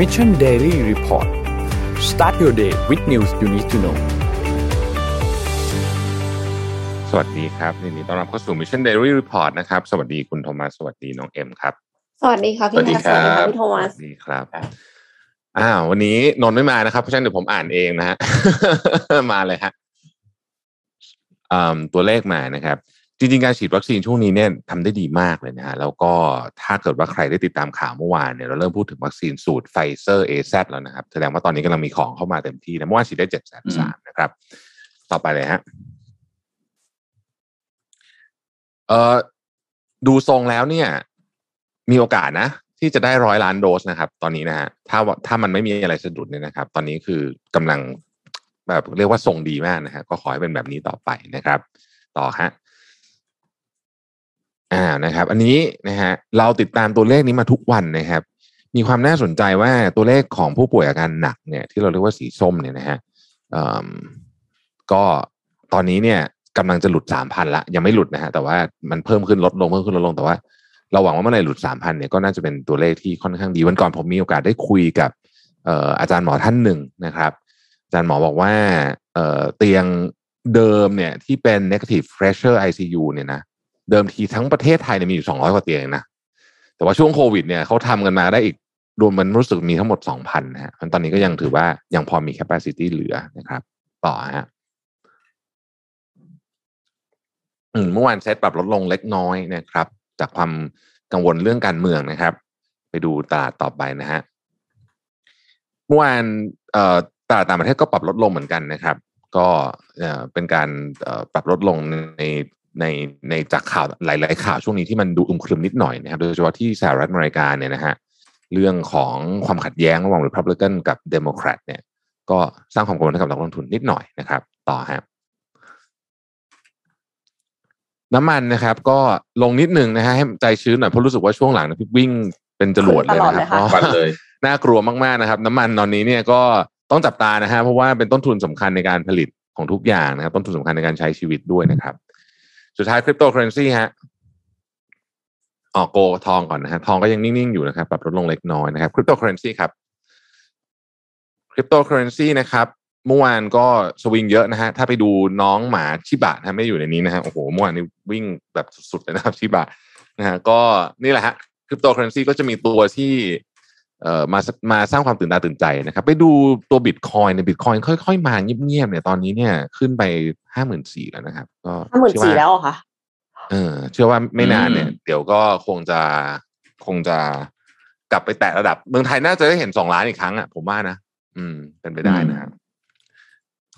Mission Daily Report start your day with news you need to know สวัสดีครับยินดีต้อนรับเข้าสู่ Mission Daily Report นะครับ สวัสดีคุณโทมัส สวัสดีน้องเอ็มครับ สวัสดีค่ะพี่แทนสวัสดีค่ะพี่โทมัสสวัสดีครับ อ้าววันนี้นนท์ไม่มานะครับ เพราะฉะนั้นเดี๋ยวผมอ่านเองนะฮะ มาเลยฮะอืมตัวเลขมานะครับ จริงๆ การฉีดวัคซีนช่วงนี้เนี่ยทำได้ดีมากเลยนะฮะแล้วก็ถ้าเกิดว่าใครได้ติดตามข่าวเมื่อวานเนี่ยเราเริ่มพูดถึงวัคซีนสูตรไฟเซอร์ AZ แล้วนะครับ แสดงว่าตอนนี้กำลังมีของเข้ามาเต็มที่นะเมื่อวานฉีดได้เจ็ดแสนสามนะครับ ต่อไปเลยฮะเอ่อดูทรงแล้วเนี่ย มีโอกาสนะ ที่จะได้ร้อยล้านโดสนะครับ ตอนนี้นะฮะถ้าว่าถ้ามันไม่มีอะไรสะดุดเนี่ยนะครับ ตอนนี้คือกำลังแบบเรียกว่าทรงดีมากนะฮะก็ขอให้เป็นแบบนี้ต่อไปนะครับ ต่อฮะ อ่านะครับ อันนี้นะฮะเราติดตามตัวเลขนี้มาทุกวันนะครับ มีความน่าสนใจว่าตัวเลขของผู้ป่วยอาการหนักเนี่ย ที่เราเรียกว่าสีส้มเนี่ยนะฮะอ่อก็ตอนนี้เนี่ยกำลังจะหลุดสามพันละยังไม่หลุดนะฮะแต่ว่ามันเพิ่มขึ้นลดลงเพิ่มขึ้นลดลงแต่ว่า เราหวังว่าเมื่อไหร่หลุดสามพันเนี่ยก็น่าจะเป็นตัวเลขที่ค่อนข้างดีวันก่อนผมมีโอกาสได้คุยกับอาจารย์หมอท่านหนึ่งนะครับอาจารย์หมอบอกว่าเอ่อเตียงเดิมเนี่ยที่เป็น negative pressure ICU เนี่ยนะ เดิมทีทั้งประเทศไทยเนี่ยมีอยู่สองร้อยกว่าเตียงนะแต่ว่าช่วงโควิดเนี่ยเขาทำกันมาได้อีกรวมมันรู้สึกมีทั้งหมดสองพันนะฮะตอนนี้ก็ยังถือว่ายังพอมี capacity เหลือนะครับ ต่อฮะเมื่อวานเซตปรับลดลงเล็กน้อยนะครับ จากความกังวลเรื่องการเมืองนะครับ ไปดูตลาดต่อไปนะฮะเมื่อวานตลาดต่างประเทศก็ปรับลดลงเหมือนกันนะครับ ก็เป็นการปรับลดลงใน ในในจากข่าวหลาย ๆ ข่าวช่วงนี้ที่มันดูอึมครึมนิดหน่อยนะครับโดยเฉพาะที่สหรัฐอเมริกาเนี่ยนะฮะเรื่องของความขัดแย้งระหว่าง Republican กับ Democrat เนี่ยก็สร้างความกังวลให้กับนักลงทุนนิดหน่อยนะครับ ต่อฮะน้ำมันนะครับ ก็ลงนิดนึงนะฮะให้ใจชื้นหน่อยเพราะรู้สึกว่าช่วงหลังเนี่ยวิ่งเป็นจรวดเลยนะครับตลอดเลยค่ะฟันเลยน่ากลัวมากๆนะครับ น้ำมันตอนนี้เนี่ยก็ต้องจับตานะฮะเพราะว่าเป็นต้นทุนสำคัญในการผลิตของทุกอย่างนะครับ ต้นทุนสำคัญในการใช้ชีวิตด้วยนะครับ สุดท้ายคริปโตเคอเรนซีฮะอ๋อ gold ทองก่อนนะฮะทองก็ยังนิ่ง ๆ อยู่นะครับปรับลดลงเล็กน้อยนะครับคริปโตเคอเรนซีครับคริปโตเคอเรนซีนะครับเมื่อวานก็สวิงเยอะนะฮะถ้าไปดูน้องหมาชิบะนะไม่อยู่ในนี้นะฮะโอ้โหเมื่อวานนี้วิ่งแบบสุดๆเลยนะครับชิบะนะฮะก็นี่แหละฮะคริปโตเคอเรนซีก็จะมีตัวที่ มามาสร้างความตื่นตาตื่นใจนะครับ ไปดูตัวบิตคอยน์ บิตคอยน์ค่อย ๆ มาเงียบๆเนี่ยตอนนี้เนี่ยขึ้นไปห้าหมื่นสี่แล้วนะครับ ก็ห้าหมื่นเชื่อสี่ว่าแล้วเหรอค่ะเออเชื่อว่าไม่นานเนี่ยอืมเดี๋ยวก็คงจะคงจะกลับไปแตะระดับ เมืองไทยน่าจะได้เห็นสองล้านอีกครั้งอะผมว่านะอืม เป็นไปได้นะครับ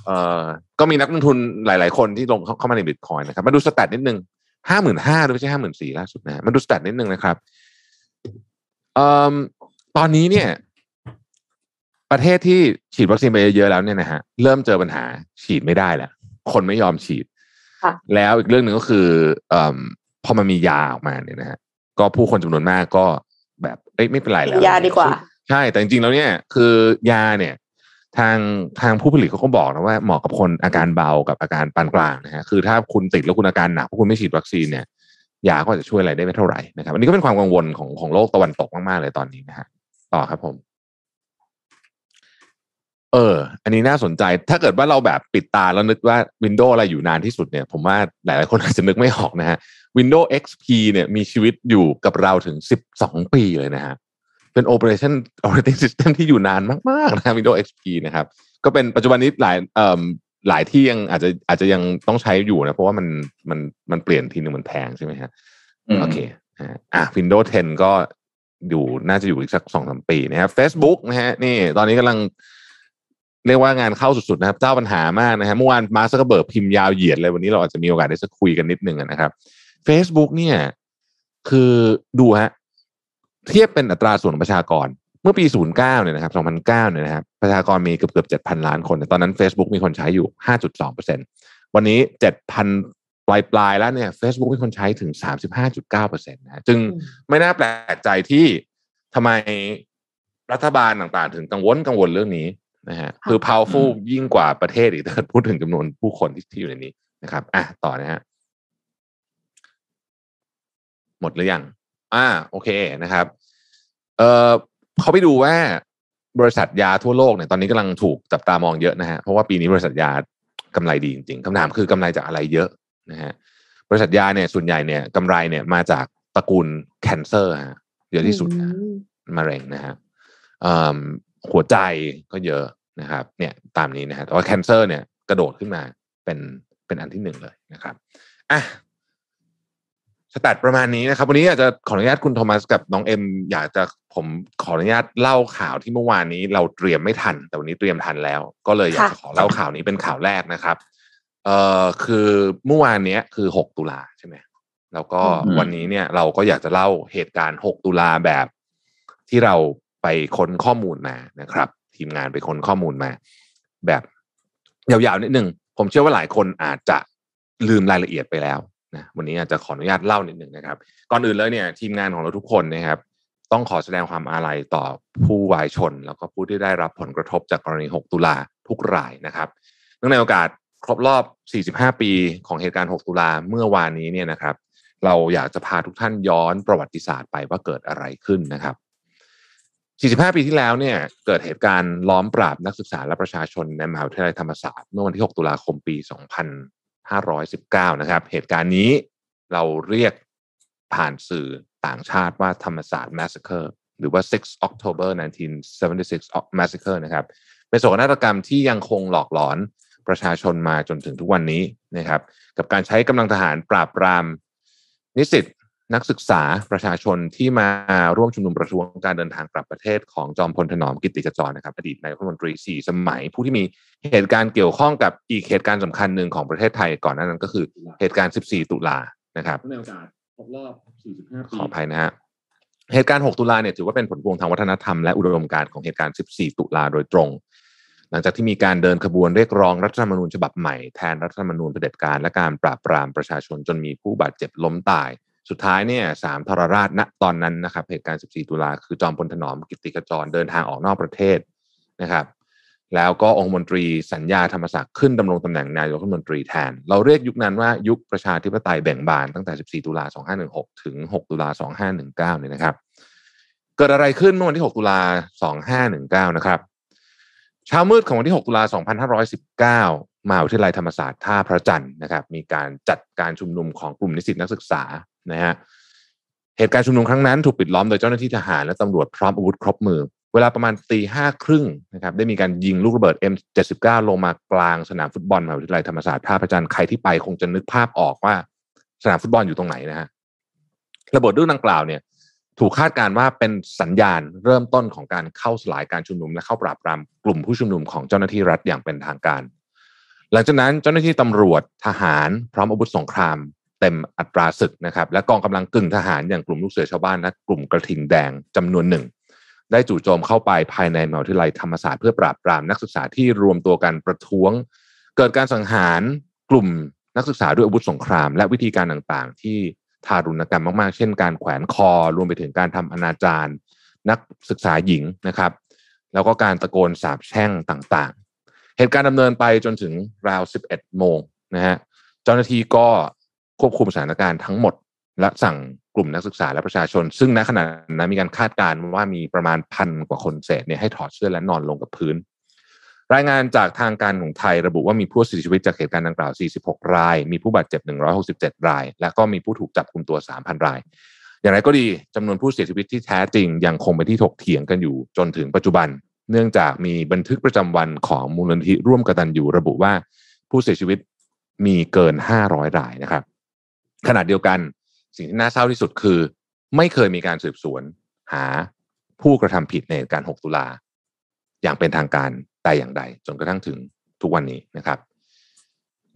เอ่อก็มีนักลงทุนหลาย ๆ คนที่ลงเข้าเข้ามาในบิตคอยนะครับ มาดูสแตทนิดนึงห้าหมื่นห้าไม่ใช่ห้าหมื่นสี่ล่าสุดนะฮะมาดูสแตทนิดนึงนะครับเอ่อ ตอนนี้เนี่ย ประเทศที่ฉีดวัคซีนไปเยอะๆแล้วเนี่ยนะฮะเริ่มเจอปัญหาฉีดไม่ได้แล้วคนไม่ยอมฉีดค่ะแล้วอีกเรื่องหนึ่งก็คือเอ่อพอมันมียาออกมาเนี่ยนะฮะก็ผู้คนจำนวนมากก็แบบเอ้ยไม่เป็นไรแล้วยาดีกว่า ใช่แต่จริงๆแล้วเนี่ย คือยาเนี่ย ทางทางผู้ผลิตเขาก็บอกนะว่าเหมาะกับคนอาการเบากับอาการปานกลางนะฮะคือถ้าคุณติดแล้วคุณอาการหนักเพราะคุณไม่ฉีดวัคซีนเนี่ยยาก็อาจจะช่วยอะไรได้ไม่เท่าไหร่นะครับอันนี้ก็เป็นความกังวลของของโลกตะวันตกมากๆเลยตอนนี้นะฮะ ต่อครับผม เออ อันนี้น่าสนใจ ถ้าเกิดว่าเราแบบปิดตาแล้วนึกว่าวินโดว์อะไรอยู่นานที่สุดเนี่ย ผมว่าหลาย ๆ คนอาจจะนึกไม่ออกนะฮะ Windows XP เนี่ยมีชีวิตอยู่กับเราถึง 12 ปีเลยนะฮะเป็น Operation Operating System ที่อยู่นานมาก ๆ นะฮะ Windows XP นะครับ ก็เป็นปัจจุบันนี้หลายเอ่อหลายที่ยังอาจจะอาจจะยังต้องใช้อยู่นะ เพราะว่ามันมันมันเปลี่ยนทีนึงมันแพงใช่ไหมฮะอืมโอเคฮะอะ Windows 10 ก็ อยู่น่าจะอยู่อีกสักสองสามปีนะครับ Facebook นะฮะนี่ตอนนี้กำลังเรียกว่างานเข้าสุดๆนะครับ เจ้าปัญหามากนะฮะเมื่อวานมาร์คซักเคอร์เบิร์กพิมพ์ยาวเหยียดเลยวันนี้เราอาจจะมีโอกาสได้จะคุยกันนิดนึงนะครับ Facebook เนี่ย คือดูฮะเทียบเป็นอัตราส่วนประชากร เมื่อปี 09 เนี่ยนะครับ 2009 เนี่ยนะครับประชากรมีเกือบเกือบ7,000 ล้านคนแต่ตอนนั้น Facebook มีคนใช้อยู่ 5.2%วันนี้ 7,000ายปลายๆแล้วเนี่ย Facebook มีคนใช้ถึง 35.9%นะฮะจึงไม่น่าแปลกใจที่ทำไมรัฐบาลต่างๆ ถึงกังวลกังวลเรื่องนี้นะฮะคือ powerful ยิ่งกว่าประเทศอีกถ้าเกิดพูดถึงจำนวนผู้คนที่ที่อยู่ในนี้นะครับอะต่อนะฮะหมดหรือยังอ่าโอเคนะครับ เออเขาไปดูว่าบริษัทยาทั่วโลกเนี่ยตอนนี้กำลังถูกจับตามองเยอะนะฮะเพราะว่าปีนี้บริษัทยากำไรดีจริงๆคำถามคือกำไรจากอะไรเยอะ นะฮะบริษัทยาเนี่ยส่วนใหญ่เนี่ยกำไรเนี่ยมาจากตระกูลแคนเซอร์ฮะเยอะที่สุดนะมะเร็งนะฮะหัวใจก็เยอะนะครับ เนี่ยตามนี้นะฮะแต่ว่าแคนเซอร์เนี่ยกระโดดขึ้นมาเป็นเป็นอันที่หนึ่งเลยนะครับอะสแตทประมาณนี้นะครับ วันนี้อยากจะขออนุญาตคุณโทมัสกับน้องเอ็มอยากจะผมขออนุญาตเล่าข่าวที่เมื่อวานนี้เราเตรียมไม่ทัน แต่วันนี้เตรียมทันแล้ว ก็เลยอยากจะขอเล่าข่าวนี้เป็นข่าวแรกนะครับ เอ่อคือเมื่อวานนี้คือหกตุลาใช่ไหมแล้วก็วันนี้เนี่ยเราก็อยากจะเล่าเหตุการณ์หกตุลาแบบที่เราไปค้นข้อมูลมานะครับ ทีมงานไปค้นข้อมูลมา แบบยาวๆนิดนึงผมเชื่อว่าหลายคนอาจจะลืมรายละเอียดไปแล้วนะวันนี้อาจจะขออนุญาตเล่านิดหนึ่งนะครับ ก่อนอื่นเลยเนี่ย ทีมงานของเราทุกคนนะครับ ต้องขอแสดงความอาลัยต่อผู้วายชน แล้วก็ผู้ที่ได้รับผลกระทบจากกรณี 6 ตุลาทุกรายนะครับเนื่องในโอกาส ครบรอบ 45 ปีของเหตุการณ์ 6 ตุลาเมื่อวานนี้เนี่ยนะครับ เราอยากจะพาทุกท่านย้อนประวัติศาสตร์ไปว่าเกิดอะไรขึ้นนะครับ 45 ปีที่แล้วเนี่ยเกิดเหตุการณ์ล้อมปราบนักศึกษาและประชาชนในมหาวิทยาลัยธรรมศาสตร์เมื่อวันที่ 6 ตุลาคมปี 2519 นะครับ เหตุการณ์นี้เราเรียกผ่านสื่อต่างชาติว่าธรรมศาสตร์ massacre หรือว่า 6 October 1976 massacre นะครับ เป็นโศกนาฏกรรมที่ยังคงหลอกหลอน ประชาชนมาจนถึงทุกวันนี้นะครับ กับการใช้กำลังทหารปราบปราม นิสิตนักศึกษาประชาชนที่มาร่วมชุมนุมประท้วงการเดินทางกลับประเทศของจอมพลถนอมกิติจจรนะครับอดีตนายกรัฐมนตรีสี่สมัย ผู้ที่มีเหตุการณ์เกี่ยวข้องกับอีกเหตุการณ์สำคัญหนึ่งของประเทศไทยก่อนหน้านั้นก็คือเหตุการณ์ 14 ตุลานะครับในโอกาสครบรอบ 45 ปีขออภัยนะฮะเหตุการณ์ 6 ตุลาเนี่ยถือว่าเป็นผลพวงทางวัฒนธรรมและอุดมการณ์ของเหตุการณ์ 14 ตุลาโดยตรง หลังจากที่มีการเดินขบวนเรียกร้องรัฐธรรมนูญฉบับใหม่แทนรัฐธรรมนูญเผด็จการและการปราบปรามประชาชนจนมีผู้บาดเจ็บล้มตาย สุดท้ายเนี่ยสามทรราชณตอนนั้นนะครับเหตุการณ์ 14 ตุลาคือจอมพลถนอมกิติกจรเดินทางออกนอกประเทศนะครับ แล้วก็องค์มนตรีสัญญาธรรมศักดิ์ขึ้นดำรงตำแหน่งนายกรัฐมนตรีแทน เราเรียกยุคนั้นว่ายุคประชาธิปไตยแบ่งบานตั้งแต่ 14 ตุลา 2516 ถึง 6 ตุลา 2519เนี่ยนะครับ เกิดอะไรขึ้นเมื่อวันที่ 6 ตุลา 2519 นะครับ เช้ามืดของวันที่ 6 ตุลา 2519 มหาวิทยาลัยธรรมศาสตร์ท่าพระจันทร์นะครับ มีการจัดการชุมนุมของกลุ่มนิสิตนักศึกษานะฮะเหตุการณ์ชุมนุมครั้งนั้นถูกปิดล้อมโดยเจ้าหน้าที่ทหารและตำรวจพร้อมอาวุธครบมือ เวลาประมาณตีห้าครึ่งนะครับได้มีการยิงลูกระเบิด M79 ลงมากลางสนามฟุตบอลมหาวิทยาลัยธรรมศาสตร์ท่าพระจันทร์ใครที่ไปคงจะนึกภาพออกว่าสนามฟุตบอลอยู่ตรงไหนนะฮะระเบิดลูกดังกล่าวเนี่ย ถูกคาดการว่าเป็นสัญญาณเริ่มต้นของการเข้าสลายการชุมนุม และเข้าปราบปรามกลุ่มผู้ชุมนุมของเจ้าหน้าที่รัฐอย่างเป็นทางการ หลังจากนั้นเจ้าหน้าที่ตำรวจทหารพร้อมอาวุธสงคราม เต็มอัตราศึกนะครับ และกองกำลังกึ่งทหารอย่างกลุ่มลูกเสือชาวบ้านและกลุ่มกระทิงแดงจำนวนหนึ่ง ได้จู่โจมเข้าไปภายในมหาวิทยาลัยธรรมศาสตร์เพื่อปราบปรามนักศึกษาที่รวมตัวกันประท้วง เกิดการสังหารกลุ่มนักศึกษาด้วยอาวุธสงคราม และวิธีการต่างๆ ที่ ทารุณกรรมมากๆ เช่นการแขวนคอ รวมไปถึงการทำอนาจารนักศึกษาหญิงนะครับ แล้วก็การตะโกนสาบแช่งต่างๆ เหตุการณ์ดำเนินไปจนถึงราว 11 โมงนะฮะเจ้าหน้าที่ก็ควบคุมสถานการณ์ทั้งหมด และสั่งกลุ่มนักศึกษาและประชาชน ซึ่งณขณะนั้นมีการคาดการณ์ว่ามีประมาณพันกว่าคนเศษเนี่ยให้ถอดเสื้อและนอนลงกับพื้น รายงานจากทางการของไทยระบุว่ามีผู้เสียชีวิตจากเหตุการณ์ดังกล่าว 46 ราย มีผู้บาดเจ็บ 167 ราย และก็มีผู้ถูกจับกลุ่มตัว 3,000 ราย อย่างไรก็ดีจำนวนผู้เสียชีวิตที่แท้จริง ยังคงเป็นที่ถกเถียงกันอยู่จนถึงปัจจุบัน เนื่องจากมีบันทึกประจำวันของมูลนิธิร่วมกตันอยู่ระบุว่าผู้เสียชีวิตมีเกิน 500 รายนะครับ ขณะเดียวกันสิ่งที่น่าเศร้าที่สุดคือ ไม่เคยมีการสืบสวน หาผู้กระทำผิดในการ 6 ตุลาอย่างเป็นทางการ แต่อย่างใดจนกระทั่งถึงทุกวันนี้นะครับ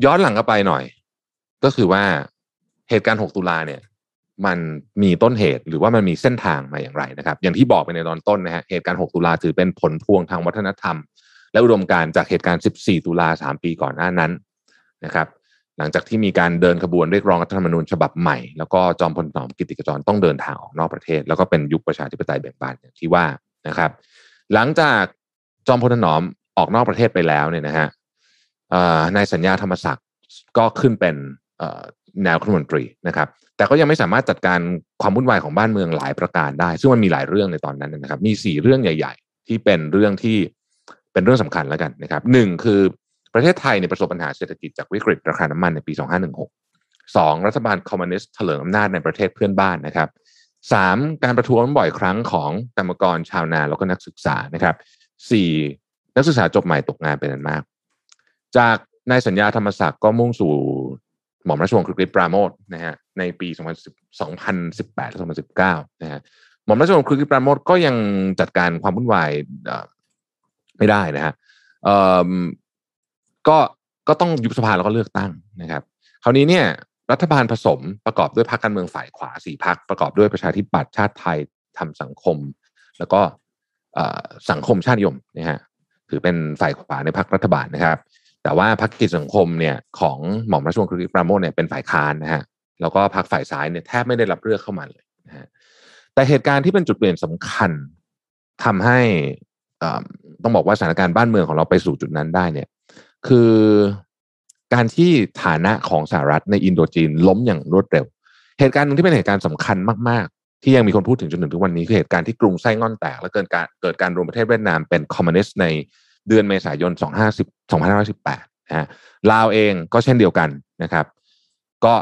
ย้อนหลังกลับไปหน่อย ก็คือว่าเหตุการณ์ 6 ตุลาเนี่ย มันมีต้นเหตุหรือว่ามันมีเส้นทางมาอย่างไรนะครับ อย่างที่บอกไปในตอนต้นนะฮะเหตุการณ์ 6 ตุลาถือเป็นผลพวงทางวัฒนธรรม และอุดมการจากเหตุการณ์ 14 ตุลา 3 ปีก่อนหน้านั้นนะครับหลังจากที่มีการเดินขบวนเรียกร้องรัฐธรรมนูญฉบับใหม่ แล้วก็จอมพลถนอมกิติกจรต้องเดินทางออกนอกประเทศ แล้วก็เป็นยุคประชาธิปไตยแบ่งบานอย่างที่ว่านะครับ หลังจาก จอมพลถนอมออกนอกประเทศไปแล้วเนี่ยนะฮะนายสัญญาธรรมศักดิ์ก็ขึ้นเป็นแนวรัฐมนตรีนะครับ แต่ก็ยังไม่สามารถจัดการความวุ่นวายของบ้านเมืองหลายประการได้ ซึ่งมันมีหลายเรื่องในตอนนั้นนะครับ มีสี่เรื่องใหญ่ ๆ ที่เป็นเรื่องที่เป็นเรื่องสำคัญแล้วกันนะครับหนึ่งคือประเทศไทยเนี่ยประสบปัญหาเศรษฐกิจจากวิกฤตราคาน้ำมันในปี 2516สองรัฐบาลคอมมิวนิสต์เถลิงอำนาจในประเทศเพื่อนบ้านนะครับสามการประท้วงบ่อยครั้งของกรรมกรชาวนาแล้วก็นักศึกษานะครับ สี่นักศึกษาจบใหม่ตกงานเป็นอันมาก จากนายสัญญาธรรมศักดิ์ก็มุ่งสู่หม่อมราชวงศ์คริสปราโมทนะฮะในปี2018และ2019นะฮะหม่อมราชวงศ์คริสปราโมทก็ยังจัดการความวุ่นวายไม่ได้นะฮะก็ก็ต้องยุบสภาแล้วก็เลือกตั้งนะครับ คราวนี้เนี่ยรัฐบาลผสมประกอบด้วยพรรคการเมืองฝ่ายขวาสี่พรรคประกอบด้วยประชาธิปัตย์ชาติไทยทำสังคม แล้วก็ สังคมชาตินิยมนะฮะถือเป็นฝ่ายขวาในพรรครัฐบาลนะครับ แต่ว่าพรรคกิจสังคมเนี่ยของหม่อมราชวงศ์คริสปราโมทเนี่ยเป็นฝ่ายค้านนะฮะแล้วก็พรรคฝ่ายซ้ายเนี่ยแทบไม่ได้รับเลือกเข้ามาเลยนะฮะแต่เหตุการณ์ที่เป็นจุดเปลี่ยนสำคัญทำให้ต้องบอกว่าสถานการณ์บ้านเมืองของเราไปสู่จุดนั้นได้เนี่ย คือการที่ฐานะของสหรัฐในอินโดจีนล้มอย่างรวดเร็ว เหตุการณ์หนึ่งที่เป็นเหตุการณ์สำคัญมาก ที่ยังมีคนพูดถึงจนถึงทุกวันนี้คือเหตุการณ์ที่กรุงไส้ง่อนแตก และเกิดการเกิดการรวมประเทศเวียดนามเป็นคอมมิวนิสต์ในเดือนเมษายน 2510 2518นะฮะลาวเองก็เช่นเดียวกันนะครับ ก็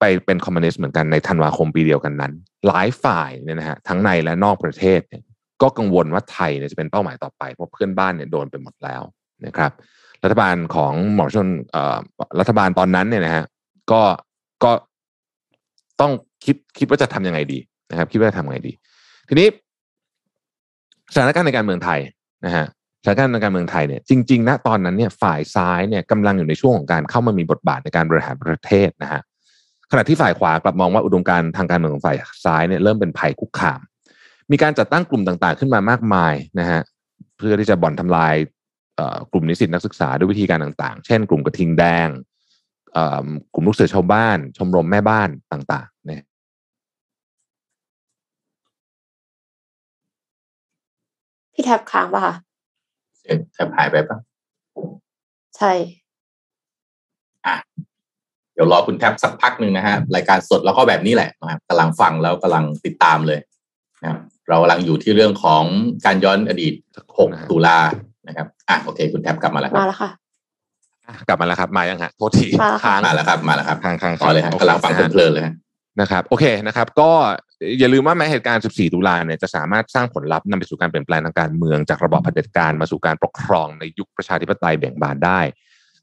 ไปเป็นคอมมิวนิสต์เหมือนกันในธันวาคมปีเดียวกันนั้น หลายฝ่ายเนี่ยนะฮะทั้งในและนอกประเทศเนี่ยก็กังวลว่าไทยเนี่ยจะเป็นเป้าหมายต่อไป เพราะเพื่อนบ้านเนี่ยโดนไปหมดแล้วนะครับ รัฐบาลของหมอชนรัฐบาลตอนนั้นเนี่ยนะฮะก็ก็ต้อง คิดคิดว่าจะทำยังไงดีนะครับ คิดว่าจะทำยังไงดี ทีนี้สถานการณ์ในการเมืองไทยนะฮะสถานการณ์ในการเมืองไทยเนี่ยจริงๆณตอนนั้นเนี่ยฝ่ายซ้ายเนี่ยกำลังอยู่ในช่วงของการเข้ามามีบทบาทในการบริหารประเทศนะฮะขณะที่ฝ่ายขวากลับมองว่าอุดมการทางการเมืองของฝ่ายซ้ายเนี่ยเริ่มเป็นภัยคุกคาม มีการจัดตั้งกลุ่มต่างๆ ขึ้นมามากมายนะฮะเพื่อที่จะบ่อนทำลายกลุ่มนิสิตนักศึกษาด้วยวิธีการต่างๆ เช่น กลุ่มกระทิงแดงกลุ่มลูกเสือชาวบ้าน ชมรมแม่บ้านต่างๆเนี่ย พี่แทบค้างป่ะคะแทบหายไปปะใช่ อะ เดี๋ยวรอคุณแทบสักพักหนึ่งนะฮะ รายการสดแล้วก็แบบนี้แหละนะครับกำลังฟังแล้วกำลังติดตามเลยนะครับเรากำลังอยู่ที่เรื่องของการย้อนอดีต 6 ตุลานะครับ อะโอเค คุณแท็บกลับมาแล้วมาแล้วค่ะกลับมาแล้วครับ มายังฮะโทษทีค้างมาแล้วครับ มาแล้วครับค้างค้างต่อเลยฮะกำลังฟังเพลินเลย นะครับโอเคนะครับ ก็อย่าลืมว่าแม้เหตุการณ์ 14 ตุลาเนี่ยจะสามารถสร้างผลลัพธ์นำไปสู่การเปลี่ยนแปลงทางการเมืองจากระบอบเผด็จการมาสู่การปกครองในยุคประชาธิปไตยแบ่งบานได้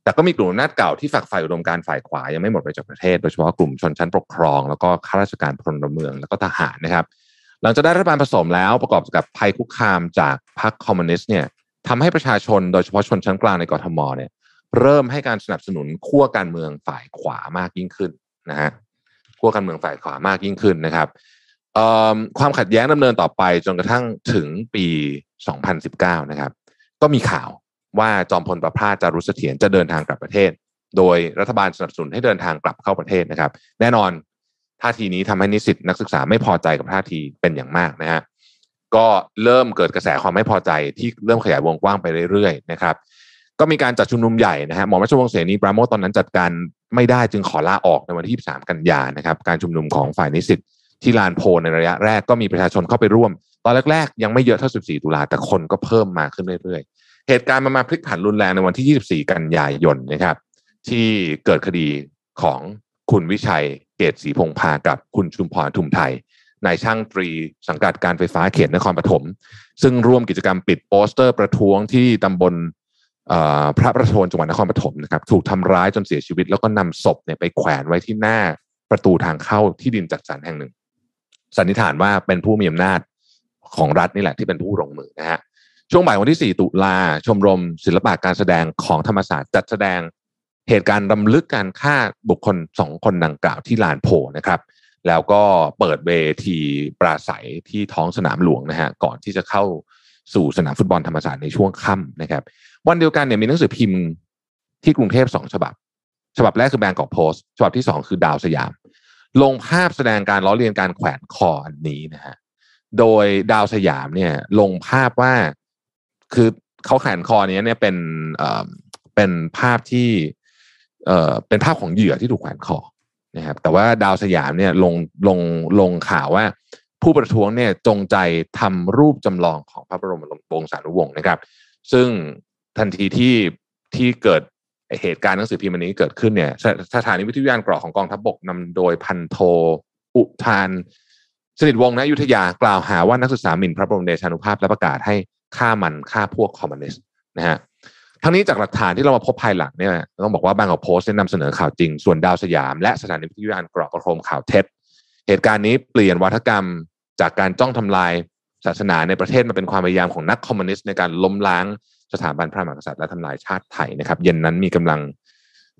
แต่ก็มีกลุ่มอำนาจเก่าที่ฝักใฝ่อุดมการฝ่ายขวายังไม่หมดไปจากประเทศ โดยเฉพาะกลุ่มชนชั้นปกครอง แล้วก็ข้าราชการพลเมืองแล้วก็ทหารนะครับ หลังจากได้รัฐบาลผสมแล้วประกอบกับภัยคุกคามจากพรรคคอมมิวนิสต์เนี่ยทำให้ประชาชนโดยเฉพาะชนชั้นกลางในกรทมเนี่ยเริ่มให้การสนับสนุนขั้วการเมืองฝ่ายขวามากยิ่งขึ้นนะฮะ ขั้วการเมืองฝ่ายขวามากยิ่งขึ้นนะครับความขัดแย้งดำเนินต่อไปจนกระทั่งถึงปี 2019 นะครับ ก็มีข่าวว่าจอมพลประพาสจารุเสถียรจะเดินทางกลับประเทศ โดยรัฐบาลสนับสนุนให้เดินทางกลับเข้าประเทศนะครับ แน่นอนท่าทีนี้ทำให้นิสิตนักศึกษาไม่พอใจกับท่าทีเป็นอย่างมากนะฮะก็เริ่มเกิดกระแสความไม่พอใจที่เริ่มขยายวงกว้างไปเรื่อยๆนะครับ ก็มีการจัดชุมนุมใหญ่นะฮะหมอมราชวงศ์เสนีปราโมทตอนนั้นจัดการไม่ได้จึงขอลาออกในวันที่23กันยานะครับ การชุมนุมของฝ่ายนิสิตที่ลานโพในระยะแรกก็มีประชาชนเข้าไปร่วม ตอนแรกๆ ยังไม่เยอะเท่า 14 ตุลาแต่คนก็เพิ่มมาขึ้นเรื่อยๆ เหตุการณ์มันมาพลิกผันรุนแรงในวันที่ 24 กันยายนนะครับ ที่เกิดคดีของคุณวิชัยเกตศรีพงพากับคุณชุมพรทุมไทยนายช่างตรีสังกัดการไฟฟ้าเขตนครปฐมซึ่งร่วมกิจกรรมปิดโปสเตอร์ประท้วงที่ตำบล พระประโทนจังหวัดนครปฐมนะครับถูกทำร้ายจนเสียชีวิต แล้วก็นำศพเนี่ยไปแขวนไว้ที่หน้าประตูทางเข้าที่ดินจัดสรรแห่งหนึ่ง สันนิษฐานว่าเป็นผู้มีอำนาจของรัฐนี่แหละที่เป็นผู้ลงมือนะฮะช่วงบ่ายวันที่ 4 ตุลาชมรม ศิลปะการแสดงของธรรมศาสตร์จัดแสดงเหตุการณ์รำลึกการฆ่าบุคคลสองคนดังกล่าวที่ลานโพนะครับ แล้วก็เปิดเวทีปราศัยที่ท้องสนามหลวงนะฮะก่อนที่จะเข้าสู่สนามฟุตบอลธรรมศาสตร์ในช่วงค่ำนะครับ วันเดียวกันเนี่ยมีหนังสือพิมพ์ที่กรุงเทพสองฉบับ ฉบับแรกคือแบงกอกโพสต์ฉบับที่สองคือดาวสยาม ลงภาพแสดงการล้อเลียนการแขวนคออันนี้นะฮะโดยดาวสยามเนี่ยลงภาพว่าคือเขาแขวนคอเนี้ยเนี่ยเป็นเอ่อเป็นภาพที่เอ่อเป็นภาพของเหยื่อที่ถูกแขวนคอนะครับแต่ว่าดาวสยามเนี่ยลงลงลงข่าวว่า ผู้ประท้วงเนี่ยจงใจทำรูปจำลองของพระบรมวงศานุวงศ์นะครับ ซึ่ง ทันทีที่ที่เกิดเหตุการณ์หนังสือพิมพ์นนี้เกิดขึ้นเนี่ยสถานีวิทยุยานเกราะของกองทัพบกนำโดยพันโทอุทานสนิทวงศ์นะยุธยากล่าวหาว่านักศึกษาหมิ่นพระบรมเดชานุภาพและประกาศให้ฆ่ามันฆ่าพวกคอมมิวนิสต์นะฮะทั้งนี้จากหลักฐานที่เรามาพบภายหลังเนี่ยต้องบอกว่าบางกอกโพสต์ได้นำเสนอข่าวจริง ส่วนดาวสยาม และสถานีวิทยุยานเกราะกระโคมข่าวเท็จ เหตุการณ์นี้เปลี่ยนวัฒกรรมจากการจ้องทำลายศาสนาในประเทศมาเป็นความพยายามของนักคอมมิวนิสต์ในการล้มล้าง สถาบันพระมหากษัตริย์และทำลายชาติไทยนะครับ เย็นนั้นมีกำลัง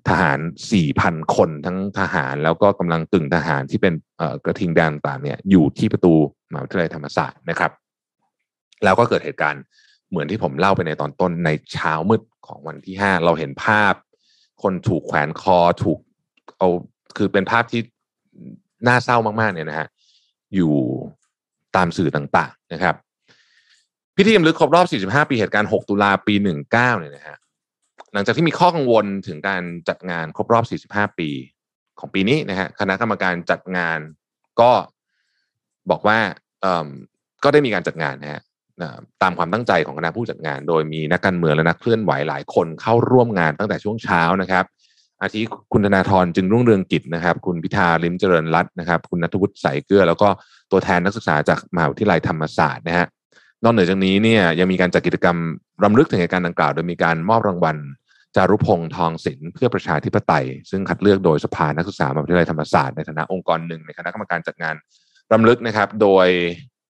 ทหาร 4,000 คนทั้งทหารแล้วก็กำลังตึงทหารที่เป็นกระทิงแดนต่างเนี่ยอยู่ที่ประตูมหาวิทยาลัยธรรมศาสตร์นะครับ แล้วก็เกิดเหตุการณ์เหมือนที่ผมเล่าไปในตอนต้นในเช้ามืดของวันที่ 5 เราเห็นภาพ คนถูกแขวนคอถูกเอาคือเป็นภาพที่น่าเศร้ามากๆเนี่ยนะฮะอยู่ตามสื่อต่างๆนะครับ พิธีรำลึกครบรอบ 45 ปีเหตุการณ์ 6 ตุลาปี 19 เนี่ยนะฮะหลังจากที่มีข้อกังวลถึงการจัดงานครบรอบ 45 ปีของปีนี้นะฮะคณะกรรมการจัดงานก็บอกว่าก็ได้มีการจัดงานนะฮะตามความตั้งใจของคณะผู้จัดงาน โดยมีนักการเมืองและนักเคลื่อนไหวหลายคนเข้าร่วมงานตั้งแต่ช่วงเช้านะครับอาทิคุณธนาธรจึงรุ่งเรืองกิจนะครับ คุณพิธาลิมเจริญรัตน์นะครับ คุณนัทวุฒิใสเกลือ แล้วก็ตัวแทนนักศึกษาจากมหาวิทยาลัยธรรมศาสตร์นะฮะ นอกเหนือจากนี้เนี่ยยังมีการจัดกิจกรรมรำลึกถึงเหตุการณ์ดังกล่าว โดยมีการมอบรางวัลจารุพงษ์ทองศิลป์เพื่อประชาธิปไตย ซึ่งคัดเลือกโดยสภานักศึกษามหาวิทยาลัยธรรมศาสตร์ในฐานะองค์กรหนึ่งในคณะกรรมการจัดงานรำลึกนะครับ โดย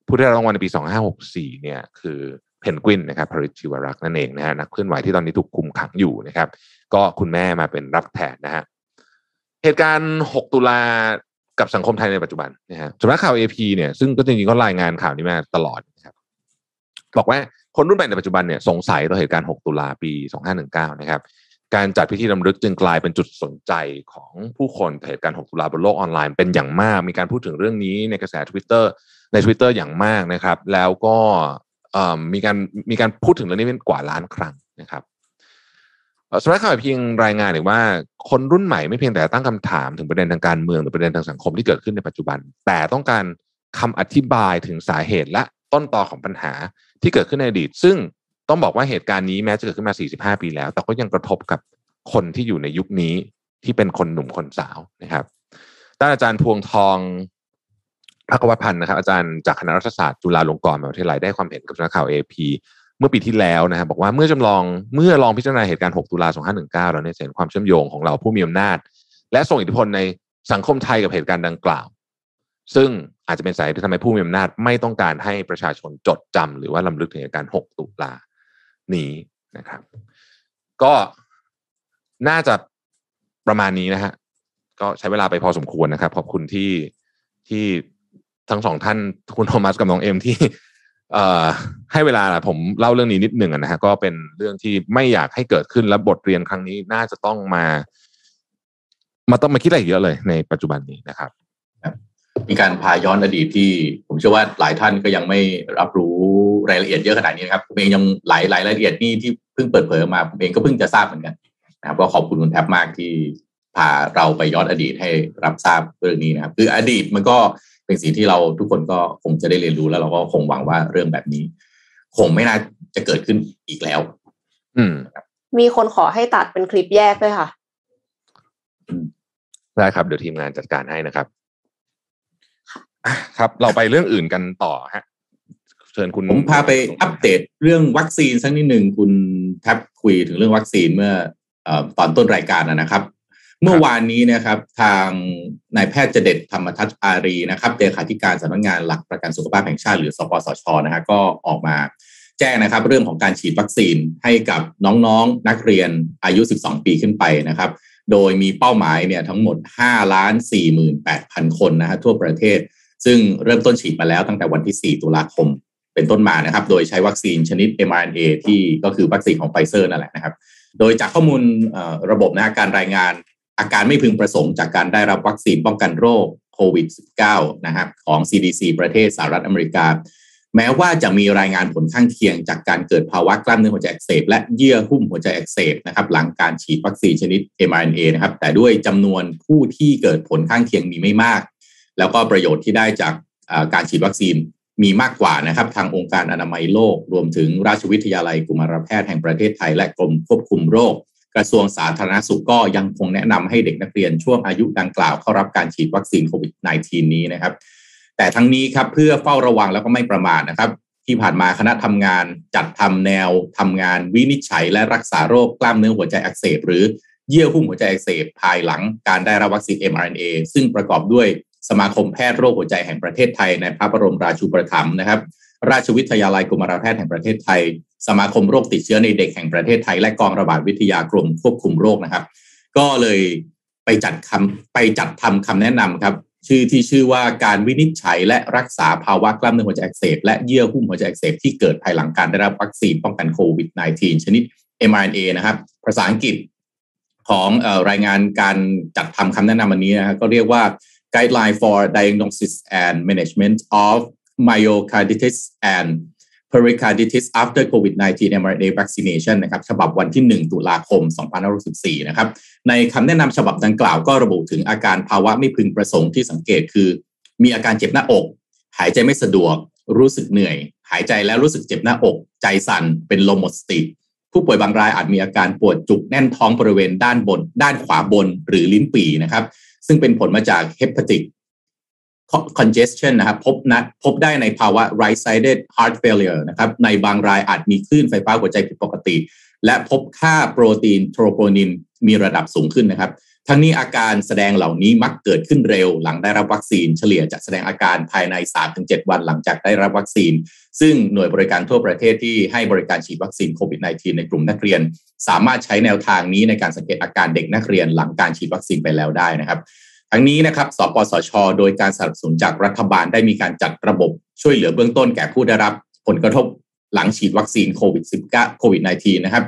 ผู้ได้รับรางวัลในปี 2564 เนี่ยคือเพนกวินนะครับพริชิวรักษ์นั่นเองนะฮะนักเคลื่อนไหวที่ตอนนี้ถูกคุมขังอยู่นะครับ ก็คุณแม่มาเป็นรับแทนนะฮะเหตุการณ์ 6 ตุลากับสังคมไทยในปัจจุบันนะฮะสำนักข่าว AP เนี่ยซึ่งก็จริงๆก็รายงานข่าวนี้มาตลอด บอกว่าคนรุ่นใหม่ในปัจจุบันเนี่ยสงสัยต่อเหตุการณ์ 6 ตุลาปี 2519 นะครับ การจัดพิธีรำลึกจึงกลายเป็นจุดสนใจของผู้คนเหตุการณ์ 6 ตุลาบนโลกออนไลน์เป็นอย่างมาก มีการพูดถึงเรื่องนี้ในกระแส Twitter ใน Twitter อย่างมากนะครับ แล้วก็มีการมีการพูดถึงเรื่องนี้เป็นกว่าล้านครั้งนะครับสำนักข่าวเพียงรายงานหรือว่าคนรุ่นใหม่ไม่เพียงแต่ตั้งคำถามถึงประเด็นทางการเมืองหรือประเด็นทางสังคมที่เกิดขึ้นในปัจจุบัน แต่ต้องการคำอธิบายถึงสาเหตุและต้นตอของปัญหา ที่เกิดขึ้นในอดีต ซึ่งต้องบอกว่าเหตุการณ์นี้แม้จะเกิดขึ้นมา 45 ปีแล้ว แต่ก็ยังกระทบกับคนที่อยู่ในยุคนี้ที่เป็นคนหนุ่มคนสาวนะครับด้านอาจารย์พวงทองพักวัพันธ์นะครับ อาจารย์จากคณะรัฐศาสตร์จุฬาลงกรณ์มหาวิทยาลัยได้ความเห็นกับสำนักข่าวเอพีเมื่อปีที่แล้วนะครับบอกว่าเมื่อจำลองเมื่อลองพิจารณาเหตุการณ์ 6 ตุลา 2519 แล้วเนี่ยเห็นความเชื่อมโยงของเราผู้มีอำนาจ และส่งอิทธิพลในสังคมไทยกับเหตุการณ์ดังกล่าว ซึ่ง อาจจะเป็นสาเหตุที่ทำให้ผู้มีอำนาจไม่ต้องการให้ประชาชนจดจำหรือว่าลำลึกถึงการ 6 ตุลานี้นะครับ ก็น่าจะประมาณนี้นะฮะก็ใช้เวลาไปพอสมควรนะครับ ขอบคุณที่ที่ทั้งสองท่านคุณโทมัสกับน้องเอ็มที่เอ่อให้เวลาผมเล่าเรื่องนี้นิดหนึ่งนะฮะก็เป็นเรื่องที่ไม่อยากให้เกิดขึ้นและบทเรียนครั้งนี้น่าจะต้องมา มาต้องมาคิดอะไรเยอะเลยในปัจจุบันนี้นะครับ มีการพาย้อนอดีตที่ ผมเชื่อว่าหลายท่านก็ยังไม่รับรู้รายละเอียดเยอะขนาดนี้นะครับผมเองยังหลายหลายรายละเอียดนี่ที่เพิ่งเปิดเผยออกมาผมเองก็เพิ่งจะทราบเหมือนกันนะครับก็ขอบคุณคุณแท็บมากที่พาเราไปย้อนอดีตให้รับทราบเรื่องนี้นะครับ คืออดีตมันก็เป็นสิ่งที่เราทุกคนก็คงจะได้เรียนรู้แล้วเราก็คงหวังว่าเรื่องแบบนี้ คงไม่น่าจะเกิดขึ้นอีกแล้ว อืมมีคนขอให้ตัดเป็นคลิปแยกด้วยค่ะได้ครับเดี๋ยวทีมงานจัดการให้นะครับ ครับ เราไปเรื่องอื่นกันต่อฮะเชิญคุณผมพาไปอัปเดตเรื่องวัคซีนสักนิดหนึ่งคุณแท็บคุยถึงเรื่องวัคซีนเมื่อตอนต้นรายการนะครับ เมื่อวานนี้นะครับ ทางนายแพทย์เจเด็ดธรรมทัศอารีนะครับเลขาธิการสำนักงานหลักประกันสุขภาพแห่งชาติหรือสปสชนะฮะก็ออกมาแจ้งนะครับ เรื่องของการฉีดวัคซีนให้กับน้องๆนนักเรียนอายุ 12 ปีขึ้นไปนะครับ โดยมีเป้าหมายเนี่ยทั้งหมด 5 ล้าน 48,000 คนนะฮะทั่วประเทศ ซึ่งเริ่มต้นฉีดมาแล้วตั้งแต่วันที่ 4 ตุลาคมเป็นต้นมานะครับ โดยใช้วัคซีนชนิด mRNA ที่ก็คือวัคซีนของไฟเซอร์นั่นแหละนะครับ โดยจากข้อมูลระบบนะการรายงานอาการไม่พึงประสงค์จากการได้รับวัคซีนป้องกันโรคโควิด -19 นะครับของ CDC ประเทศสหรัฐอเมริกา แม้ว่าจะมีรายงานผลข้างเคียง จากการเกิดภาวะกล้ามเนื้อหัวใจอักเสบและเยื่อหุ้มหัวใจอักเสบนะครับหลังการฉีดวัคซีนชนิด mRNA นะครับแต่ด้วยจำนวนผู้ที่เกิดผลข้างเคียงมีไม่มาก แล้วก็ประโยชน์ที่ได้จากการฉีดวัคซีนมีมากกว่านะครับ ทางองค์การอนามัยโลก รวมถึงราชวิทยาลัยกุมารแพทย์แห่งประเทศไทยและกรมควบคุมโรค กระทรวงสาธารณสุขก็ยังคงแนะนำให้เด็กนักเรียนช่วงอายุดังกล่าวเข้ารับการฉีดวัคซีนโควิด -19 นี้นะครับ แต่ทั้งนี้ครับเพื่อเฝ้าระวังแล้วก็ไม่ประมาทนะครับที่ผ่านมาคณะทำงานจัดทำแนวทำงานวินิจฉัย และรักษาโรคกล้ามเนื้อหัวใจอักเสบหรือเยื่อหุ้มหัวใจอักเสบภายหลังการได้รับวัคซีน mRNA ซึ่งประกอบด้วย สมาคมแพทย์โรคหัวใจแห่งประเทศไทย ในพระบรมราชูปถัมภ์นะครับ ราชวิทยาลัยกุมารแพทย์แห่งประเทศไทย สมาคมโรคติดเชื้อในเด็กแห่งประเทศไทย และกองระบาดวิทยากรมควบคุมโรคนะครับ ก็เลยไปจัดคำไปจัดทำคำแนะนำครับ ชื่อที่ชื่อว่าการวินิจฉัยและรักษาภาวะกล้ามเนื้อหัวใจอักเสบและเยื่อหุ้มหัวใจอักเสบที่เกิดภายหลังการได้รับวัคซีนป้องกันโควิด -19 ชนิด mRNA นะครับ ภาษาอังกฤษของอรายงานการจัดทำคำแนะนำอันนี้นะครับก็เรียกว่า Guideline for Diagnosis and Management of Myocarditis and Pericarditis after COVID-19 mRNA vaccination นะครับฉบับวันที่ 1 ตุลาคม 2564 นะครับ ในคำแนะนำฉบับดังกล่าวก็ระบุถึงอาการภาวะไม่พึงประสงค์ที่สังเกตคือ มีอาการเจ็บหน้าอก หายใจไม่สะดวก รู้สึกเหนื่อย หายใจแล้วรู้สึกเจ็บหน้าอก ใจสั่น เป็นลมหมดสติ ผู้ป่วยบางรายอาจมีอาการปวดจุกแน่นท้องบริเวณด้านบน ด้านขวาบน หรือลิ้นปี่นะครับ ซึ่งเป็นผลมาจาก hepatic congestion นะครับพบนะพบได้ในภาวะ right sided heart failure นะครับในบางรายอาจมีคลื่นไฟฟ้าหัวใจผิดปกติ และพบค่าโปรตีนโทรโปนินมีระดับสูงขึ้นนะครับ ทั้งนี้อาการแสดงเหล่านี้มักเกิดขึ้นเร็วหลังได้รับวัคซีนเฉลี่ยจะแสดงอาการภายใน 3-7 วันหลังจากได้รับวัคซีน ซึ่งหน่วยบริการทั่วประเทศที่ให้บริการฉีดวัคซีนโควิด -19 ในกลุ่มนักเรียน สามารถใช้แนวทางนี้ในการสังเกตอาการเด็กนักเรียนหลังการฉีดวัคซีนไปแล้วได้นะครับทั้งนี้นะครับ สปสช โดยการสนับสนุนจากรัฐบาลได้มีการจัดระบบช่วยเหลือเบื้องต้นแก่ผู้ได้รับผลกระทบหลังฉีดวัคซีนโควิด -19 โควิด -19 นะครับ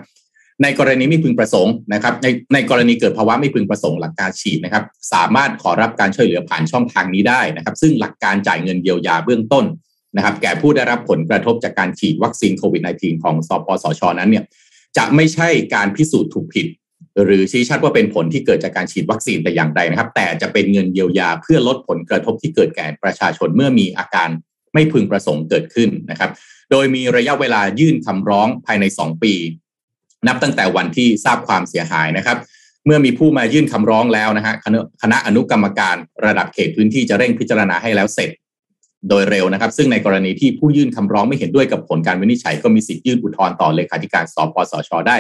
ในกรณีไม่พึงประสงค์นะครับในในกรณีเกิดภาวะไม่พึงประสงค์หลังการฉีดนะครับ สามารถขอรับการช่วยเหลือผ่านช่องทางนี้ได้นะครับ ซึ่งหลักการจ่ายเงินเยียวยาเบื้องต้นนะครับ แก่ผู้ได้รับผลกระทบจากการฉีดวัคซีนโควิด -19 ของสปสชนั้นเนี่ยจะไม่ใช่การพิสูจน์ถูกผิด หรือชี้ชัดว่าเป็นผลที่เกิดจากการฉีดวัคซีนแต่อย่างใดนะครับ แต่จะเป็นเงินเยียวยาเพื่อลดผลกระทบที่เกิดแก่ประชาชนเมื่อมีอาการไม่พึงประสงค์เกิดขึ้นนะครับ โดยมีระยะเวลายื่นคำร้องภายใน 2 ปี นับตั้งแต่วันที่ทราบความเสียหายนะครับ เมื่อมีผู้มายื่นคำร้องแล้วนะฮะคณะคณะอนุกรรมการระดับเขตพื้นที่จะเร่งพิจารณาให้แล้วเสร็จโดยเร็วนะครับ ซึ่งในกรณีที่ผู้ยื่นคำร้องไม่เห็นด้วยกับผลการวินิจฉัย ก็มีสิทธิ์ยื่นอุทธรณ์ต่อเลขาธิการสปสช ได้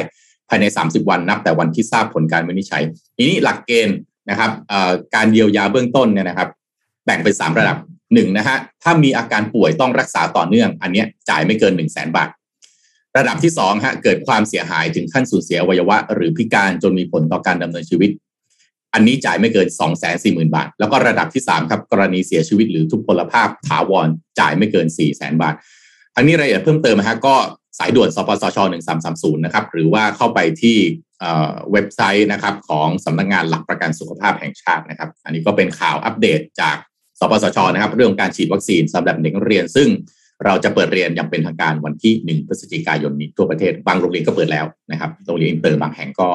ภายใน 30 วันนับแต่วันที่ทราบผลการวินิจฉัยทีนี้หลักเกณฑ์นะครับการเยียวยาเบื้องต้นเนี่ยนะครับ แบ่งเป็น3ระดับหนึ่งนะฮะถ้ามีอาการป่วยต้องรักษาต่อเนื่อง อันนี้จ่ายไม่เกิน1 0 0 0 0แบาท ระดับที่2ฮะเกิดความเสียหายถึงขั้นสูญเสียอวัยวะ หรือพิการจนมีผลต่อการดำเนินชีวิต อันนี้จ่ายไม่เกิน 2 4 0 0 0 0 บาท แล้วก็ระดับที่3ครับกรณีเสียชีวิตหรือทุพพลภาพถาวรจ่ายไม่เกิน 4 0 0 0 0 0 บาททั้งนี้รายละเอียดเพิ่มเติมนะฮะก็สายด่วนสปสช1330นะครับหรือว่าเข้าไปที่เว็บไซต์นะครับของสำนักงงานหลักประกันสุขภาพแห่งชาตินะครับ อันนี้ก็เป็นข่าวอัปเดตจากสปสชนะครับ เรื่องการฉีดวัคซีนสำหรับเด็กนักเรียน ซึ่ง เราจะเปิดเรียนอย่างเป็นทางการวันที่ 1 พฤศจิกายนนี้ทั่วประเทศบางโรงเรียนก็เปิดแล้วนะครับโรงเรียนอินเตอร์บางแห่งก็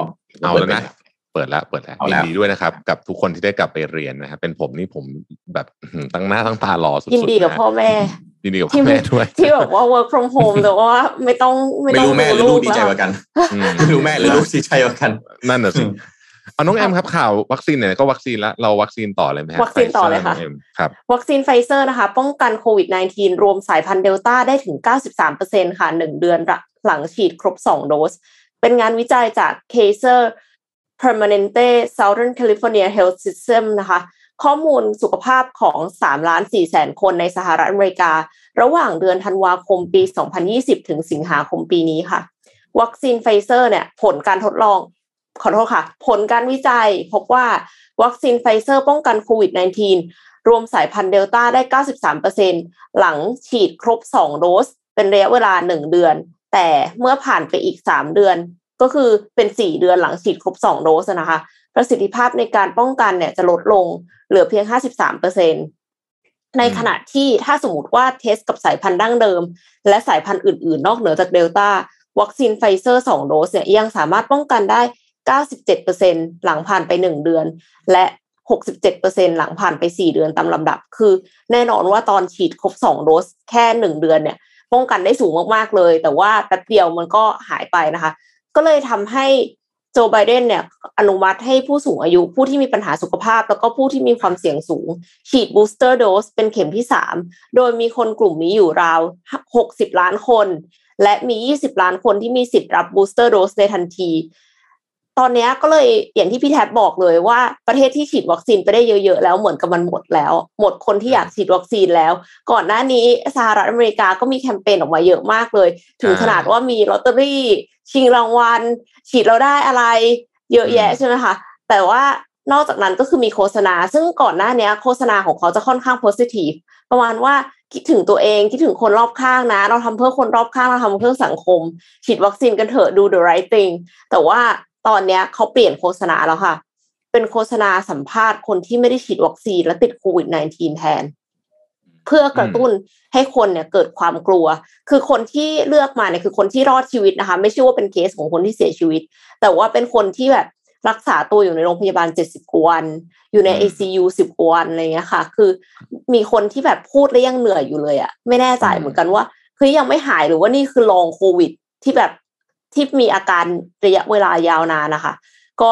เอาแล้วนะเปิดแล้วเปิดแล้วเอาแล้วยินดีด้วยนะครับ กับทุกคนที่ได้กลับไปเรียนนะครับเป็นผมนี่ผมแบบตั้งหน้าตั้งตารอสุดๆยินดีกับพ่อแม่ยินดีกับพ่อแม่ด้วยที่แบบว่า work from home แต่ว่าไม่ต้องไม่ไม่ต้องรู้แม่หรือลูกดีใจกแล้ว่ากันอืมไม่รู้แม่หรือลูกดีใจกว่ากัน นั่นน่ะสิ เอาน้องแอมครับข่าววัคซีนเนี่ยก็วัคซีนแล้วเราวัคซีนต่อเลยไหมฮะวัคซีนต่อเลยค่ะไฟซร์น้งแอมครับวัคซีนไฟเซอร์นะคะ ป้องกันโควิด -19 รวมสายพันธุ์เดลต้าได้ถึง 93%ค่ะ 1 เดือนหลังฉีดครบ 2 โดส เป็นงานวิจัยจาก Kaiser Permanente Southern California Health System นะคะ ข้อมูลสุขภาพของ 3 ล้าน4แสนคนในสหรัฐอเมริกา ระหว่างเดือนธันวาคมปี 2020 ถึงสิงหาคมปีนี้ค่ะ วัคซีนไฟเซอร์เนี่ยผลการทดลอง ขอโทษค่ะ ผลการวิจัยพบว่าวัคซีนไฟเซอร์ป้องกันโควิด -19 รวมสายพันธุ์เดลต้าได้ 93%หลังฉีดครบ 2 โดส เป็นระยะเวลา 1 เดือน แต่เมื่อผ่านไปอีก 3 เดือน ก็คือเป็น 4 เดือนหลังฉีดครบ 2 โดสนะคะ ประสิทธิภาพในการป้องกันเนี่ยจะลดลงเหลือเพียง 53%ในขณะที่ถ้าสมมติว่า test กับสายพันธุ์ดั้งเดิม และสายพันธุ์อื่น ๆ นอกเหนือจากเดลต้าวัคซีนไฟเซอร์ 2 โดสเนี่ยยังสามารถป้องกันได้ 97%หลังผ่านไป 1 เดือน และ 67%หลังผ่านไป 4 เดือนตามลำดับ คือ แน่นอนว่าตอนฉีดครบ 2 โดสแค่ 1 เดือนเนี่ย ป้องกันได้สูงมากๆเลย แต่ว่าแป๊บเดียวมันก็หายไปนะคะ ก็เลยทำให้โจไบเดนเนี่ยอนุมัติให้ผู้สูงอายุผู้ที่มีปัญหาสุขภาพ แล้วก็ผู้ที่มีความเสี่ยงสูง ฉีด booster dose เป็นเข็มที่ 3 โดยมีคนกลุ่มนี้อยู่ราว 60 ล้านคน และมี 20 ล้านคนที่มีสิทธิ์รับ booster dose ในทันที ตอนนี้ก็เลยอย่างที่พี่แท็บบอกเลยว่าประเทศที่ฉีดวัคซีนไปได้เยอะๆแล้วเหมือนกับมันหมดแล้ว หมดคนที่อยากฉีดวัคซีนแล้ว ก่อนหน้านี้สหรัฐอเมริกาก็มีแคมเปญออกมาเยอะมากเลย ถึงขนาดว่ามีลอตเตอรี่ ชิงรางวัล ฉีดเราได้อะไร เยอะแยะใช่ไหมคะแต่ว่านอกจากนั้นก็คือมีโฆษณา ซึ่งก่อนหน้านี้โฆษณาของเขาจะค่อนข้างโพสิทีฟประมาณว่าคิดถึงตัวเองคิดถึงคนรอบข้างนะ เราทำเพื่อคนรอบข้างเราทำเพื่อสังคม ฉีดวัคซีนกันเถอะดู the right thing แต่ว่า ตอนเนี้ยเขาเปลี่ยนโฆษณาแล้วค่ะ เป็นโฆษณาสัมภาษณ์คนที่ไม่ได้ฉีดวัคซีนและติดโควิด -19 แทน เพื่อกระตุ้นให้คนเนี่ยเกิดความกลัว คือคนที่เลือกมาเนี่ยคือคนที่รอดชีวิตนะคะ ไม่ใช่ว่าเป็นเคสของคนที่เสียชีวิต แต่ว่าเป็นคนที่แบบรักษาตัวอยู่ในโรงพยาบาลเจ็ดสิบกว่าวัน อยู่ใน ICU สิบกว่าวันอะไรเงี้ยค่ะ คือมีคนที่แบบพูดแล้วยังเหนื่อยอยู่เลยอะไม่แน่ใจเหมือนกันว่า คือยังไม่หายหรือว่านี่คือ long COVID ที่แบบ ที่มีอาการระยะเวลายาวนานนะคะ ก็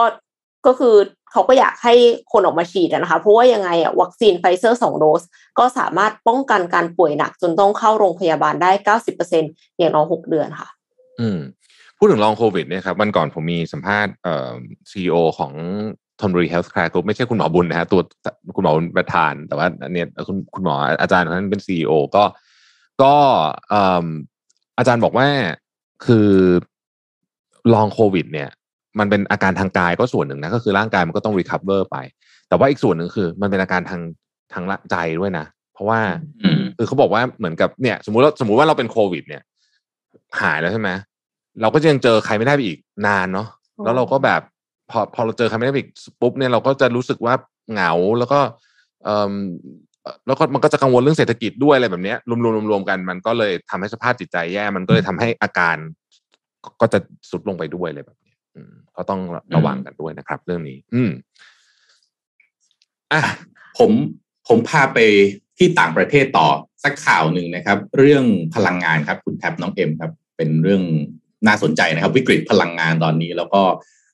ก็คือเขาก็อยากให้คนออกมาฉีดนะคะ เพราะว่ายังไงอะวัคซีนไฟเซอร์สองโดส ก็สามารถป้องกันการป่วยหนัก จนต้องเข้าโรงพยาบาลได้เก้าสิบเปอร์เซ็นอย่างน้อยหกเดือนค่ะ อืม พูดถึง long COVID เนี่ยครับวันก่อนผมมีสัมภาษณ์เอ่อ CEO ของธนบุรีเฮลท์แคร์กรุ๊ปไม่ใช่คุณหมอบุญนะฮะตัวคุณหมอบุญประธาน แต่ว่าอันเนี้ยคุณคุณหมออาจารย์ท่านเป็น CEO ก็ก็เอ่ออาจารย์บอกว่าคือ long COVID เนี่ย มันเป็นอาการทางกายก็ส่วนหนึ่งนะก็คือร่างกายมันก็ต้อง recover ไป แต่ว่าอีกส่วนหนึ่งคือ มันเป็นอาการทางทางใจด้วยนะ เพราะว่าอืมคือเขาบอกว่าเหมือนกับเนี่ย สมมุติว่าสมมุติว่าเราเป็นโควิด เนี่ย หายแล้วใช่ไหมเราก็จะยังเจอใครไม่ได้ไปอีกนานเนาะอ๋อแล้วเราก็แบบพอพอเราเจอใครไม่ได้ไปอีกปุ๊บเนี่ยเราก็จะรู้สึกว่าเหงาแล้วก็เอ่อแล้วก็มันก็จะกังวลเรื่องเศรษฐกิจด้วยอะไรแบบเนี้ยรวมรวมรวมรวมกัน มันก็เลยทำให้สภาพจิตใจแย่ มันก็เลยทำให้อาการ ก็จะสุดลงไปด้วยเลยแบบนี้อืมก็ต้องระวังกันด้วยนะครับ เรื่องนี้ อืมอะผมผมพาไปที่ต่างประเทศต่อสักข่าวหนึ่งนะครับ เรื่องพลังงานครับ คุณแท็บน้องเอ็มครับ เป็นเรื่องน่าสนใจนะครับ วิกฤตพลังงานตอนนี้ แล้วก็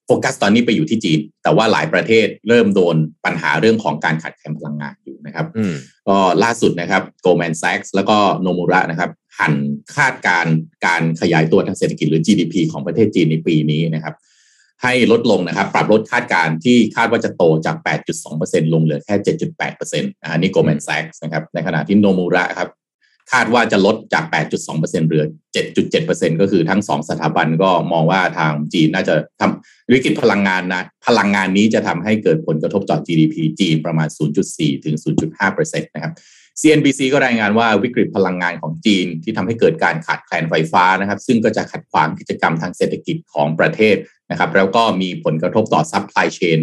โฟกัสตอนนี้ไปอยู่ที่จีน แต่ว่าหลายประเทศเริ่มโดนปัญหาเรื่องของการขาดแคลนพลังงานอยู่นะครับอืมก็ล่าสุดนะครับ Goldman Sachs แล้วก็โนมูระนะครับ หันคาดการ์การขยายตัวทางเศรษฐกิจหรือ GDP ของประเทศจีนในปีนี้นะครับ ให้ลดลงนะครับ ปรับลดคาดการ์ที่คาดว่าจะโตจาก 8.2%ลงเหลือแค่ 7.8%อันนี้ Goldman Sachs นะครับ ในขณะที่โนมูระครับ คาดว่าจะลดจาก 8.2%เหลือ 7.7%ก็คือทั้งสองสถาบันก็มองว่าทางจีนน่าจะทำวิกฤตพลังงานนะพลังงานนี้จะทำให้เกิดผลกระทบต่อ GDP จีนประมาณ 0.4 ถึง 0.5%นะครับ CNBC ก็รายงานว่าวิกฤตพลังงานของจีนที่ทำให้เกิดการขาดแคลนไฟฟ้านะครับ ซึ่งก็จะขัดขวางกิจกรรมทางเศรษฐกิจของประเทศนะครับ แล้วก็มีผลกระทบต่อ supply chain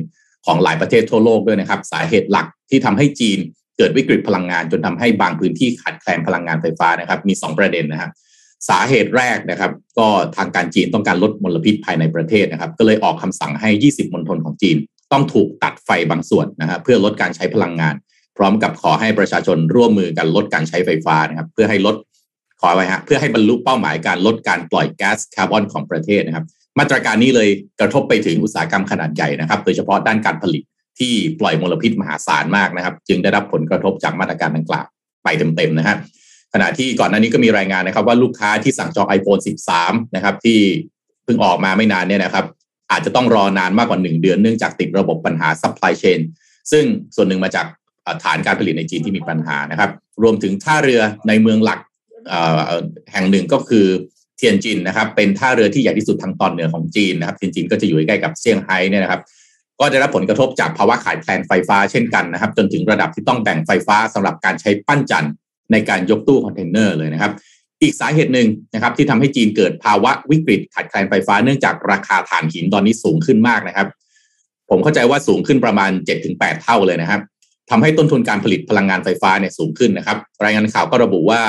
ของหลายประเทศทั่วโลกด้วยนะครับ สาเหตุหลักที่ทำให้จีนเกิดวิกฤตพลังงาน จนทำให้บางพื้นที่ขาดแคลนพลังงานไฟฟ้านะครับ มี 2 ประเด็นนะครับ สาเหตุแรกนะครับ ก็ทางการจีนต้องการลดมลพิษภายในประเทศนะครับ ก็เลยออกคำสั่งให้ 20 มณฑลของจีน ต้องถูกตัดไฟบางส่วนนะครับเพื่อลดการใช้พลังงาน พร้อมกับขอให้ประชาชนร่วมมือกันลดการใช้ไฟฟ้านะครับ เพื่อให้ลดขอไว้ฮะเพื่อให้บรรลุเป้าหมายการลดการปล่อยแก๊สคาร์บอนของประเทศนะครับ มาตรการนี้เลยกระทบไปถึงอุตสาหกรรมขนาดใหญ่นะครับ โดยเฉพาะด้านการผลิตที่ปล่อยมลพิษมหาศาลมากนะครับ จึงได้รับผลกระทบจากมาตรการดังกล่าวไปเต็มๆนะฮะขณะที่ก่อนหน้านี้ก็มีรายงานนะครับ ว่าลูกค้าที่สั่งจอง iPhone 13 นะครับ ที่เพิ่งออกมาไม่นานเนี่ยนะครับ อาจจะต้องรอนานมากกว่า 1 เดือนเนื่องจากติดระบบปัญหา supply chain ซึ่งส่วนหนึ่งมาจาก ฐานการผลิตในจีนที่มีปัญหานะครับ รวมถึงท่าเรือในเมืองหลักแห่งหนึ่งก็คือเทียนจินนะครับ เป็นท่าเรือที่ใหญ่ที่สุดทางตอนเหนือของจีนนะครับเทียนจินก็จะอยู่ใกล้กับเซี่ยงไฮ้เนี่ยนะครับ ก็ได้รับผลกระทบจากภาวะขาดแคลนไฟฟ้าเช่นกันนะครับ จนถึงระดับที่ต้องแบ่งไฟฟ้าสำหรับการใช้ปั้นจันทร์ในการยกตู้คอนเทนเนอร์เลยนะครับ อีกสาเหตุหนึ่งนะครับ ที่ทำให้จีนเกิดภาวะวิกฤตขาดแคลนไฟฟ้าเนื่องจากราคาถ่านหินตอนนี้สูงขึ้นมากนะครับ ผมเข้าใจว่าสูงขึ้นประมาณ7-8เท่าเลยนะครับ ทำให้ต้นทุนการผลิตพลังงานไฟฟ้าเนี่ยสูงขึ้นนะครับ รายงานข่าวก็ระบุว่า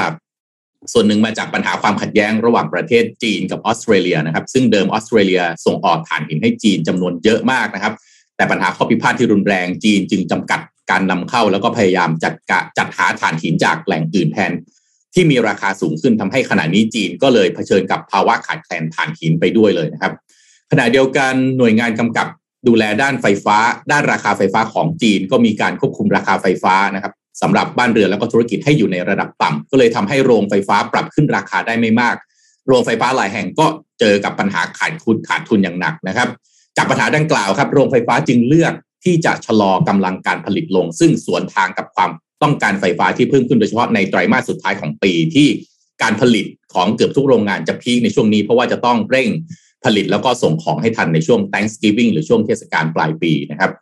ส่วนหนึ่งมาจากปัญหาความขัดแย้งระหว่างประเทศจีนกับออสเตรเลียนะครับ ซึ่งเดิมออสเตรเลียส่งออกถ่านหินให้จีนจำนวนเยอะมากนะครับ แต่ปัญหาข้อพิพาทที่รุนแรงจีนจึงจำกัดการนำเข้า แล้วก็พยายามจัดกะจัดหาถ่านหินจากแหล่งอื่นแทน ที่มีราคาสูงขึ้นทำให้ขณะนี้จีนก็เลยเผชิญกับภาวะขาดแคลนถ่านหินไปด้วยเลยนะครับขณะเดียวกันหน่วยงานกำกับ ดูแลด้านไฟฟ้า ด้านราคาไฟฟ้าของจีน ก็มีการควบคุมราคาไฟฟ้านะครับสำหรับบ้านเรือนแล้วก็ธุรกิจให้อยู่ในระดับต่ำก็เลยทำให้โรงไฟฟ้าปรับขึ้นราคาได้ไม่มาก โรงไฟฟ้าหลายแห่งก็เจอกับปัญหาขาดทุนขาดทุนอย่างหนักนะครับ จากปัญหาดังกล่าวครับโรงไฟฟ้าจึงเลือกที่จะชะลอกำลังการผลิตลง ซึ่งสวนทางกับความต้องการไฟฟ้าที่เพิ่มขึ้นโดยเฉพาะในไตรมาสสุดท้ายของปีที่การผลิตของเกือบทุกโรงงานจะพีคในช่วงนี้เพราะว่าจะต้องเร่ง ผลิตแล้วก็ส่งของให้ทันในช่วง Thanksgiving หรือช่วงเทศกาลปลายปีนะครับ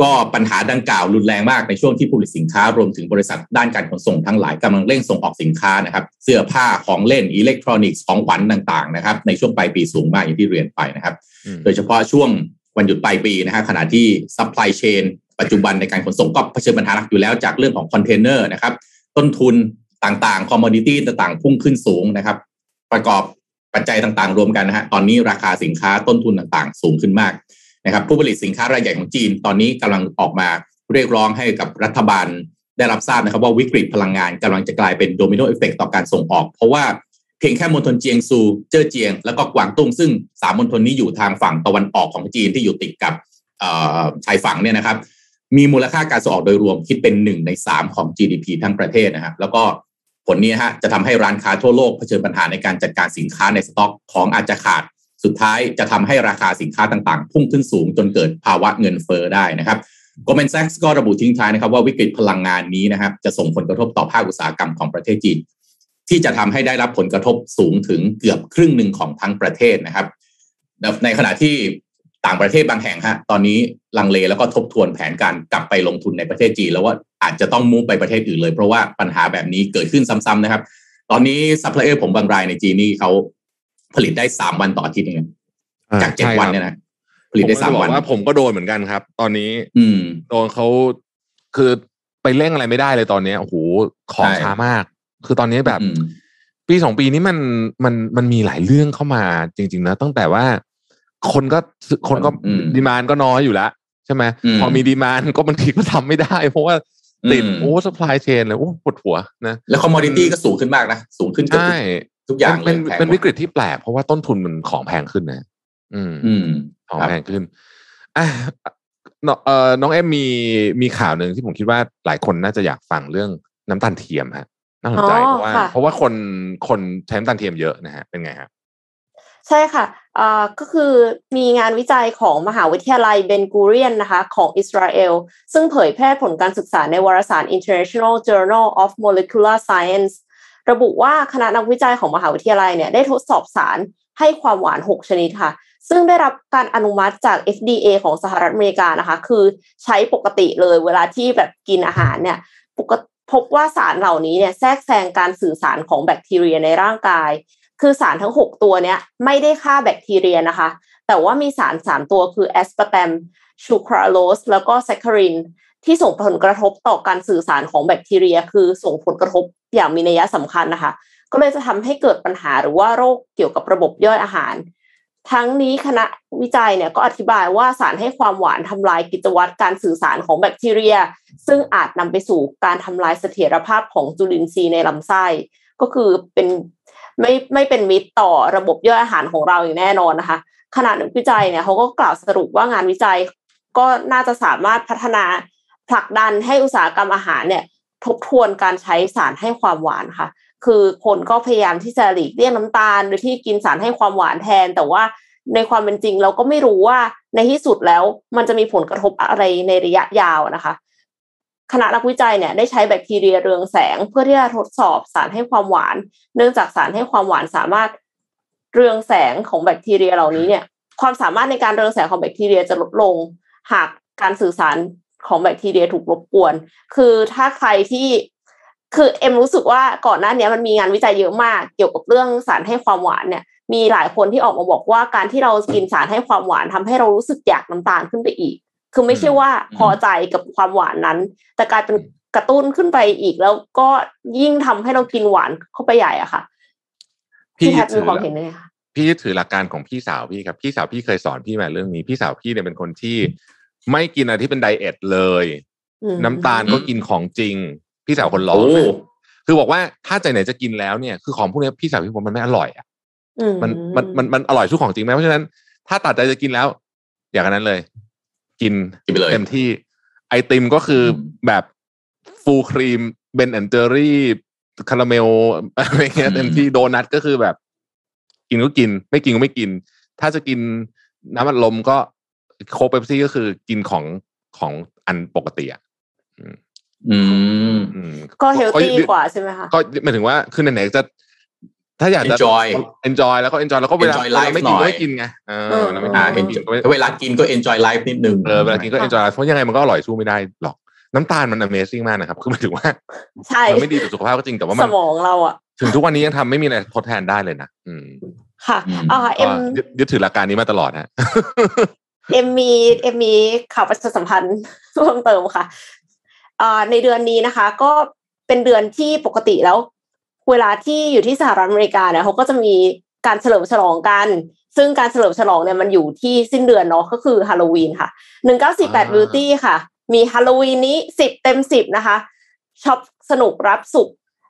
ก็ปัญหาดังกล่าวรุนแรงมากในช่วงที่ผู้ผลิตสินค้ารวมถึงบริษัทด้านการขนส่งทั้งหลายกำลังเร่งส่งออกสินค้านะครับ เสื้อผ้าของเล่นอิเล็กทรอนิกส์ของขวัญต่างๆนะครับ ในช่วงปลายปีสูงมากอย่างที่เรียนไปนะครับอืมโดยเฉพาะช่วงวันหยุดปลายปีนะฮะขณะที่ supply chain ปัจจุบันในการขนส่งก็เผชิญปัญหาหนักอยู่แล้วจากเรื่องของคอนเทนเนอร์นะครับ ต้นทุนต่างๆ commodity ต่างๆ พุ่งขึ้นสูงนะครับ ประกอบ ปัจจัยต่างๆ รวมกันนะฮะตอนนี้ราคาสินค้าต้นทุนต่างๆ สูงขึ้นมากนะครับ ผู้ผลิตสินค้ารายใหญ่ของจีน ตอนนี้กำลังออกมาเรียกร้องให้กับรัฐบาลได้รับทราบนะครับ ว่าวิกฤตพลังงานกำลังจะกลายเป็น domino effect ต่อการส่งออก เพราะว่าเพียงแค่มณฑลเจียงซู เจ้อเจียง แล้วก็กวางตุ้งซึ่งสามมณฑลนี้อยู่ทางฝั่งตะวันออกของจีนที่อยู่ติดกับชายฝั่งเนี่ยนะครับ มีมูลค่าการส่งออกโดยรวมคิดเป็นหนึ่งในสามของ GDP ทั้งประเทศนะครับ แล้วก็ ผลนี้ฮะจะทำให้ร้านค้าทั่วโลกเผชิญปัญหาในการจัดการสินค้าในสต็อกของอาจจะขาด สุดท้ายจะทำให้ราคาสินค้าต่างๆ พุ่งขึ้นสูงจนเกิดภาวะเงินเฟ้อได้นะครับ Goldman Sachs ก็ระบุทิ้งท้ายนะครับว่าวิกฤตพลังงานนี้นะครับจะส่งผลกระทบต่อภาคอุตสาหกรรมของประเทศจีน ที่จะทำให้ได้รับผลกระทบสูงถึงเกือบครึ่งหนึ่งของทั้งประเทศนะครับ ในขณะที่ ต่างประเทศบางแห่งฮะตอนนี้ลังเลแล้วก็ทบทวนแผนการกลับไปลงทุนในประเทศจีนแล้วว่าอาจจะต้องมุ่งไปประเทศอื่นเลย เพราะว่าปัญหาแบบนี้เกิดขึ้นซ้ำๆนะครับ ตอนนี้ซัพพลายเออร์ผมบางรายในจีนนี่เขาผลิตได้สามวันต่ออาทิตย์เองจากเจ็ดใช่ครับวันเนี่ยนะผลิตได้ผมสามจะบอกวันว่าผมก็โดนเหมือนกันครับ ตอนนี้ อืมโดนเขาคือไปเร่งอะไรไม่ได้เลยตอนนี้โอ้โหของใช่ช้ามาก คือตอนนี้แบบอืมปีสองปีนี้มันมันมันมีหลายเรื่องเข้ามาจริง ๆ นะตั้งแต่ว่า คนก็คนก็อืม demand ก็น้อยอยู่แล้วใช่ไหมอืมพอมี demand ก็บางทีก็ทำไม่ได้ เพราะว่าติดอืมโอ้สปายเชนเลยโอ้ปวดหัวนะแล้วคอมมอดิตี้ก็สูงขึ้นมากนะ สูงขึ้นเกือบใช่ทุกทุกอย่างเลเป็ยนแพงเป็นหมดวิกฤตที่แปลกเพราะว่าต้นทุนมันของแพงขึ้นนะ อืมอืมของครับแพงขึ้นอะน้องเอ่อน้องเอ็มมีมีข่าวหนึ่งที่ผมคิดว่าหลายคนน่าจะอยากฟังเรื่องน้ำตาลเทียมฮะน่าสนใจอ๋อเพราะว่าค่ะเพราะว่าคนคนใช้น้ำตาลเทียมเยอะนะฮะเป็นไงครับ ใช่ค่ะอ่าก็คือมีงานวิจัยของมหาวิทยาลัยเบนกูเรียนนะคะของอิสราเอล ซึ่งเผยแพร่ผลการศึกษาในวารสาร International Journal of Molecular Science ระบุว่าคณะนักวิจัยของมหาวิทยาลัยเนี่ยได้ทดสอบสารให้ความหวาน 6 ชนิดค่ะ ซึ่งได้รับการอนุมัติจาก FDA ของสหรัฐอเมริกานะคะ คือใช้ปกติเลยเวลาที่แบบกินอาหารเนี่ยปกพบว่าสารเหล่านี้เนี่ยแทรกแซงการสื่อสารของแบคทีเรียในร่างกาย คือสารทั้ง 6 ตัวเนี้ยไม่ได้ฆ่าแบคทีเรียนะคะ แต่ว่ามีสาร 3 ตัวคือแอสปาร์แตมซูคราโลสแล้วก็แซคคารินที่ส่งผลกระทบต่อการสื่อสารของแบคทีเรีย คือส่งผลกระทบอย่างมีนัยสำคัญนะคะ ก็เลยจะทำให้เกิดปัญหาหรือว่าโรคเกี่ยวกับระบบย่อยอาหาร ทั้งนี้คณะวิจัยเนี่ยก็อธิบายว่าสารให้ความหวานทำลายกิจวัตรการสื่อสารของแบคทีเรีย ซึ่งอาจนำไปสู่การทำลายเสถียรภาพของจุลินทรีย์ในลำไส้ ก็คือเป็น ไม่ไม่เป็นมิตรต่อระบบย่อยอาหารของเราอย่างแน่นอนนะคะ ขนักวิจัยเนี่ยเขาก็กล่าวสรุปว่างานวิจัย ก็น่าจะสามารถพัฒนาผลักดันให้อุตสาหกรรมอาหารเนี่ยทบทวนการใช้สารให้ความหวานค่ะ คือคนก็พยายามที่จะหลีกเลี่ยงน้ำตาล โดยที่กินสารให้ความหวานแทน แต่ว่าในความเป็นจริงเราก็ไม่รู้ว่าในที่สุดแล้วมันจะมีผลกระทบอะไรในระยะยาวนะคะ คณะนักวิจัยเนี่ยได้ใช้แบคทีเรียเรืองแสง เพื่อที่จะทดสอบสารให้ความหวาน เนื่องจากสารให้ความหวานสามารถเรืองแสงของแบคทีเรียเหล่านี้เนี่ย ความสามารถในการเรืองแสงของแบคทีเรียจะลดลง หากการสื่อสารของแบคทีเรียถูกรบกวน คือถ้าใครที่คือเอ็มรู้สึกว่าก่อนหน้านี้มันมีงานวิจัยเยอะมากเกี่ยวกับเรื่องสารให้ความหวานเนี่ย มีหลายคนที่ออกมาบอกว่าการที่เรากินสารให้ความหวานทำให้เรารู้สึกอยากน้ำตาลขึ้นไปอีก คือไม่ใช่ว่าพอใจกับความหวานนั้น แต่กลายเป็นกระตุ้นขึ้นไปอีก แล้วก็ยิ่งทำให้เรากินหวานเข้าไปใหญ่อะค่ะ พี่พี่แพทย์ถืมีอความเห็นยังไงคะพี่ถือหลักการของพี่สาวพี่ครับ พี่สาวพี่เคยสอนพี่มาเรื่องนี้ พี่สาวพี่เนี่ยเป็นคนที่ไม่กินอะไรที่เป็นไดเอทเลยอืมน้ำตาลก็กินของจริง พี่สาวคนร้องโอ้นะคือบอกว่าถ้าใจไหนจะกินแล้วเนี่ยคือของพวกเนี้ยพี่สาวพี่ผมมันไม่อร่อยอะอืมันมันมันมันอร่อยสู้ของจริงไหมเพราะฉะนั้นถ้าตัดใจจะกินแล้ว อย่างนั้นเลย กินกินไปเลยเต็มที่ไอติมก็คืออมแบบ full cream Ben & Jerry's คาราเมลอะไรเงี้ยเต็มที่โดนัทก็คือแบบ กินก็กิน ไม่กินก็ไม่กิน ถ้าจะกินน้ำอัดลมก็โค้กเปปซี่ก็คือกินของของอันปกติอะอืมอืมก็ healthy กว่าใช่ไหมคะก็หมายถึงว่าคือไหนๆจะ ถ้าอยากจะ Enjoy enjoy แล้วก็ enjoy แล้วก็เวลา Enjoy เวลา life ไม่กินหน่ก็อยไม่กินไงเออเออแล้วไม่อ่ากิน enjoy ก็ไม่เวลากินก็ enjoy life นิดนึงเออเวลากินก็ enjoy เพราะยังไงมันก็อร่อยสู้ไม่ได้หรอกน้ำตาลมัน amazing มากนะครับ คือหมายถึงว่าใช่มันไม่ดีต่อสุขภาพก็จริงแต่ว่าสมันมองเราอะถึงทุกวันนี้ยังทำไม่มีอะไรทดแทนได้เลยนะอืมค่ะอืมอ่าเอ็ก็มยึดยึดถือหลักการนี้มาตลอดฮะเอ็มมีเอ็มมีข่าวประชาสัมพันธ์เพิ่มเติมค่ะอ่าในเดือนนี้นะคะ ก็เป็นเดือนที่ปกติแล้ว เวลาที่อยู่ที่สหรัฐอเมริกาเนี่ยเขาก็จะมีการเฉลิมฉลองกัน ซึ่งการเฉลิมฉลองเนี่ยมันอยู่ที่สิ้นเดือนเนาะก็คือฮาโลวีนค่ะหนึ่งเก้าสี่แปดอ่าบิวตี้ค่ะ มีฮาโลวีนนี้สิบเต็มสิบนะคะช็อปสนุกรับสุข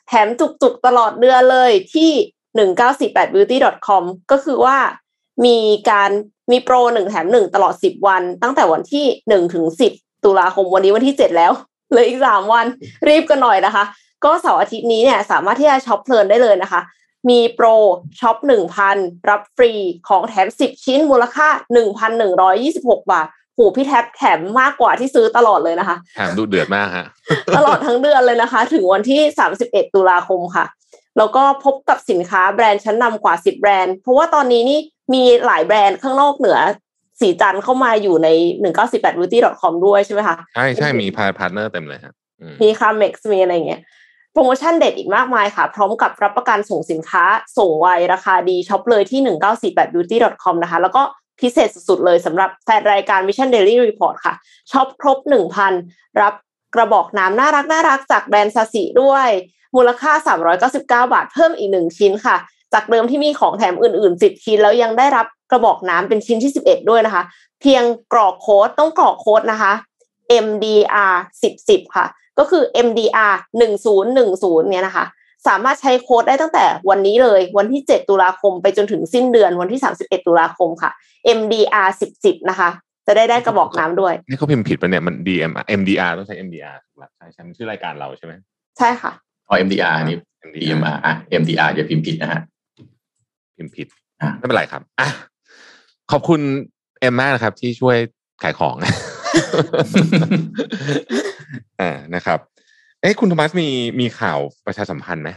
แถมจุกๆตลอดเดือนเลยที่หนึ่งเก้าสี่แปด beauty com ก็คือว่ามีการมีโปรหนึ่งแถมหนึ่งตลอดสิบวัน ตั้งแต่วันที่หนึ่งถึงสิบตุลาคมวันนี้วันที่เจ็ดแล้วเหลืออีกสามวันรีบกันหน่อยนะคะ ก็เสาร์อาทิตย์นี้เนี่ยสามารถที่จะช็อปเพลินได้เลยนะคะ มีโปรช็อปหนึ่งพันรับฟรีของแถมสิบชิ้นมูลค่าหนึ่งพันหนึ่งร้อยยี่สิบหกบาทโหพี่แท็บแถมมากกว่าที่ซื้อตลอดเลยนะคะแถมดูเดือดมากฮะตลอดทั้งเดือนเลยนะคะ ถึงวันที่ 31 ตุลาคมค่ะ แล้วก็พบกับสินค้าแบรนด์ชั้นนำกว่า 10 แบรนด์ เพราะว่าตอนนี้นี่มีหลายแบรนด์ข้างนอกเหนือศรีจันทร์เข้ามาอยู่ใน 1948 beauty com ด้วยใช่ไหมคะ ใช่ใช่มีพา partner เต็มเลยฮะอืมมี Carmex มีอะไรอย่างเงี้ยโป รโมชั่นเด็ดอีกมากมายค่ะ พร้อมกับรับประกันส่งสินค้า ส่งไวราคาดีช็อปเลยที่ 1948 beauty com นะคะ แล้วก็พิเศษสุดๆเลยสำหรับแฟนรายการ Mission Daily Report ค่ะช็อปครบ 1,000 รับกระบอกน้ำน่ารักน่ารักจากแบรนด์ Sasi ด้วย มูลค่า 399 บาทเพิ่มอีกหนึ่งชิ้นค่ะ จากเดิมที่มีของแถมอื่นๆ 10 ชิ้น แล้วยังได้รับกระบอกน้ำเป็นชิ้นที่ 11 ด้วยนะคะ เพียงกรอกโค้ดต้องกรอกโค้ดนะคะ MDR 10 10 ค่ะ ก็คือ MDR 1010เนี่ยนะคะ สามารถใช้โค้ดได้ตั้งแต่วันนี้เลย วันที่ 7 ตุลาคมไปจนถึงสิ้นเดือนวันที่ 31 ตุลาคมค่ะ MDR 10 10นะคะ จะได้ได้กระบอกน้ำด้วย นี่เขาพิมพ์ผิดปะเนี่ยมัน DM MDR ต้องใช้ MDR ถูกปะใช่ใช่มันชื่อรายการเราใช่ไหมใช่ค่ะอ๋อ MDR นี่ DMR อะ MDR อย่าพิมพ์ผิดนะฮะพิมพ์ผิดอะไม่เป็นไรครับอะขอบคุณเอ็มมากนะครับ ที่ช่วยขายของ อ่านะครับ เอ้คุณโทมัสมีมีข่าวประชาสัมพันธ์ไหม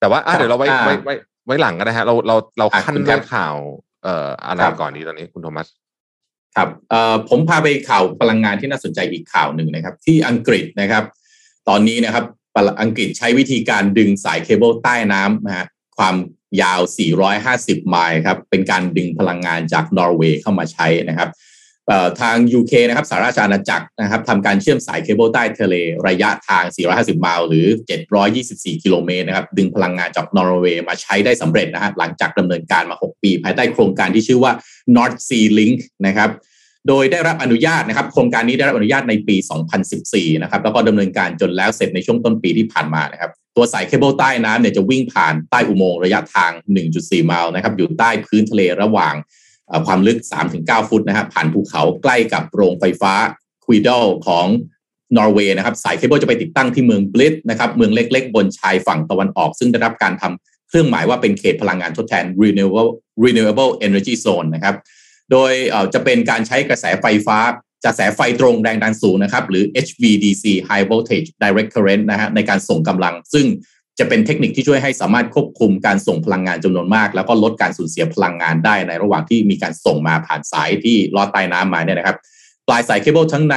แต่ว่าอะเดี๋ยวเราไว้อ่าไว้ไว้ไว้หลังก็ได้ฮะเราเราเราอะขั้นคุณเรื่ครัอบงข่าว เอ่ออะไรครับก่อนดีตอนนี้คุณโทมัสครับเอ่อผมพาไปข่าวพลังงานที่น่าสนใจอีกข่าวหนึ่งนะครับ ที่อังกฤษนะครับ ตอนนี้นะครับอังกฤษใช้วิธีการดึงสายเคเบิลใต้น้ำนะฮะความยาว 450 ไมล์ครับ เป็นการดึงพลังงานจากนอร์เวย์เข้ามาใช้นะครับเอ่อ ทาง UK นะครับสหราชอาณาจักรนะครับทำการเชื่อมสายเคเบิลใต้ทะเลระยะทาง 450 ไมล์หรือ 724 กิโลเมตรนะครับ ดึงพลังงานจากนอร์เวย์มาใช้ได้สำเร็จนะฮะหลังจากดำเนินการมา 6 ปี ภายใต้โครงการที่ชื่อว่า North Sea Link นะครับโดยได้รับอนุญาตนะครับ โครงการนี้ได้รับอนุญาตในปี 2014 นะครับ แล้วก็ดำเนินการจนแล้วเสร็จในช่วงต้นปีที่ผ่านมานะครับ ตัวสายเคเบิลใต้น้ำเนี่ยจะวิ่งผ่านใต้อุโมงค์ระยะทาง 1.4 ไมล์นะครับ อยู่ใต้พื้นทะเลระหว่าง ความลึก 3-9 ฟุตนะครับผ่านภูเขาใกล้กับโรงไฟฟ้า Kvilldal ของนอร์เวย์นะครับสายเคเบิลจะไปติดตั้งที่เมือง Blyth นะครับเมืองเล็ก ๆ บนชายฝั่งตะวันออก ซึ่งได้รับการทำเครื่องหมายว่าเป็นเขตพลังงานทดแทน renewable renewable energy zone นะครับโดยจะเป็นการใช้กระแสไฟฟ้ากระแสไฟตรงแรงดันสูงนะครับหรือ HVDC High Voltage Direct Current นะฮะในการส่งกำลัง ซึ่ง จะเป็นเทคนิคที่ช่วยให้สามารถควบคุมการส่งพลังงานจำนวนมาก แล้วก็ลดการสูญเสียพลังงานได้ในระหว่างที่มีการส่งมาผ่านสายที่ลอดใต้น้ำมาเนี่ยนะครับ ปลายสายเคเบิลทั้งใน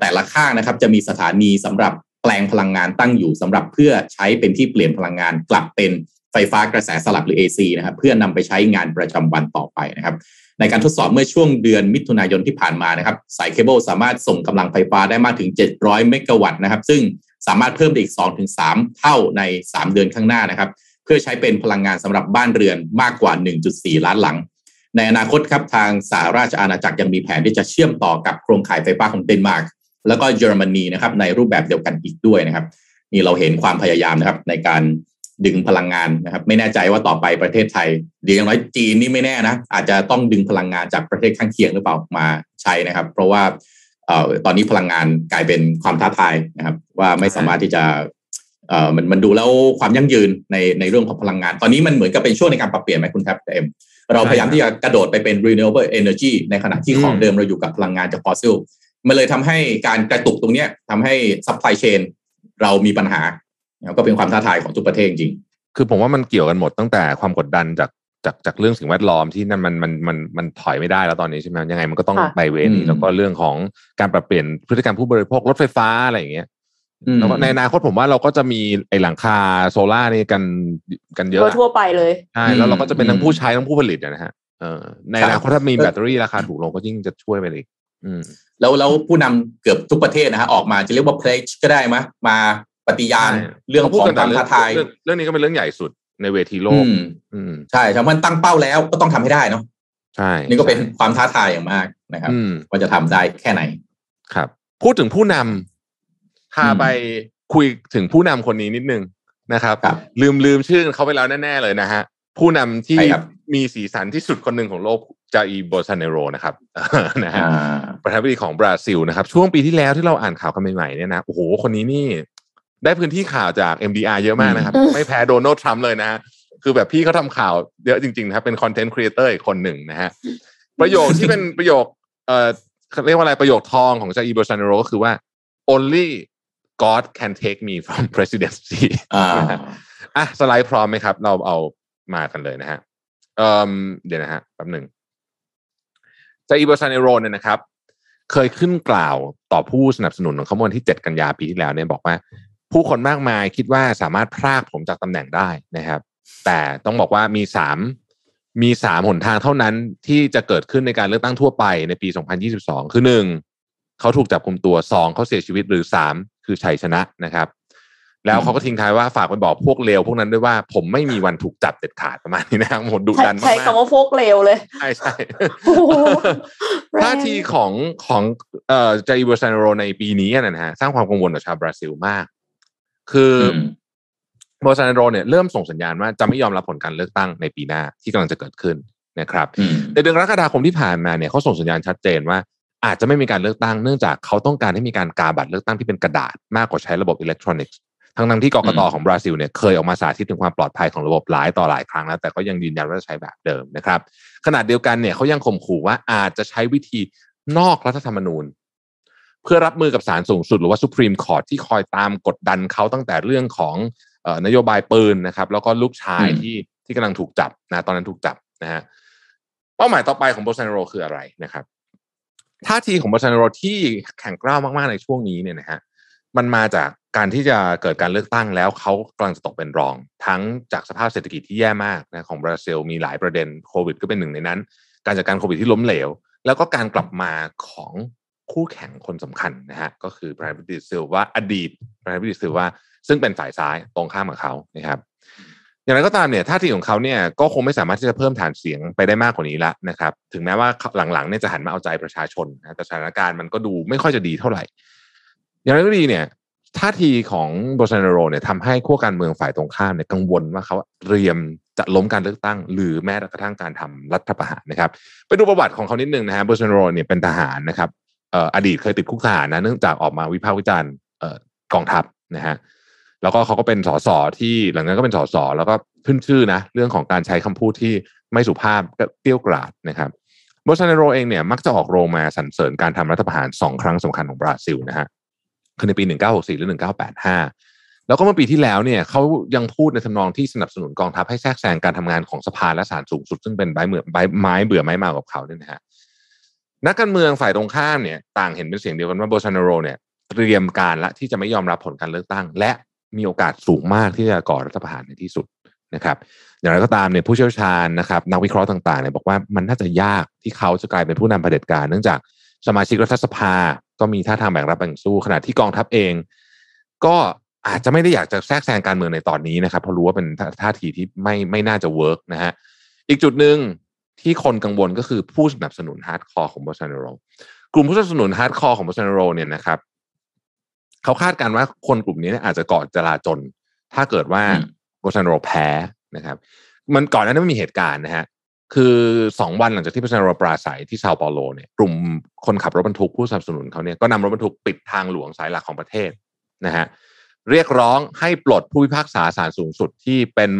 แต่ละข้างนะครับ จะมีสถานีสำหรับแปลงพลังงานตั้งอยู่สำหรับเพื่อใช้เป็นที่เปลี่ยนพลังงานกลับเป็นไฟฟ้ากระแสสลับหรือ AC นะครับเพื่อนำไปใช้งานประจำวันต่อไปนะครับในการทดสอบเมื่อช่วงเดือนมิถุนายนที่ผ่านมานะครับสายเคเบิลสามารถส่งกำลังไฟฟ้าได้มากถึง 700 เมกะวัตต์นะครับ ซึ่ง สามารถเพิ่มได้อีก2-3เท่าใน 3 เดือนข้างหน้านะครับ เพื่อใช้เป็นพลังงานสำหรับบ้านเรือนมากกว่า 1.4 ล้านหลัง ในอนาคตครับทางสหราชอาณาจักรยังมีแผนที่จะเชื่อมต่อกับโครงข่ายไฟฟ้าของเดนมาร์กแล้วก็เยอรมนีนะครับในรูปแบบเดียวกันอีกด้วยนะครับ นี่เราเห็นความพยายามนะครับในการดึงพลังงานนะครับ ไม่แน่ใจว่าต่อไปประเทศไทยเดี๋ยวอย่างน้อยจีนนี่ไม่แน่นะอาจจะต้องดึงพลังงานจากประเทศข้างเคียงหรือเปล่ามาใช้นะครับ เพราะว่า ตอนนี้พลังงานกลายเป็นความท้าทายนะครับ ว่าไม่สามารถที่จะเอ่อมันมันดูแล้วความยั่งยืนในในเรื่องของพลังงาน ตอนนี้มันเหมือนกับเป็นช่วงในการปรับเปลี่ยนไหมคุณแทบเอ็มเราพยายามที่จะกระโดดไปเป็น renewable energy ในขณะที่ของเดิมเราอยู่กับพลังงานจากฟอสซิลมันเลยทำให้การกระตุกตรงเนี้ยทำให้ supply chain เรามีปัญหาก็เป็นความท้าทายของทุกประเทศจริง คือผมว่ามันเกี่ยวกันหมดตั้งแต่ความกดดันจาก จากจากเรื่องสิ่งแวดล้อมที่นั่นมันมันมันมันถอยไม่ได้แล้วตอนนี้ใช่ไหมยังไงมันก็ต้องค่ะไปเวนี้แล้วก็เรื่องของการปรับเปลี่ยนพฤติกรรมผู้บริโภครถไฟฟ้าอะไรอย่างเงี้ยอืมแล้วก็ในอนาคตผมว่าเราก็จะมีไอ้หลังคาโซล่าร์นี่กันกันเยโดอะยทั่วไปเลยใช่แล้วเราก็จะเป็นทั้งอืมผู้ใช้ทั้งผู้ผลิตอะนะฮะเออในอนาคตถ้ามีแบตเตอรี่ราคาถูกลงก็ยิ่งจะช่วยไปอีกอืมแล้วแล้วผู้นำเกือบทุกประเทศนะฮะออกมาจะเรียกว่า pledge ก็ได้ไหมมาปฏิญาณใช่เรื่องเขาขพูดองกันความแต่ท้าทายเรื่องเรื่องนี้ก็เป็นเรื่องใหญ่สุด ในเวทีโลอืกมอืมใช่ถ้ามันตั้งเป้าแล้วก็ต้องทำให้ได้เนาะใช่ นี่ก็เป็นความท้าทายอย่างมากนะครับอืมว่าจะทำได้แค่ไหน ครับ พูดถึงผู้นำพาอืมไปคุยถึงผู้นำคนนี้นิดนึงนะครับครับลืมลืมชื่อเขาไปแล้วแน่ ๆ เลยนะฮะ ผู้นำที่ใช่ครับมีสีสันที่สุดคนหนึ่งของโลกจาอีร์ โบลโซนาโรนะครับนะฮะอ่าประธานาธิบดีของบราซิลนะครับ ช่วงปีที่แล้วที่เราอ่านข่าวกันใหม่ๆเนี่ยนะโอ้โหคนนี้นี่ ได้พื้นที่ข่าวจาก MDR เยอะมากนะครับอืมไม่แพ้โดนัลด์ทรัมป์เลยนะฮะคือแบบพี่เขาทำข่าวเยอะจริงๆนะครับเป็น content creator อีกคนหนึ่งนะฮะประโยคที่เป็นประโยคเอ่อเขาเรียกว่าอะไรประโยคทองของจาอีร์ โบลโซนาโรก็คือว่า only God can take me from presidency อ่าอะสไลด์พร้อมไหมครับ เราเอามากันเลยนะฮะเอ่มเดี๋ยวนะฮะแป๊บหนึ่งจาอีโบซานเนโรเนี่ยนะครับ เคยขึ้นกล่าวต่อผู้สนับสนุนของเขาเมื่อวันที่ 7 กันยาปีที่แล้วเนี่ยบอกว่า ผู้คนมากมายคิดว่าสามารถพรากผมจากตำแหน่งได้นะครับ แต่ต้องบอกว่ามีสามมีสามหนทางเท่านั้นที่จะเกิดขึ้นในการเลือกตั้งทั่วไปในปี 2022 คือหนึ่งเขาถูกจับกุมตัวสองเขาเสียชีวิตหรือสามคือชัยชนะนะครับ แล้วเขาก็ทิ้งท้ายว่าฝากไปบอกพวกเลวพวกนั้นด้วยว่าผมไม่มีวันถูกจับเด็ดขาดประมาณนี้นะครับโหดุใช้ดันมากใช้ๆคำว่าพวกเลวเลย ใช่ใช่โอ้โหแรงท่าทีของของเอ่อจาอิโบซานโรในปีนี้นะฮะสร้างความกังวลต่อชาวบราซิลมาก คืออมโบซานโรเนี่ยเริ่มส่งสัญญาณว่าจะไม่ยอมรับผลการเลือกตั้งในปีหน้าที่กำลังจะเกิดขึ้นนะครับอืมในเดือนกรกฎาคมที่ผ่านมาเนี่ยเขาส่งสัญญาณชัดเจนว่า อาจจะไม่มีการเลือกตั้งเนื่องจากเขาต้องการให้มีการกาบัตรเลือกตั้งที่เป็นกระดาษมากกว่าใช้ระบบอิเล็กทรอนิกส์ทั้งทั้งๆที่กกตอืมของบราซิลเนี่ยเคยออกมาสาธิตถึงความปลอดภัยของระบบหลายต่อหลายครั้งแล้ว แต่ก็ยังยืนยันว่าจะใช้แบบเดิมนะครับขณะเดียวกันเนี่ยเขายังข่มขู่ว่าอาจจะใช้วิธีนอกรัฐธรรมนูญ เพื่อรับมือกับศาลสูงสุดหรือว่า Supreme Court ที่คอยตามกดดันเขาตั้งแต่เรื่องของเอ่อนโยบายปืนนะครับ แล้วก็ลูกชายอืมที่ที่กำลังถูกจับนะตอนนั้นถูกจับนะฮะเป้าหมายต่อไปของโบซานโรคืออะไรนะครับท่าทีของโบซานโรที่แข็งกร้าวมากๆในช่วงนี้เนี่ยนะฮะมันมาจากการที่จะเกิดการเลือกตั้งแล้วเขากำลังจะตกเป็นรอง ทั้งจากสภาพเศรษฐกิจที่แย่มากนะของบราซิลมีหลายประเด็นโควิด ก็เป็นหนึ่งในนั้น การจัดการโควิดที่ล้มเหลว แล้วก็การกลับมาของ คู่แข่งคนสำคัญนะฮะก็คือประธานาธิบดีซิลว่าอดีตประธานาธิบดีซิลว่าซึ่งเป็นฝ่ายซ้ายตรงข้ามกับเขานะครับอย่างไรก็ตามเนี่ยท่าทีของเขาเนี่ยก็คงไม่สามารถที่จะเพิ่มฐานเสียงไปได้มากกว่านี้ละนะครับ ถึงแม้ว่าหลังๆเนี่ยจะหันมาเอาใจประชาชนนะแต่สถานการณ์มันก็ดูไม่ค่อยจะดีเท่าไหร่ อย่างไรก็ดีเนี่ยท่าทีของโบซานโรเนี่ยทำให้ขั้วการเมืองฝ่ายตรงข้ามเนี่ยกังวลว่าเขาเตรียมจะล้มการเลือกตั้ง หรือแม้กระทั่งการทำรัฐประหารนะครับ ไปดูประวัติของเขานิดนึงนะฮะโบซานโรเนี่ยเป็นทหารนะครับ อดีตเคยติดคุกทหารนะเนื่องจากออกมาวิพากษ์วิจารณ์กองทัพนะฮะแล้วก็เขาก็เป็นสสที่หลังนั้นก็เป็นสสแล้วก็ขึ้นชื่อนะเรื่องของการใช้คำพูดที่ไม่สุภาพก็เปรี้ยวกราดนะครับโบซานโรเองเนี่ยมักจะออกโรงมาสรรเสริญการทำรัฐประหารสองครั้งสำคัญของบราซิลนะฮะคือในปี 1964 หรือ 1985 แล้วก็เมื่อปีที่แล้วเนี่ยเขายังพูดในทำนองที่สนับสนุนกองทัพให้แทรกแซงการทำงานของสภาและศาลสูงสุด ซึ่งเป็นไม้เหมือนไม้เบื่อไม้เมากับเขาเนี่ยนะฮะ นักการเมืองฝ่ายตรงข้ามเนี่ยต่างเห็นเป็นเสียงเดียวกันว่าโบซานโรเนี่ยเตรียมการละที่จะไม่ยอมรับผลการเลือกตั้ง และมีโอกาสสูงมากที่จะก่อรัฐประหารในที่สุดนะครับอย่างไรก็ตามเนี่ยผู้เชี่ยวชาญนะครับนักวิเคราะห์ต่างๆเนี่ยบอกว่ามันน่าจะยากที่เขาจะกลายเป็นผู้นำเผด็จการ เนื่องจากสมาชิกรัฐสภาก็มีท่าทางแบ่งรับแบ่งสู้ขณะที่กองทัพเอง ก็อาจจะไม่ได้อยากจะแทรกแซงการเมืองในตอนนี้นะครับเพราะรู้ว่าเป็นท่าท่าทีที่ไม่ไม่น่าจะเวิร์กนะฮะอีกจุดหนึ่ง ที่คนกังวลก็คือผู้สนับสนุน hardcore ของโบลโซนาโรกลุ่มผู้สนับสนุน hardcore ของโบลโซนาโรเนี่ยนะครับเขาคาดการณ์ว่าคนกลุ่มนี้อาจจะก่อจลาจลถ้าเกิดว่าโบลโซนาโรแพ้นะครับมันก่อนหน้านั้นไม่มีเหตุการณ์นะฮะคือสองวันหลังจากที่ประชาชนปราศรัยที่ซาเปาโลเนี่ยกลุ่มคนขับรถบรรทุกผู้สนับสนุนเขาเนี่ยก็นำรถบรรทุกปิดทางหลวงสายหลักของประเทศนะฮะเรียกร้องให้ปลดผู้พิพากษาศาลสูงสุดที่เป็น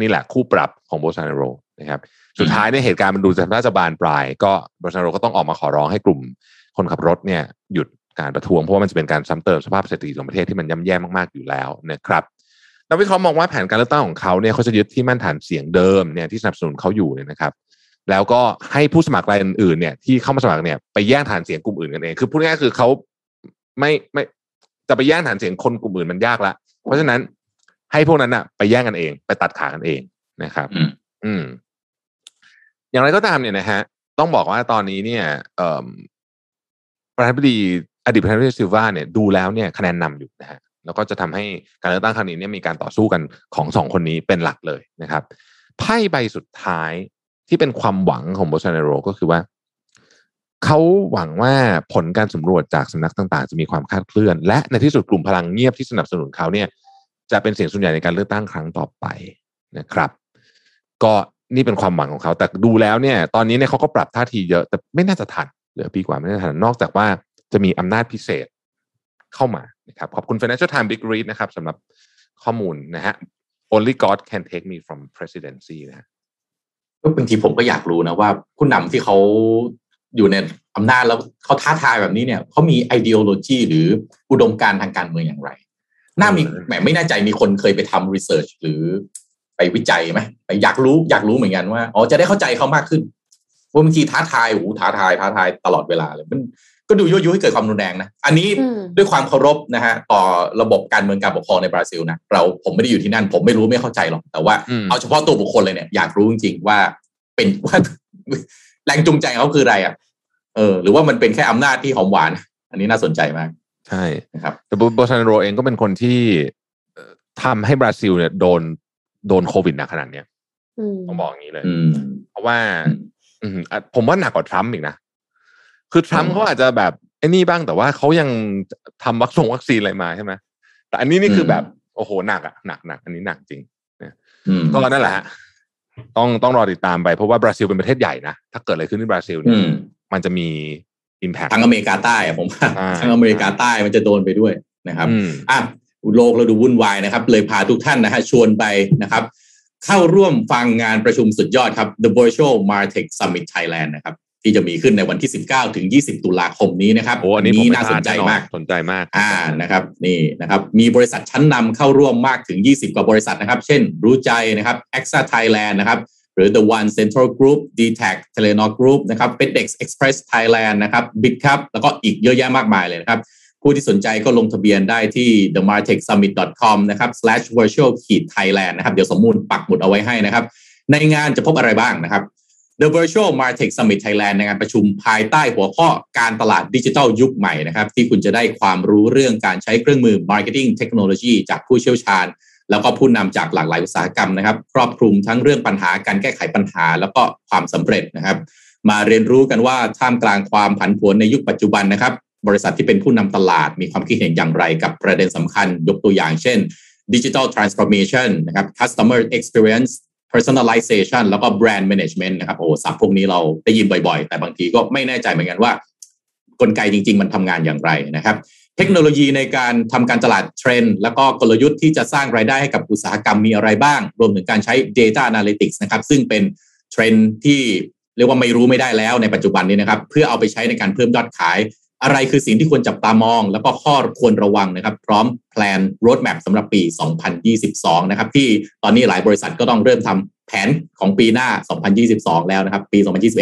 นี่แหละคู่ปรับของโบซานโรนะครับสุดท้ายในเหตุการณ์มันดูจะน่าจะบานปลาย ก็โบซานโรก็ต้องออกมาขอร้องให้กลุ่มคนขับรถเนี่ยหยุดการประท้วงเพราะว่ามันจะเป็นการซ้ำเติมสภาพเศรษฐกิจของประเทศที่มันย่ำแย่มากๆอยู่แล้วนะครับนักวิเคราะห์มองว่าแผนการเลือกตั้งของเขาเนี่ยเขาจะยึดที่มั่นฐานเสียงเดิมเนี่ยที่สนับสนุนเขาอยู่เนี่ยนะครับ แล้วก็ให้ผู้สมัครรายอื่นๆเนี่ยที่เข้ามาสมัครเนี่ยไปแย่งฐานเสียงกลุ่มอื่นกันเองคือพูดง่ายๆคือเขาไม่ไม่จะไปแย่งฐานเสียงคนกลุ่มอื่นมันยากละเพราะฉะนั้น ให้พวกนั้นอะไปแย่งกันเอง ไปตัดขากันเองนะครับ อืมอืมอย่างไรก็ตามเนี่ยนะฮะ ต้องบอกว่าตอนนี้เนี่ยเอ่อประธานาธิบดีอดีตประธานาธิบดีซิลวาเนี่ยดูแล้วเนี่ยคะแนนนำอยู่นะฮะแล้วก็จะทำให้การเลือกตั้งครั้งนี้เนี่ยมีการต่อสู้กันของสองคนนี้เป็นหลักเลยนะครับไพ่ใบสุดท้ายที่เป็นความหวังของโบซาเนโรก็คือว่า เขาหวังว่าผลการสำรวจจากสำนักต่าง ๆ จะมีความคาดเคลื่อน และในที่สุดกลุ่มพลังเงียบที่สนับสนุนเขาเนี่ย จะเป็นเสียงส่วนใหญ่ในการเลือกตั้งครั้งต่อไปนะครับ ก็นี่เป็นความหวังของเขา แต่ดูแล้วเนี่ย ตอนนี้เนี่ยเขาก็ปรับท่าทีเยอะ แต่ไม่น่าจะทันเหลือปีกว่าไม่น่าจะทันนอกจากว่าจะมีอำนาจพิเศษเข้ามานะครับ ขอบคุณ Financial Times Big Read นะครับสำหรับข้อมูลนะฮะ Only God can take me from presidency นะฮะก็บางทีผมก็อยากรู้นะว่าผู้นำที่เขาอยู่ในอำนาจแล้วเขาท้าทายแบบนี้เนี่ยเขามีไอเดียโลจีหรืออุดมการทางการเมืองอย่างไร น่ามีแหมไม่แน่ใจมีคนเคยไปทำรีเสิร์ชหรือไปวิจัยไหมไปอยากรู้อยากรู้เหมือนกันว่าอ๋อจะได้เข้าใจเขามากขึ้นเพราะบางทีท้าทายโอ้โหท้าทายท้าทายตลอดเวลาเลยมันก็ดูยั่วยุให้เกิดความรุนแรงนะ อันนี้อืมด้วยความเคารพนะฮะต่อระบบการเมืองการปกครองในบราซิลนะเราผมไม่ได้อยู่ที่นั่น ผมไม่รู้ไม่เข้าใจหรอกแต่ว่าอืมเอาเฉพาะตัวบุคคลเลยเนี่ยอยากรู้จริงๆว่าเป็นว่าแรงจูงใจเขาคืออะไรอะ เออ หรือว่ามันเป็นแค่อำนาจที่หอมหวาน อันนี้น่าสนใจมาก ใช่นะครับแต่โบลโซนาโรเองก็เป็นคนที่เอ่อทำให้บราซิลเนี่ยโดนโดนโควิดหนักขนาดเนี้ยอืมต้องบอกอย่างนี้เลยอืมเพราะว่า อืมอืมอะผมว่าหนักกว่าทรัมป์อีกนะคือทรัมป์อืมเขาอาจจะแบบไอ้นี่บ้างแต่ว่าเขายังทำวัคซงวัคซีนอะไรมาใช่ไหมแต่อันนี้นี่คืออมแบบโอ้โหหนักอะหนักหนักอันนี้หนักจริงอืมก็นั่นแหละฮะต้องต้องรอติดตามไปเพราะว่าบราซิลเป็นประเทศใหญ่นะถ้าเกิดอะไรขึ้นที่บราซิลเนี่อืยมมันจะมี อิมแพคทั้งอเมริกาใต้อะผมว่าใช่ทั้งอเมริกาใต้มันจะโดนไปด้วยนะครับอืมอะโลกเราดูวุ่นวายนะครับ เลยพาทุกท่านนะฮะชวนไปนะครับ เข้าร่วมฟังงานประชุมสุดยอดครับ The Virtual Martech Summit Thailand นะครับที่จะมีขึ้นในวันที่ 19 ถึง 20 ตุลาคมนี้นะครับโอ้อันนี้ผมไม่น่าพสลานดใจแน่นอนมากสนใจมากอ่านะครับนี่นะครับมีบริษัทชั้นนำเข้าร่วมมากถึง 20 กว่าบริษัทนะครับ เช่น รู้ใจนะครับ AXA Thailand นะครับ หรือ The One Central Group d t a c Telenor Group นะครับ FedEx Express Thailand นะครับ Big Cup แล้วก็อีกเยอะแยะมากมายเลยนะครับ ผู้ที่สนใจก็ลงทะเบียนได้ที่ themartechsummit.com นะครับ slash virtual thailand นะครับ เดี๋ยวสมมูลปักหมุดเอาไว้ให้นะครับ ในงานจะพบอะไรบ้างนะครับ The Virtual Martech Summit Thailand ในงานประชุมภายใต้หัวข้อการตลาดดิจิทัลยุคใหม่นะครับ ที่คุณจะได้ความรู้เรื่องการใช้เครื่องมือ Marketing Technology จากผู้เชี่ยวชาญ แล้วก็ผู้นำจากหลากหลายอุตสาหกรรมนะครับ ครอบคลุมทั้งเรื่องปัญหาการแก้ไขปัญหา แล้วก็ความสำเร็จนะครับ มาเรียนรู้กันว่าท่ามกลางความผันผวนในยุคปัจจุบันนะครับ บริษัทที่เป็นผู้นำตลาดมีความคิดเห็นอย่างไรกับประเด็นสำคัญ ยกตัวอย่างเช่น Digital Transformation นะครับ Customer Experience Personalization แล้วก็ Brand Management นะครับโอ้ศัพท์พวกนี้เราได้ยินบ่อยๆ แต่บางทีก็ไม่แน่ใจเหมือนกันว่า กลไกจริง ๆ มันทำงานอย่างไรนะครับ เทคโนโลยีในการทำการตลาดเทรนด์แล้วก็กลยุทธ์ที่จะสร้างรายได้ให้กับอุตสาหกรรมมีอะไรบ้าง รวมถึงการใช้ Data Analytics นะครับซึ่งเป็นเทรนด์ที่เรียกว่าไม่รู้ไม่ได้แล้วในปัจจุบันนี้นะครับ เพื่อเอาไปใช้ในการเพิ่มยอดขาย อะไรคือสิ่งที่ควรจับตามอง แล้วก็ข้อควรระวังนะครับ พร้อมแพลน roadmap สำหรับปี 2022 นะครับ ที่ตอนนี้หลายบริษัทก็ต้องเริ่มทำแผนของปีหน้า 2022 แล้วนะครับ ปี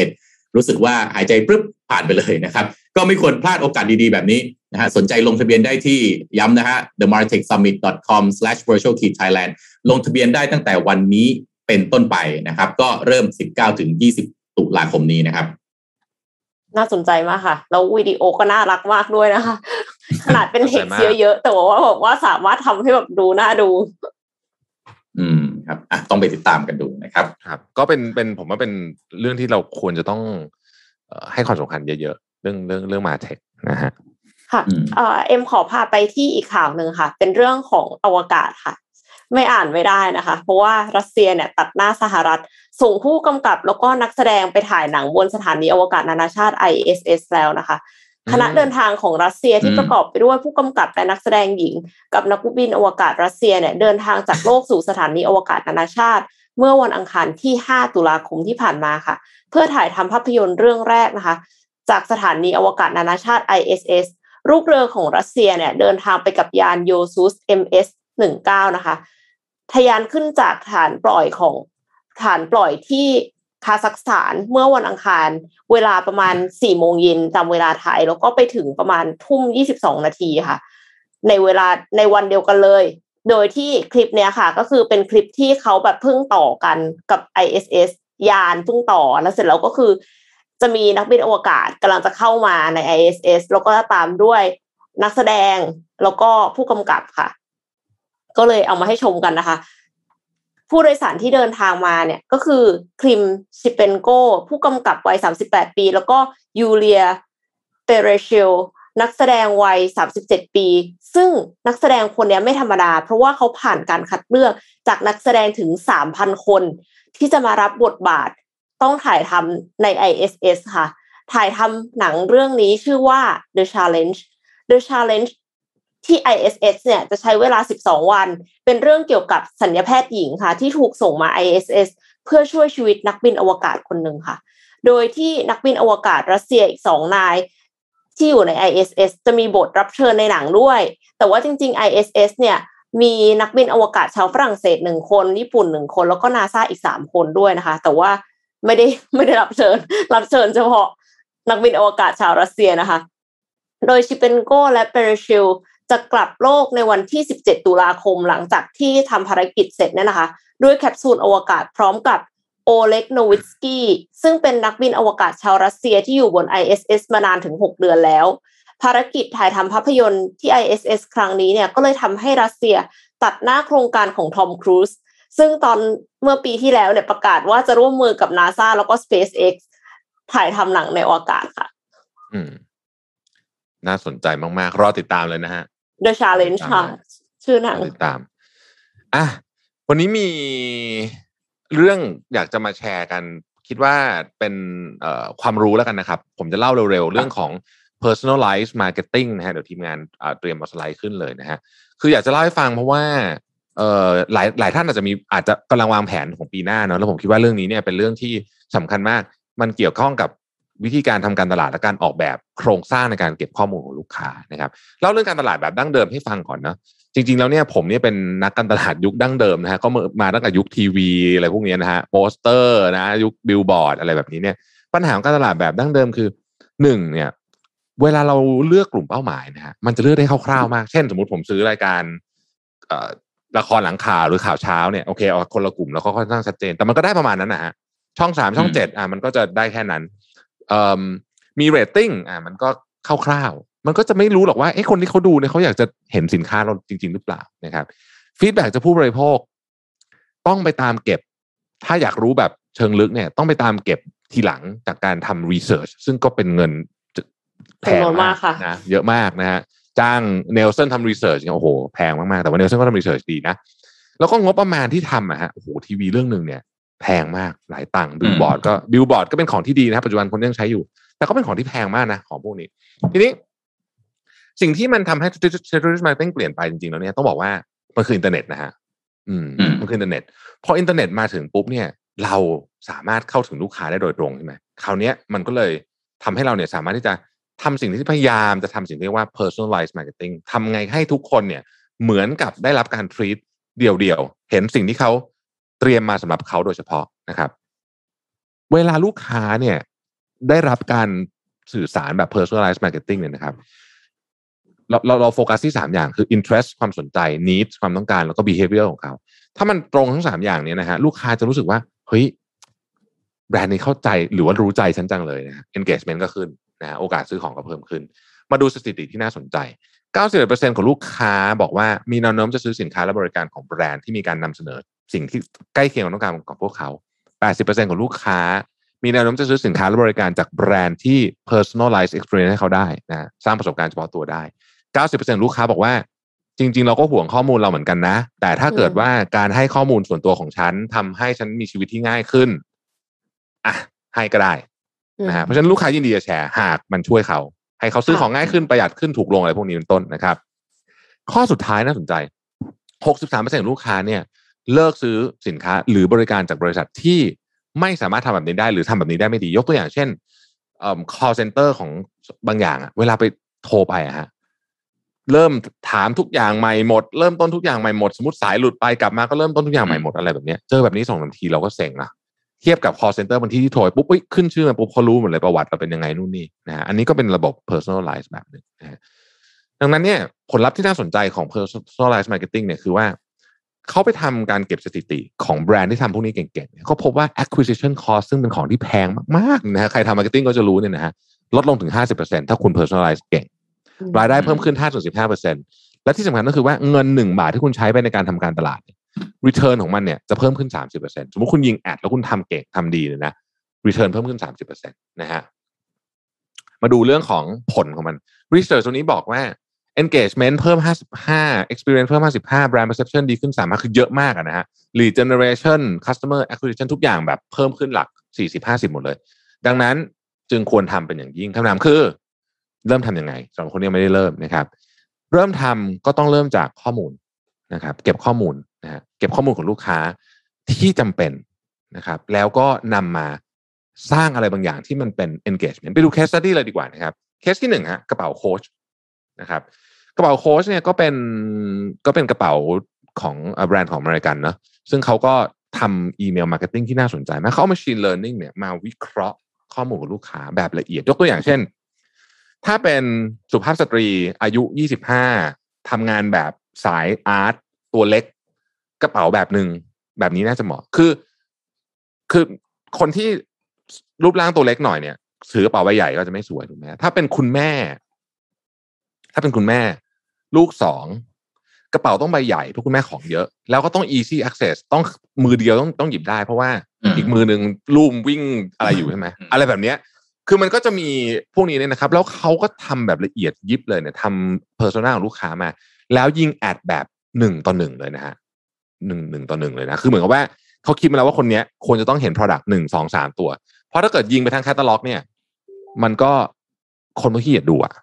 2021 รู้สึกว่าหายใจปึ๊บผ่านไปเลยนะครับ ก็ไม่ควรพลาดโอกาสดีๆ แบบนี้ นะฮะสนใจลงทะเบียนได้ที่ย้ำนะฮะ themartechsummit.com/virtualkey thailand ลงทะเบียนได้ตั้งแต่วันนี้เป็นต้นไปนะครับ ก็เริ่ม 19ถึง20 ตุลาคมนี้นะครับ น่าสนใจมากค่ะ แล้ววิดีโอก็น่ารักมากด้วยนะคะ ขนาดเป็นเท็กซ์เยอะๆ แต่ว่าบอกว่าสามารถทำให้แบบดูน่าดู อืมครับอะต้องไปติดตามกันดูนะครับ ครับ ก็เป็นเป็นผมว่าเป็นเรื่องที่เราควรจะต้องเอ่อให้ความสำคัญเยอะๆ เรื่องเรื่องเรื่องมาเทคนะฮะ ค่ะอืมเอ่อเอ็มขอพาไปที่อีกข่าวหนึ่งค่ะ เป็นเรื่องของอวกาศค่ะ ไม่อ่านไม่ได้นะคะ เพราะว่ารัสเซียเนี่ยตัดหน้าสหรัฐ ส่งผู้กำกับแล้วก็นักแสดงไปถ่ายหนังบนสถานีอวกาศนานาชาติ ISS แล้วนะคะอืมคณะเดินทางของรัสเซียที่อืมประกอบไปด้วยผู้กำกับและนักแสดงหญิง กับนักบินอวกาศรัสเซียเนี่ยเดินทางจากโลกสู่สถานีอวกาศนานาชาติ เมื่อวันอังคารที่ 5 ตุลาคมที่ผ่านมาค่ะ เพื่อถ่ายทำภาพยนตร์เรื่องแรกนะคะ จากสถานีอวกาศนานาชาติ ISS ลูกเรือของรัสเซียเนี่ยเดินทางไปกับยานโยซุส MS 19 นะคะทะยานขึ้นจากฐานปล่อยของฐานปล่อยที่คาซัคสถานเมื่อวันอังคาร เวลาประมาณ4โมงเย็นตามเวลาไทย แล้วก็ไปถึงประมาณทุ่ม22นาทีค่ะ ในเวลาในวันเดียวกันเลย โดยที่คลิปเนี้ยค่ะ ก็คือเป็นคลิปที่เขาแบบเพิ่งต่อกันกับ ISS ยานเพิ่งต่อแล้วเสร็จแล้วก็คือ จะมีนักบินอวกาศกำลังจะเข้ามาใน ISS แล้วก็ตามด้วยนักแสดงแล้วก็ผู้กำกับค่ะ ก็เลยเอามาให้ชมกันนะคะ ผู้โดยสารที่เดินทางมาเนี่ยก็คือคลิมชิเปนโกผู้กำกับวัย 38 ปี แล้วก็ยูเลียเปเรเชลนักแสดงวัย 37 ปี ซึ่งนักแสดงคนนี้ไม่ธรรมดา เพราะว่าเขาผ่านการคัดเลือกจากนักแสดงถึง 3,000 คน ที่จะมารับบทบาท ต้องถ่ายทำใน ISS ค่ะ ถ่ายทำหนังเรื่องนี้ชื่อว่า The Challenge The Challenge ที่ ISS เนี่ยจะใช้เวลา 12 วัน เป็นเรื่องเกี่ยวกับสัญญาแพทย์หญิงค่ะ ที่ถูกส่งมา ISS เพื่อช่วยชีวิตนักบินอวกาศคนหนึ่งค่ะ โดยที่นักบินอวกาศรัสเซียอีกสองนาย ที่อยู่ใน ISS จะมีบทรับเชิญในหนังด้วย แต่ว่าจริง ๆ ISS เนี่ยมีนักบินอวกาศชาวฝรั่งเศสหนึ่งคน ญี่ปุ่นหนึ่งคน แล้วก็นาซาอีกสามคนด้วยนะคะ แต่ว่า ไม่ได้ไม่ได้รับเชิญ รับเชิญเฉพาะนักบินอวกาศชาวรัสเซียนะคะ โดยชิเปนโกและเปเรชิลจะกลับโลกในวันที่ 17 ตุลาคมหลังจากที่ทำภารกิจเสร็จเนี่ยนะคะ ด้วยแคปซูลอวกาศพร้อมกับโอเล็กโนวิสกี้ซึ่งเป็นนักบินอวกาศชาวรัสเซียที่อยู่บน ISS มานานถึง 6 เดือนแล้ว ภารกิจถ่ายทำภาพยนตร์ที่ ISS ครั้งนี้เนี่ยก็เลยทำให้รัสเซียตัดหน้าโครงการของทอมครูซ ซึ่งตอนเมื่อปีที่แล้วเนี่ยประกาศว่าจะร่วมมือกับ NASA แล้วก็ SpaceX ถ่ายทำหนังในอวกาศค่ะ อืม น่าสนใจมากๆ รอติดตามเลยนะฮะ The Challenge ค่ะ ชื่อหนังรอติดตาม อะ วันนี้มีเรื่องอยากจะมาแชร์กัน คิดว่าเป็นเอ่อความรู้แล้วกันนะครับ ผมจะเล่าเร็วๆ เรื่องของ personalized marketing นะฮะ เดี๋ยวทีมงานอ่าเตรียมเอาสไลด์ขึ้นเลยนะฮะ คืออยากจะเล่าให้ฟังเพราะว่า เอ่อหลายหลายท่านอาจจะมีอาจจะกำลังวางแผนของปีหน้าเนอะแล้วผมคิดว่าเรื่องนี้เนี่ยเป็นเรื่องที่สำคัญมาก มันเกี่ยวข้องกับวิธีการทำการตลาดและการออกแบบโครงสร้างในการเก็บข้อมูลของลูกค้านะครับเล่าเรื่องการตลาดแบบดั้งเดิมให้ฟังก่อนเนาะจริง ๆ แล้วเนี่ยผมเนี่ยเป็นนักการตลาดยุคดั้งเดิมนะฮะก็มาตั้งแต่ยุคทีวีอะไรพวกนี้นะฮะโปสเตอร์นะยุคบิลบอร์ดอะไรแบบนี้เนี่ย ปัญหาของการตลาดแบบดั้งเดิมคือหนึ่งเนี่ย เวลาเราเลือกกลุ่มเป้าหมายนะฮะมันจะเลือกได้คร่าวๆมาก เช่น สมมติผมซื้อรายการ ละครหลังข่าวหรือข่าวเช้าเนี่ยโอเคเอาคนละกลุ่มแล้วก็ค่อนข้างชัดเจน แต่มันก็ได้ประมาณนั้นนะฮะช่องสามช่องเจ็ดอะมันก็จะได้แค่นั้นเอ่อมีเรตติ้งอะมันก็คร่าวๆมันก็จะไม่รู้หรอกว่าเอ้คนที่เขาดูเนี่ยเขาอยากจะเห็นสินค้าเราจริง ๆ หรือเปล่านะครับ feedback จากผู้บริโภค ต้องไปตามเก็บ ถ้าอยากรู้แบบเชิงลึกเนี่ย ต้องไปตามเก็บทีหลังจากการทำ research ซึ่งก็เป็นเงินแพงจำนวนมากค่ะนะเยอะมากนะฮะ จ้าง Nielsen ทำ research เนี่ยโอ้โหแพงมากๆ แต่ว่า Nielsen ก็ทำ research ดีนะ แล้วก็งบประมาณที่ทำอะฮะโอ้โหทีวีเรื่องหนึ่งเนี่ยแพงมากหลายตังค์บิลบอร์ดก็บิลบอร์ดก็เป็นของที่ดีนะครับปัจจุบันคนยังใช้อยู่ แต่ก็เป็นของที่แพงมากนะของพวกนี้ ทีนี้ สิ่งที่มันทำให้ strategic marketing เปลี่ยนไปจริงๆแล้วเนี่ยต้องบอกว่ามันคืออินเทอร์เน็ตนะฮะอืมอืมมันคืออินเทอร์เน็ตพออินเทอร์เน็ตมาถึงปุ๊บเนี่ย เราสามารถเข้าถึงลูกค้าได้โดยตรงใช่ไหมคราวเนี้ยมันก็เลยทำให้เราเนี่ยสามารถที่จะ ทำสิ่งที่พยายามจะทำสิ่งที่เรียกว่า personalized marketing ทำไงให้ทุกคนเนี่ยเหมือนกับได้รับการ treat เดี่ยวๆ เห็นสิ่งที่เขาเตรียมมาสำหรับเขาโดยเฉพาะนะครับ เวลาลูกค้าเนี่ยได้รับการสื่อสารแบบ personalized marketing เนี่ยนะครับ เราเราเราโฟกัสที่สามอย่างคือ interest ความสนใจ needs ความต้องการแล้วก็ behavior ของเขา ถ้ามันตรงทั้งสามอย่างเนี้นะฮะลูกค้าจะรู้สึกว่า เฮ้ย แบรนด์นี้เข้าใจหรือว่ารู้ใจฉันจังเลยนะ engagement ก็ขึ้น นะโอกาสซื้อของก็เพิ่มขึ้น มาดูสถิติที่น่าสนใจ 91%ของลูกค้าบอกว่ามีแนวโน้มจะซื้อสินค้าและบริการของแบรนด์ที่มีการนำเสนอ สิ่งที่ใกล้เคียงกับต้องการของพวกเขา 80%ของลูกค้า มีแนวโน้มจะซื้อสินค้าและบริการจากแบรนด์ที่ personalize experience ให้เขาได้นะสร้างประสบการณ์เฉพาะตัวได้ 90%ลูกค้าบอกว่าจริง ๆ เราก็ห่วงข้อมูลเราเหมือนกันนะ แต่ถ้าเกิดว่าการให้ข้อมูลส่วนตัวของฉันทำให้ฉันมีชีวิตที่ง่ายขึ้นอะให้ก็ได้ นะฮะเพราะฉะนั้นลูกค้ายินดีจะแชร์หากมันช่วยเขา ให้เขาซื้อของง่ายขึ้นประหยัดขึ้นถูกลงอะไรพวกนี้เป็นต้นนะครับ ข้อสุดท้ายน่าสนใจ 63%ของลูกค้าเนี่ยเลิกซื้อสินค้าหรือบริการจากบริษัทที่ไม่สามารถทำแบบนี้ได้หรือทำแบบนี้ได้ไม่ดียกตัวอย่างเช่นเอ่อ call center ของบางอย่างอะเวลาไปโทรไปอะฮะเริ่มถามทุกอย่างใหม่หมด เริ่มต้นทุกอย่างใหม่หมด สมมติสายหลุดไปกลับมาก็เริ่มต้นทุกอย่างใหม่หมดอะไรแบบนี้เจอแบบนี้สองนาทีเราก็เซ็งนะ เทียบกับ call center บางที่ที่โทรไปปุ๊บเอ้ยขึ้นชื่อมาปุ๊บเขารู้หมดเลยประวัติเราเป็นยังไงนู่นนี่นะฮะอันนี้ก็เป็นระบบ personalize แบบหนึ่งนะฮะดังนั้นเนี่ยผลลัพธ์ที่น่าสนใจของ personalize marketing เนี่ยคือว่าเขาไปทำการเก็บสถิติของแบรนด์ที่ทำพวกนี้เก่งๆเนี่ยเขาพบว่า acquisition cost ซึ่งเป็นของที่แพงมากๆนะฮะใครทำ marketing ก็จะรู้เนี่ยนะฮะลดลงถึง 50%ถ้าคุณ personalize เก่ง รายได้เพิ่มขึ้น5-15%และที่สำคัญก็คือว่าเงิน 1 บาทที่คุณใช้ไปในการทำการตลาดเนี่ย return ของมันเนี่ยจะเพิ่มขึ้น 30%สมมติคุณยิงแอดแล้วคุณทำเก่งทำดีเลยนะ return เพิ่มขึ้น 30%นะฮะมาดูเรื่องของผลของมัน research ตัวนี้บอกว่า engagement เพิ่ม 55 experience เพิ่ม 55 brand perception ดีขึ้น 3 คือเยอะมากะนะฮะ lead generation customer acquisition ทุกอย่างแบบเพิ่มขึ้นหลัก 40-50 หมดเลย ดังนั้นจึงควรทำเป็นอย่างยิ่งคำถามคือ เริ่มทำยังไงสำหรับคนที่ยังไม่ได้เริ่มนะครับ เริ่มทำก็ต้องเริ่มจากข้อมูลนะครับ เก็บข้อมูล นะฮะเก็บข้อมูลของลูกค้าที่จำเป็นนะครับ แล้วก็นำมาสร้างอะไรบางอย่างที่มันเป็น engagement ไปดู case study เลยดีกว่านะครับ เคสที่หนึ่งฮะกระเป๋าโค้ชนะครับกระเป๋าโค้ชเนี่ยก็เป็นก็เป็นกระเป๋าของแบรนด์ของอเมริกันเนาะซึ่งเขาก็ทำ email marketing ที่น่าสนใจมากเขาเอา machine learning เนี่ยมาวิเคราะห์ข้อมูลของลูกค้าแบบละเอียด ยกตัวอย่างเช่น ถ้าเป็นสุภาพสตรีอายุ 25ทำงานแบบสายอาร์ตตัวเล็ก กระเป๋าแบบหนึ่งแบบนี้น่าจะเหมาะ คือ คือคนที่รูปร่างตัวเล็กหน่อยเนี่ยถือกระเป๋าใบใหญ่ก็จะไม่สวยถูกไหมถ้าเป็นคุณแม่ ถ้าเป็นคุณแม่ ลูกสองกระเป๋าต้องใบใหญ่เพราะคุณแม่ของเยอะ แล้วก็ต้อง easy access ต้องมือเดียวต้องต้องหยิบได้ เพราะว่าอืมอีกมือหนึ่งลูมวิ่งอะไรอยู่ใช่ไหมอืมอะไรแบบเนี้ย คือมันก็จะมีพวกนี้เนี่ยนะครับ แล้วเขาก็ทำแบบละเอียดยิบเลยเนี่ยทำเพอร์ซนาของลูกค้ามา แล้วยิงแอดแบบหนึ่งต่อหนึ่งเลยนะฮะ หนึ่งหนึ่งต่อหนึ่งเลยนะ คือเหมือนกับว่าเขาคิดมาแล้วว่าคนเนี้ยควรจะต้องเห็น Product หนึ่งสองสามตัว เพราะถ้าเกิดยิงไปทางแคตตาล็อกเนี่ย มันก็คนไม่ขี้เกียจดูอะ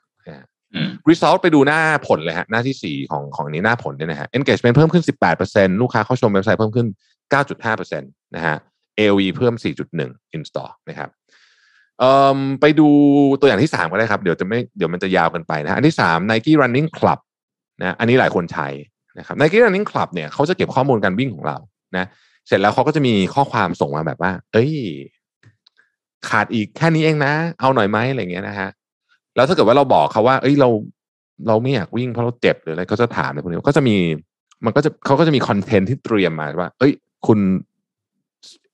อืม result ไปดูหน้าผลเลยฮะ หน้าที่สี่ของของอันนี้หน้าผลเนี่ยนะฮะ engagement เพิ่มขึ้น 18%ลูกค้าเข้าชมเว็บไซต์เพิ่มขึ้น 9.5%นะฮะ AOV เพิ่ม 4.1 in store นะครับเอ่อไปดูตัวอย่างที่สามก็ได้ครับ เดี๋ยวจะไม่เดี๋ยวมันจะยาวเกันไปนะฮะอันที่สาม Nike Running Club นะอันนี้หลายคนใช้ นะครับ Nike Running Club เนี่ยเขาจะเก็บข้อมูลการวิ่งของเรานะ เสร็จแล้วเขาก็จะมีข้อความส่งมาแบบว่า เอ้ย ขาดอีกแค่นี้เองนะ เอาหน่อยไหมอะไรเงี้ยนะฮะแล้วถ้าเกิดว่าเราบอกเขาว่า เอ้ยเราเราไม่อยากวิ่งเพราะเราเจ็บหรืออะไรเขาจะถามในพวกนี้ก็จะมีมันก็จะเขาก็จะมีคอนเทนต์ที่เตรียมมาว่า เอ้ย คุณ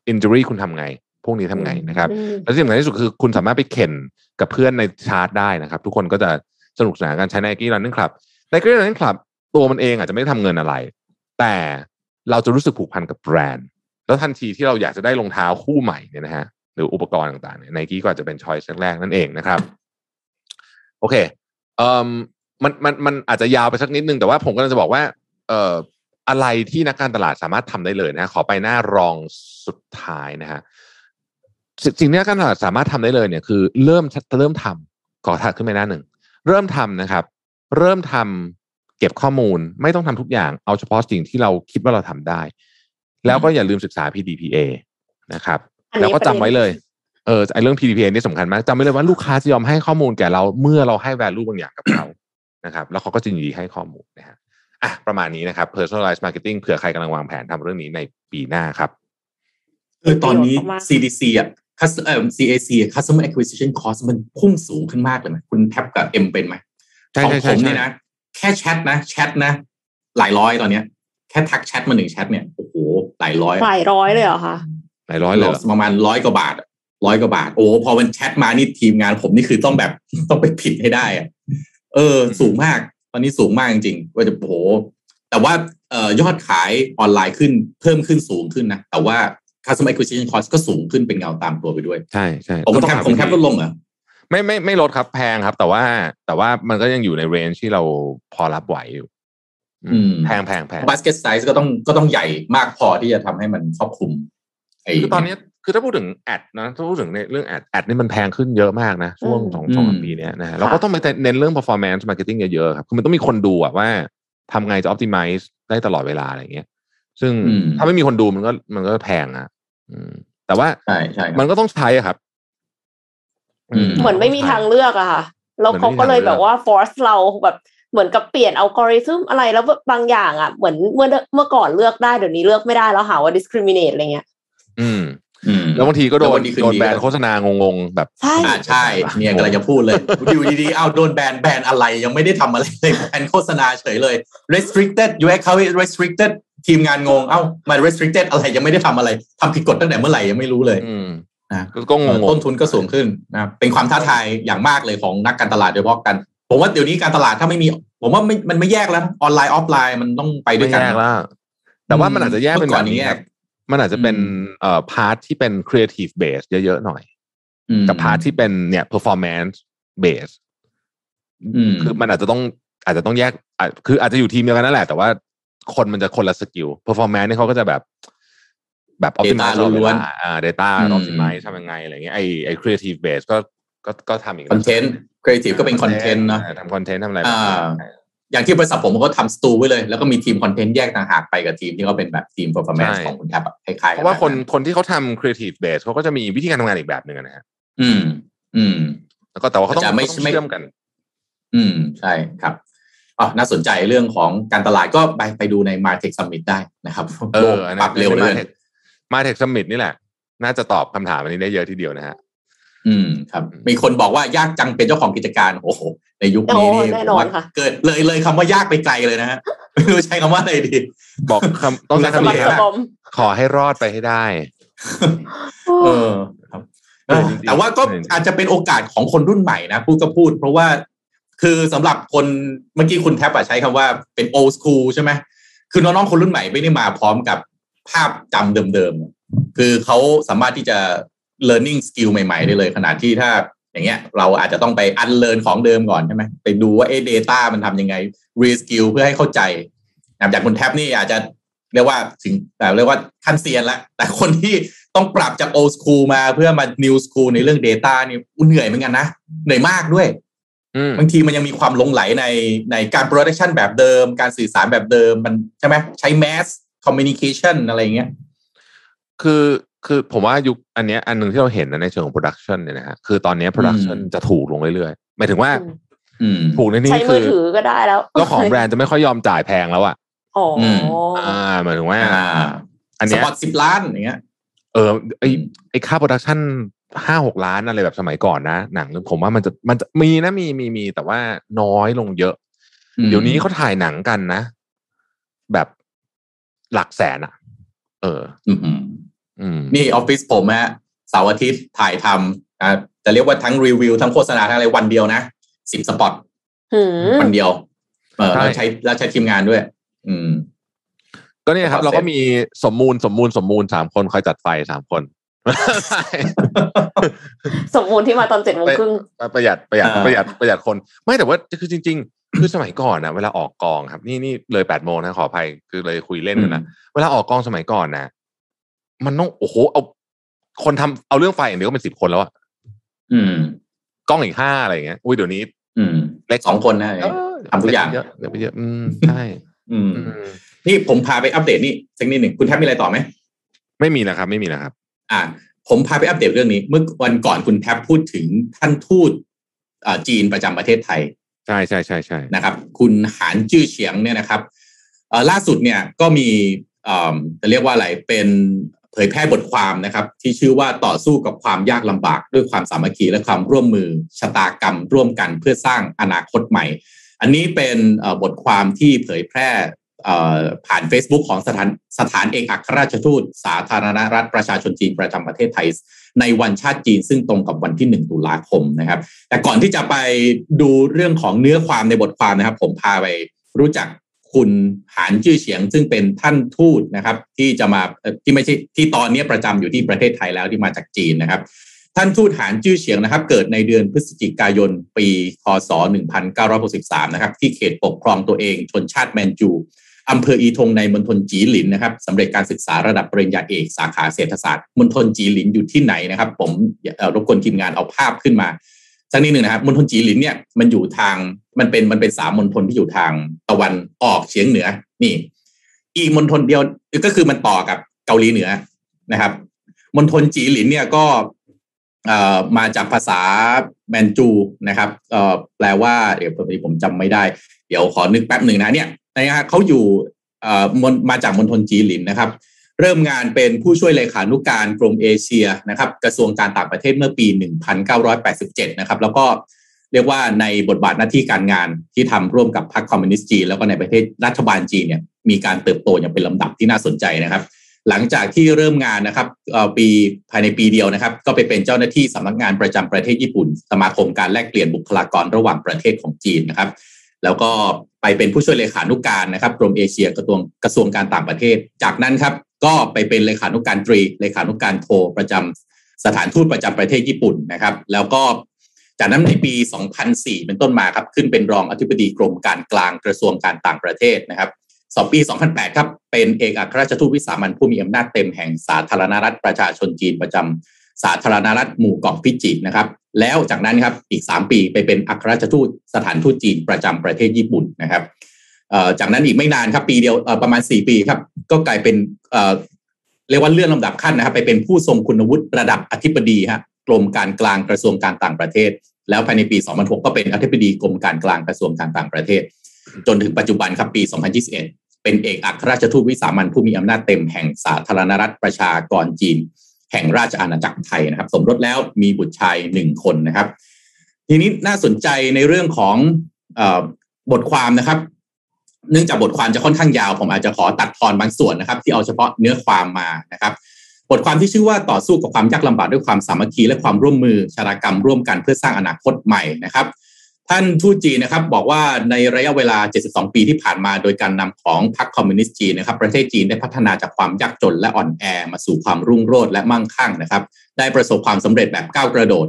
injury คุณทำไง พวกนี้ทำไงนะครับอืมและที่สำคัญที่สุดคือคุณสามารถไปแข่งกับเพื่อนในชาร์ตได้นะครับ ทุกคนก็จะสนุกสนานกันใช้ Nike Running Club Nike Running Club ตัวมันเองอาจจะไม่ได้ทำเงินอะไร แต่เราจะรู้สึกผูกพันกับแบรนด์ แล้วทันทีที่เราอยากจะได้รองเท้าคู่ใหม่เนี่ยนะฮะหรืออุปกรณ์ต่างๆเนี่ยไนกี้ก็อาจจะเป็น choice แรกๆนั่นเองนะครับ โอเคเอ่อมันมันมันอาจจะยาวไปสักนิดนึง แต่ว่าผมก็จะบอกว่า เอ่ออะไรที่นักการตลาดสามารถทำได้เลยนะขอไปหน้ารองสุดท้ายนะฮะสิ่งสิ่งที่นักการตลาดสามารถทำได้เลยเนี่ยคือ เริ่มเริ่มทำขอถัดขึ้นไปหน้าหนึ่งเริ่มทำนะครับ เริ่มทำ เก็บข้อมูลไม่ต้องทำทุกอย่างเอาเฉพาะสิ่งที่เราคิดว่าเราทำได้ แล้วก็อย่าลืมศึกษา PDPA นะครับอันนี้แล้วก็จำไว้เลยประเด็นเออไอเรื่อง PDPA นี่สำคัญมากจำไว้เลยว่าลูกค้าจะยอมให้ข้อมูลแก่เราเมื่อเราให้ value บางอย่างกับเขานะครับ แล้วเขาก็จะยินดีให้ข้อมูลนะฮะอะประมาณนี้นะครับ personalized marketing เผื่อใครกำลังวางแผนทำเรื่องนี้ในปีหน้าครับเออตอนนี้ประโยชน์มาก CDC อะ cus- เอ่อ CAC อะ customer acquisition cost มันพุ่งสูงขึ้นมากเลยไหมคุณแท็บกับเอ็มเป็นไหมใช่ของใช่ผใช่มใช่เนี่ยนะ แค่แชทนะแชทนะ หลายร้อยตอนเนี้ย แค่ทักแชทมาหนึ่งแชทเนี่ยโอ้โหหลายร้อยหลายร้อยเลยเหรอคะหลายร้อยเลยเหรอประมาณร้อยกว่าบาทร้อยกว่าบาท โอ้พอมันแชทมานี่ทีมงานผมนี่คือต้องแบบต้องไปผิดให้ได้อะเออ สูงมาก ตอนนี้สูงมากจริงๆว่าจะโอ้โหแต่ว่าเอ่อยอดขายออนไลน์ขึ้นเพิ่มขึ้นสูงขึ้นนะ แต่ว่า customer acquisition cost ก็สูงขึ้นเป็นเงาตามตัวไปด้วย ใช่ใช่ผมก็ต้แคองปหาผมแคปวิลธีดลงเหรอ ไม่ไม่ไม่ลดครับแพงครับ แต่ว่า แต่ว่ามันก็ยังอยู่ในเรนจ์ที่เราพอรับไหวอยู่อืมแพงแพงแพง basket size ก็ต้องก็ต้องใหญ่มากพอที่จะทำให้มันครอบคลุมไอ้คือตอนนี้คือถ้าพูดถึงแอดนะถ้าพูดถึงในเรื่องแอดแอดนี่มันแพงขึ้นเยอะมากนะ ช่วงอืมสองสองสามปีเนี้ยนะฮะเราก็ต้องไปเน้นเรื่อง performance marketing เยอะๆครับคือมันต้องมีคนดูอะว่าทำไงจะ optimize ได้ตลอดเวลาอะไรเงี้ย ซึ่งอืมถ้าไม่มีคนดูมันก็มันก็แพงอะอืมแต่ว่าใช่ใช่ครับมันก็ต้องใช้อะครับอืม เหมือนไม่มีทางเลือกอะค่ะแล้วเหมือนเขาไม่มีก็เลยทางเลือกแบบว่า force เราแบบเหมือนกับเปลี่ยนอัลกอริทึมอะไรแล้วบางอย่างอะเหมือนเมื่อเมื่อก่อนเลือกได้เดี๋ยวนี้เลือกไม่ได้แล้วหาว่า discriminate อะไรเงี้ย อืมอืมแล้วบางทีก็โดแล้วนวันดีคืนโดนดีแบนก็โฆษณางงๆแบบใช่อ่าใช่ เนี่ยกำลังจะพูดเลยอยู่ดีๆเอาโดนแบนแบนอะไรยังไม่ได้ทำอะไรเลยแบนโฆษณาเฉยเลย restricted UX เขา restricted ทีมงานงงเอ้ามา restricted อะไรยังไม่ได้ทำอะไรทำผิดกฎตั้งแต่เมื่อไหร่ยังไม่รู้เลยอืม นะก็ก็งงๆต้นทุนก็สูงขึ้นนะครับเป็นความท้าทายอย่างมากเลยของนักการตลาดโดยเฉพาะกัน ผมว่าเดี๋ยวนี้การตลาดถ้าไม่มี ผมว่าไม่มันไม่แยกแล้วออนไลน์ออฟไลน์มันต้องไปด้วยกันไม่แยกแล้วแต่ว่ามันอาจจะแยกเป็นเมื่อก่แบอนบนี้นี้ครับมันอาจจะเป็นอืมเอ่อ part ที่เป็น creative base เยอะๆหน่อยอืมกับ part ที่เป็นเนี่ย performance base อืมคือมันอาจจะต้องอาจจะต้องแยกอะคืออาจจะอยู่ทีมเดียวกันนั่นแหละ แต่ว่าคนมันจะคนละ skill performance นี่เขาก็จะแบบ แบบ optimize ตลอดเวล้วนลาอ่า data อืม optimize ทำยังไงอะไรเงี้ยไอไอ creative base ก็ก็ก็ทำอีกคอนเทนต์ครีเอทีฟก็เป็นคอนเทนต์นะทำคอนเทนต์ทำอะไรอ่าอย่างที่บริษัทผมก็ทำสตูไว้เลย แล้วก็มีทีมคอนเทนต์แยกต่างหากไปกับทีมที่เขาเป็นแบบทีม performance ของคุณแทบอะคล้ายๆเพกันราะว่าคนแบบคนที่เขาทำ creative base เขาก็จะมีวิธีการทำงานอีกแบบหนึ่งนะฮะอืม อืม แล้วก็แต่ว่าเขาต้องอาจจะไม่เขาต้องไม่เชื่อมกัน อืม ใช่ครับอ๋อน่าสนใจเรื่องของการตลาดก็ไปไปดูใน Martech Summit ได้นะครับเอโลอกอันปนั้รับนเร็วเลย มาเทคสมิธนี่แหละ น่าจะตอบคำถามอันนี้ได้เยอะทีเดียวนะฮะอืมครับ มีคนบอกว่ายากจังเป็นเจ้าของกิจการโอ้โหในยุคนี้นี่โอ้แน่นอนค่ะเกิดเลยเลยคำว่ายากไปไกลเลยนะฮะไม่รู้ใช้คำว่าอะไรดีบอกคำต้องใช้สคำมัคนี้รสครับบอมขอให้รอดไปให้ได้ เออครับเออจริงๆแต่ว่าก็จริงๆอาจจะเป็นโอกาสของคนรุ่นใหม่นะพูดก็พูด เพราะว่าคือสำหรับคนเมื่อกี้คุณแท็บอะใช้คำว่าเป็น old school ใช่ไหมคือน้องๆคนรุ่นใหม่ไม่ได้มาพร้อมกับ ภาพจำเดิมๆ คือเขาสามารถที่จะ learning skill ใหม่ๆ ได้เลย ขนาดที่ถ้าอย่างเงี้ยเราอาจจะต้องไป unlearn ของเดิมก่อนใช่ไหมไปดูว่าเอ๊ะ data มันทำยังไง reskill เพื่อให้เข้าใจนะครับอย่างคุณแท็บนี่อาจจะเรียกว่าถึงแต่เรียกว่าขั้นเซียนแล้วแต่คนที่ต้องปรับจาก old school มาเพื่อมา new school ในเรื่อง data นี่อุ๊ยเหนื่อยเหมือนกันนะเหนื่อยมากด้วยอืมบางทีมันยังมีความหลงไหลในในการ production แบบเดิม การสื่อสารแบบเดิมมันใช่ไหมใช้ mass communication อะไรอย่างเงี้ย คือคือผมว่ายุคอันเนี้ยอันหนึ่งที่เราเห็นนะในเชิงของ production เนี่ยนะฮะคือตอนเนี้ย production จะถูกลงเรื่อยๆหมายถึงว่าอืมถูกในใช้นี้มืคืออถือก็ได้แล้วเจ้าของแบรนด์จะไม่ค่อยยอมจ่ายแพงแล้วอะอ๋ออมอ่าหมายถึงว่าอ่าอันสเนี้ยปอตสิบล้านอย่างเงี้ย เออไอไอค่า production ห้าหกล้านอะไรแบบสมัยก่อนนะ หนังผมว่ามันจะมันจะมีนะมีมีมีแต่ว่าน้อยลงเยอะอืมเดี๋ยวนี้เขาถ่ายหนังกันนะ แบบ หลักแสนอะเอออืมอืมอืมนี่ออฟฟิศผมฮะเสาร์อาทิตย์ถ่ายทำอ่าจะเรียกว่าทั้งรีวิวทั้งโฆษณาทั้งอะไรวันเดียวนะสิบสปอตหืมวันเดียว เออใช่แล้วใช้แล้วใช้ทีมงานด้วย อืม ก็เนี่ยครับขอเราก็เซฟมีสมมูลสมมูลสมมูลสามคนคอยจัดไฟสามคนสมมูลที่มาตอนเจ็ดโมงครึ่งประหยัดประหยัดอ่าประหยัดประหยัดคน ไม่แต่ว่าคือจริงๆ คือสมัยก่อนนะเวลาออกกองครับ นี่นี่เลยแปดโมงนะขออภัยคือเลยคุยเล่นกันนะเวลาออกกองสมัยก่อนนะมันต้องโอ้โหเอา คนทำเอาเรื่องไฟอย่างเดียวก็เป็นสิบคนแล้วอะอืม กล้องอีกห้าอะไรอย่างเงี้ยอุ้ยเดี๋ยวนี้ อืมเล็กสองคนนะเออทำทุกอย่างเยอะเดี๋ยวไปเยอะอืมใช่อืมอืมนี่ผมพาไปอัปเดตนี่สักนิดหนึ่งคุณแทบมีอะไรต่อไหมไม่มีนะครับ ไม่มีนะครับ อ่า ผมพาไปอัปเดตเรื่องนี้ เมื่อวันก่อนคุณแทบพูดถึงท่านทูตอ่าจีนประจำประเทศไทย ใช่ใช่ใช่ใช่นะครับ คุณหานจื้อเฉียงเนี่ยนะครับล่าสุดเนี่ยก็มีเออจะเรียกว่าอะไรเป็นเผยแพร่บทความนะครับ ที่ชื่อว่าต่อสู้กับความยากลำบาก ด้วยความสามัคคีและความร่วมมือชะตากรรม ร่วมกันเพื่อสร้างอนาคตใหม่ อันนี้เป็นบทความที่เผยแพร่ ผ่าน Facebook ของสถานสถานเอกอัครราชทูต สาธารณรัฐประชาชนจีนประจำประเทศไทย ในวันชาติจีนซึ่งตรงกับวันที่ 1 ตุลาคมนะครับ แต่ก่อนที่จะไปดูเรื่องของเนื้อความในบทความนะครับ ผมพาไปรู้จักคุณหานจื้อเฉียง ซึ่งเป็นท่านทูตนะครับ ที่จะมาที่ไม่ใช่ที่ตอนนี้ประจำอยู่ที่ประเทศไทยแล้วที่มาจากจีนนะครับ ท่านทูตหานจื้อเฉียงนะครับ เกิดในเดือนพฤศจิกายน ปี คศ 1963 นะครับ ที่เขตปกครองตัวเองชนชาติแมนจู อำเภออีทงในมณฑลจีหลินนะครับสำเร็จการศึกษาระดับปริญญาเอกสาขาเศรษฐศาสตร์มณฑลจีหลินอยู่ที่ไหนนะครับ ผมรบกวนทีมงานเอาภาพขึ้นมาสักนิดหนึ่งนะครับมณฑลจีหลินเนี่ยมันอยู่ทางมันเป็นมันเป็นสามมณฑลที่อยู่ทางตะวันออกเฉียงเหนือ นี่ อีกมณฑลเดียวก็คือมันต่อกับเกาหลีเหนือนะครับมณฑลจีหลินเนี่ยก็มาจากภาษาแมนจูนะครับแปลว่าเดี๋ยวผมจำไม่ได้ เดี๋ยวขอนึกแป๊บหนึ่งนะเนี่ย นะฮะเขาอยู่มาจากมณฑลจีหลินนะครับ เริ่มงานเป็นผู้ช่วยเลขานุการกรมเอเชียนะครับ กระทรวงการต่างประเทศเมื่อปี 1987 นะครับ แล้วก็เรียกว่าในบทบาทหน้าที่การงานที่ทำร่วมกับพรรคคอมมิวนิสต์จีนแล้วก็ในประเทศรัฐบาลจีนเนี่ยมีการเติบโตอย่างเป็นลำดับที่น่าสนใจนะครับ หลังจากที่เริ่มงานนะครับปีภายในปีเดียวนะครับ ก็ไปเป็นเจ้าหน้าที่สำนักงานประจำประเทศญี่ปุ่น สมาคมการแลกเปลี่ยนบุคลากรระหว่างประเทศของจีนนะครับ แล้วก็ไปเป็นผู้ช่วยเลขานุการนะครับกรมเอเชียกระทรวงกระทรวงการต่างประเทศ จากนั้นครับก็ไปเป็นเลขานุการตรีเลขานุการโทประจำสถานทูตประจำประเทศญี่ปุ่นนะครับ แล้วก็จากนั้นในปี 2004 เป็นต้นมาครับขึ้นเป็นรองอธิบดีกรมการกลางกระทรวงการต่างประเทศนะครับสอบปี 2008 ครับ เป็นเอกอัครราชทูตวิสามันผู้มีอำนาจเต็มแห่งสาธารณรัฐประชาชนจีนประจำสาธารณรัฐหมู่เกาะฟิจินะครับ แล้วจากนั้นครับอีก 3 ปีไปเป็นอัครราชทูตสถานทูตจีนประจำประเทศญี่ปุ่นนะครับจากนั้นอีกไม่นานครับปีเดียวประมาณ 4 ปีครับ ก็กลายเป็นเรียกว่าเลื่อนลำดับขั้นนะครับ ไปเป็นผู้ทรงคุณวุฒิระดับอธิบดีฮะกรมการกลางกระทรวงการต่างประเทศ แล้วภายในปี 2006 ก็เป็นอธิบดีกรมการกลางกระทรวงการต่างประเทศ จนถึงปัจจุบันครับปี 2021 เป็นเอกอัครราชทูตวิสามันผู้มีอำนาจเต็มแห่งสาธารณรัฐประชากรจีน แห่งราชอาณาจักรไทยนะครับ สมรสแล้วมีบุตรชายหนึ่งคนนะครับ ทีนี้น่าสนใจในเรื่องของบทความนะครับ เนื่องจากบทความจะค่อนข้างยาว ผมอาจจะขอตัดทอนบางส่วนนะครับ ที่เอาเฉพาะเนื้อความมานะครับ บทความที่ชื่อว่าต่อสู้กับความยากลำบากด้วยความสามัคคีและความร่วมมือชาตกรรมร่วมกันเพื่อสร้างอนาคตใหม่นะครับ ท่านทูตจีนนะครับบอกว่าในระยะเวลา 72 ปีที่ผ่านมาโดยการนำของพรรคคอมมิวนิสต์จีนนะครับประเทศจีนได้พัฒนาจากความยากจนและอ่อนแอมาสู่ความรุ่งโรจน์และมั่งคั่งนะครับ ได้ประสบความสำเร็จแบบก้าวกระโดด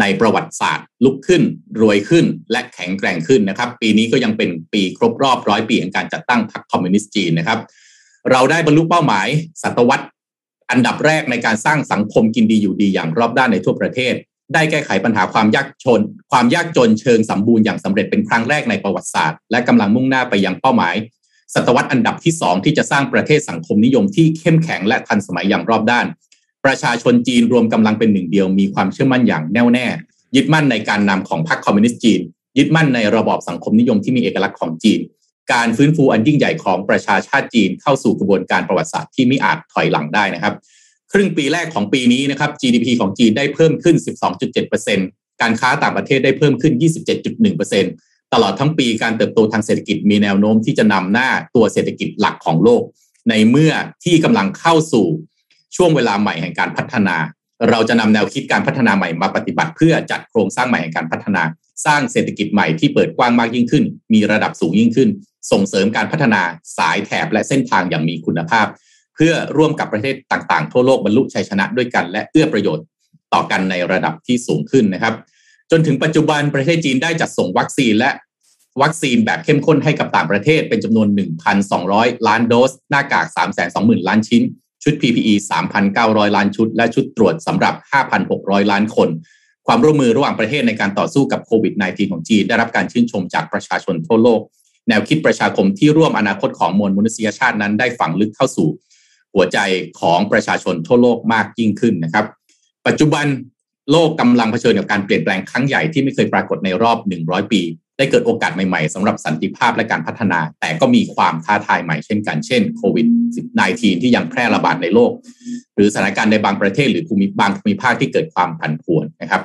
ในประวัติศาสตร์ ลุกขึ้น รวยขึ้น และแข็งแกร่งขึ้นนะครับ ปีนี้ก็ยังเป็นปีครบรอบร้อยปีแห่งการจัดตั้งพรรคคอมมิวนิสต์จีนนะครับ เราได้บรรลุเป้าหมายศตวรรษอันดับแรกในการสร้างสังคมกินดีอยู่ดีอย่างรอบด้านในทั่วประเทศ ได้แก้ไขปัญหาความยากจน ความยากจนเชิงสมบูรณ์อย่างสำเร็จเป็นครั้งแรกในประวัติศาสตร์ และกำลังมุ่งหน้าไปยังเป้าหมาย ศตวรรษอันดับที่ 2 ที่จะสร้างประเทศสังคมนิยมที่เข้มแข็งและทันสมัยอย่างรอบด้าน ประชาชนจีนรวมกำลังเป็นหนึ่งเดียวมีความเชื่อมั่นอย่างแน่วแน่ ยึดมั่นในการนำของพรรคคอมมิวนิสต์จีน ยึดมั่นในระบอบสังคมนิยมที่มีเอกลักษณ์ของจีน การฟื้นฟูอันยิ่งใหญ่ของประชาชาติจีนเข้าสู่กระบวนการประวัติศาสตร์ที่ไม่อาจถอยหลังได้นะครับ ครึ่งปีแรกของปีนี้นะครับ GDP ของจีนได้เพิ่มขึ้น 12.7%การค้าต่างประเทศได้เพิ่มขึ้น 27.1%ตลอดทั้งปีการเติบโตทางเศรษฐกิจมีแนวโน้มที่จะนำหน้าตัวเศรษฐกิจหลักของโลก ในเมื่อที่กำลังเข้าสู่ช่วงเวลาใหม่แห่งการพัฒนา เราจะนำแนวคิดการพัฒนาใหม่มาปฏิบัติ เพื่อจัดโครงสร้างใหม่แห่งการพัฒนา สร้างเศรษฐกิจใหม่ที่เปิดกว้างมากยิ่งขึ้น มีระดับสูงยิ่งขึ้น ส่งเสริมการพัฒนาสายแถบและเส้นทางอย่างมีคุณภาพ เพื่อร่วมกับประเทศต่างๆ ทั่วโลกบรรลุชัยชนะด้วยกัน และเอื้อประโยชน์ต่อกันในระดับที่สูงขึ้นนะครับ จนถึงปัจจุบันประเทศจีนได้จัดส่งวัคซีนและวัคซีนแบบเข้มข้นให้กับต่างประเทศเป็นจำนวน 1,200 ล้านโดส หน้ากาก 320,000 ล้านชิ้น ชุด PPE 3,900 ล้านชุด และชุดตรวจสำหรับ 5,600 ล้านคน ความร่วมมือระหว่างประเทศในการต่อสู้กับโควิด -19 ของจีน ได้รับการชื่นชมจากประชาชนทั่วโลก แนวคิดประชาคมที่ร่วมอนาคตของมวลมนุษยชาตินั้นได้ฝังลึกเข้าสู่ หัวใจของประชาชนทั่วโลกมากยิ่งขึ้นนะครับ ปัจจุบันโลกกำลังเผชิญกับการเปลี่ยนแปลงครั้งใหญ่ที่ไม่เคยปรากฏในรอบ 100 ปี ได้เกิดโอกาสใหม่ๆสำหรับสันติภาพและการพัฒนา แต่ก็มีความท้าทายใหม่เช่นกัน เช่นโควิด -19 ที่ยังแพร่ระบาดในโลก หรือสถานการณ์ในบางประเทศหรือภูมิบางภูมิภาคที่เกิดความผันผวนนะครับ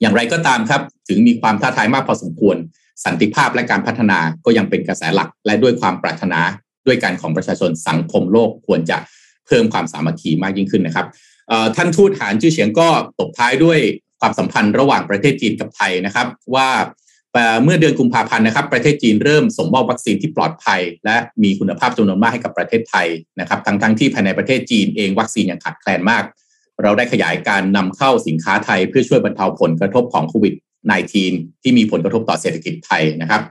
อย่างไรก็ตามครับ ถึงมีความท้าทายมากพอสมควร สันติภาพและการพัฒนาก็ยังเป็นกระแสหลักและด้วยความปรารถนา ด้วยการของประชาชนสังคมโลกควรจะเพิ่มความสามัคคีมากยิ่งขึ้นนะครับท่านทูตหานชื่อเฉียงก็ตบท้ายด้วยความสัมพันธ์ระหว่างประเทศจีนกับไทยนะครับ ว่าเมื่อเดือนกุมภาพันธ์นะครับ ประเทศจีนเริ่มส่งมอบวัคซีนที่ปลอดภัย และมีคุณภาพจำนวนมากให้กับประเทศไทยนะครับ ทั้งทั้งที่ภายในประเทศจีนเองวัคซีนยังขาดแคลนมาก เราได้ขยายการนำเข้าสินค้าไทยเพื่อช่วยบรรเทาผลกระทบของโควิด -19 ที่มีผลกระทบต่อเศรษฐกิจไทยนะครับ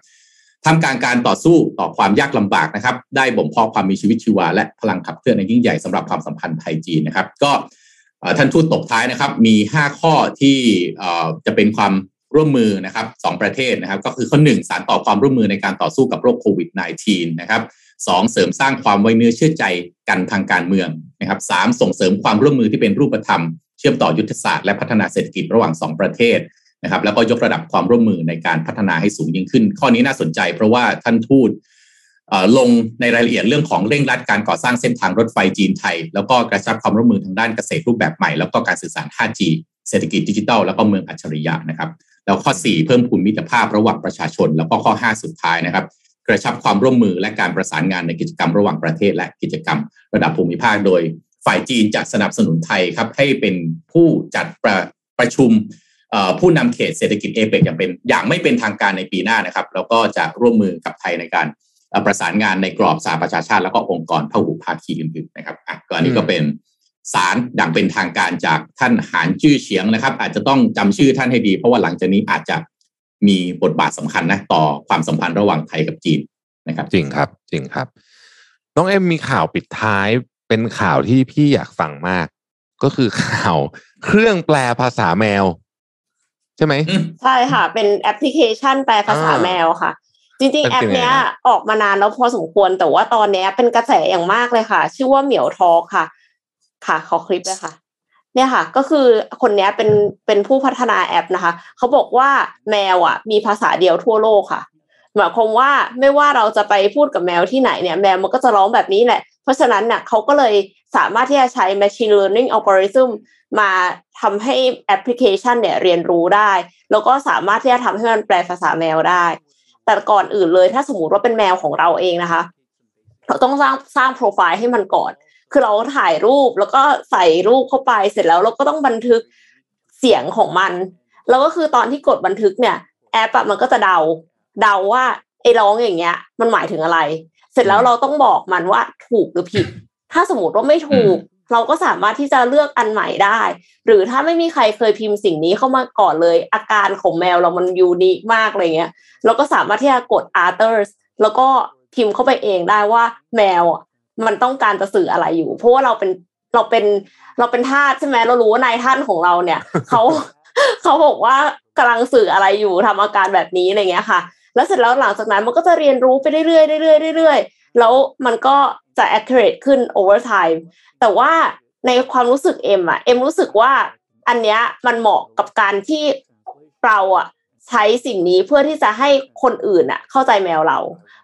ทำการการต่อสู้ต่อความยากลำบากนะครับ ได้บ่มเพาะความมีชีวิตชีวา และพลังขับเคลื่อนในยิ่งใหญ่สำหรับความสัมพันธ์ไทยจีนนะครับ ก็ท่านทูตตบท้ายนะครับ มี 5 ข้อที่จะเป็นความร่วมมือนะครับสประเทศนะครับ ก็คือข้อหนึ่งสารต่อความร่วมมือในการต่อสู้กับโรคโควิด -19 นะครับสองเสริมสร้างความไว้เนื้อเชื่อใจกันทางการเมืองนะครับสามส่งเสริมความร่วมมือที่เป็นรูปธรรม เชื่อมต่อยุทธศาสตร์และพัฒนาเศรษฐกิจระหว่าง 2 ประเทศ นะครับแล้วก็ยกระดับความร่วมมือในการพัฒนาให้สูงยิ่งขึ้น ข้อนี้น่าสนใจ เพราะว่าท่านทูตลงในรายละเอียดเรื่องของเร่งรัดการก่อสร้างเส้นทางรถไฟจีนไทย แล้วก็กระชับความร่วมมือทางด้านเกษตรรูปแบบใหม่ แล้วก็การสื่อสาร 5G เศรษฐกิจดิจิทัลแล้วก็เมืองอัจฉริยะนะครับ แล้วข้อ 4 เพิ่มพูนมิตรภาพระหว่างประชาชน แล้วก็ข้อ 5 สุดท้ายนะครับ กระชับความร่วมมือและการประสานงานในกิจกรรมระหว่างประเทศ และกิจกรรมระดับภูมิภาคโดย ฝ่ายจีนจะสนับสนุนไทยครับให้เป็นผู้จัดประประชุม ผู้นำเขตเศรษฐกิจเอเปกอย่างเป็นอย่างไม่เป็นทางการในปีหน้านะครับ แล้วก็จะร่วมมือกับไทยในการประสานงานในกรอบสาประชาชาติ แล้วก็องค์กรพหุภาคีอื่นๆนะครับอะก็อันนี้ก็เป็นสารอย่างเป็นทางการจากท่านหานชื่อเฉียงนะครับ อาจจะต้องจำชื่อท่านให้ดี เพราะว่าหลังจากนี้อาจจะมีบทบาทสำคัญนะต่อความสัมพันธ์ระหว่างไทยกับจีนนะครับ จริงครับ จริงครับ น้องเอ็มมีข่าวปิดท้ายเป็นข่าวที่พี่อยากฟังมาก ก็คือข่าวเครื่องแปลภาษาแมว ใช่ไหมใช่ค่ะ เป็นแอปพลิเคชันแปลภาษาแมวค่ะ จริง ๆ แอปเนี้ยออกมานานแล้วพอสมควรแต่ว่าตอนนี้เป็นกระแสอย่างมากเลยค่ะ ชื่อว่าเหมียวทอค่ะ ค่ะ ขอคลิปเลยค่ะ เนี่ยค่ะ ก็คือคนนี้เป็นเป็นผู้พัฒนาแอปนะคะ เขาบอกว่าแมวอะ มีภาษาเดียวทั่วโลกค่ะหมายความว่าไม่ว่าเราจะไปพูดกับแมวที่ไหนเนี่ย แมวมันก็จะร้องแบบนี้แหละ เพราะฉะนั้นเนี่ยเขาก็เลย สามารถที่จะใช้ machine learning algorithm มาทำให้แอปพลิเคชันเนี่ยเรียนรู้ได้ แล้วก็สามารถที่จะทำให้มันแปลภาษาแมวได้ แต่ก่อนอื่นเลยถ้าสมมติว่าเป็นแมวของเราเองนะคะ เราต้องสร้างสร้างโปรไฟล์ให้มันก่อน คือเราถ่ายรูปแล้วก็ใส่รูปเข้าไปเสร็จแล้วเราก็ต้องบันทึกเสียงของมัน แล้วก็คือตอนที่กดบันทึกเนี่ยแอปอะมันก็จะเดาเดาว่าไอ้ร้องอย่างเงี้ย มันหมายถึงอะไร เสร็จแล้วเราต้องบอกมันว่าถูกหรือผิด ถ้าสมมติว่าไม่ถูก เราก็สามารถที่จะเลือกอันใหม่ได้ หรือถ้าไม่มีใครเคยพิมพ์สิ่งนี้เข้ามาก่อนเลย อาการของแมวเรามันยูนิคมากอะไรเงี้ยเราก็สามารถที่จะกด others แล้วก็พิมพ์เข้าไปเองได้ว่าแมวมันต้องการจะสื่ออะไรอยู่ เพราะว่าเราเป็นเราเป็นเราเป็นทาสใช่ไหมเรารู้ว่านายท่านของเราเนี่ยเขาเขาบอกว่ากำลังสื่ออะไรอยู่ทำอาการแบบนี้อะไรเงี้ยค่ะ แล้วเสร็จแล้วหลังจากนั้นมันก็จะเรียนรู้ไปเรื่อยๆเรื่อยๆเรื่อยๆ แล้วมันก็จะ accurate ขึ้น over time แต่ว่าในความรู้สึกเอ็มอะเอ็มรู้สึกว่าอันเนี้ยมันเหมาะกับการที่เราอะใช้สิ่งนี้เพื่อที่จะให้คนอื่นอะเข้าใจแมวเรา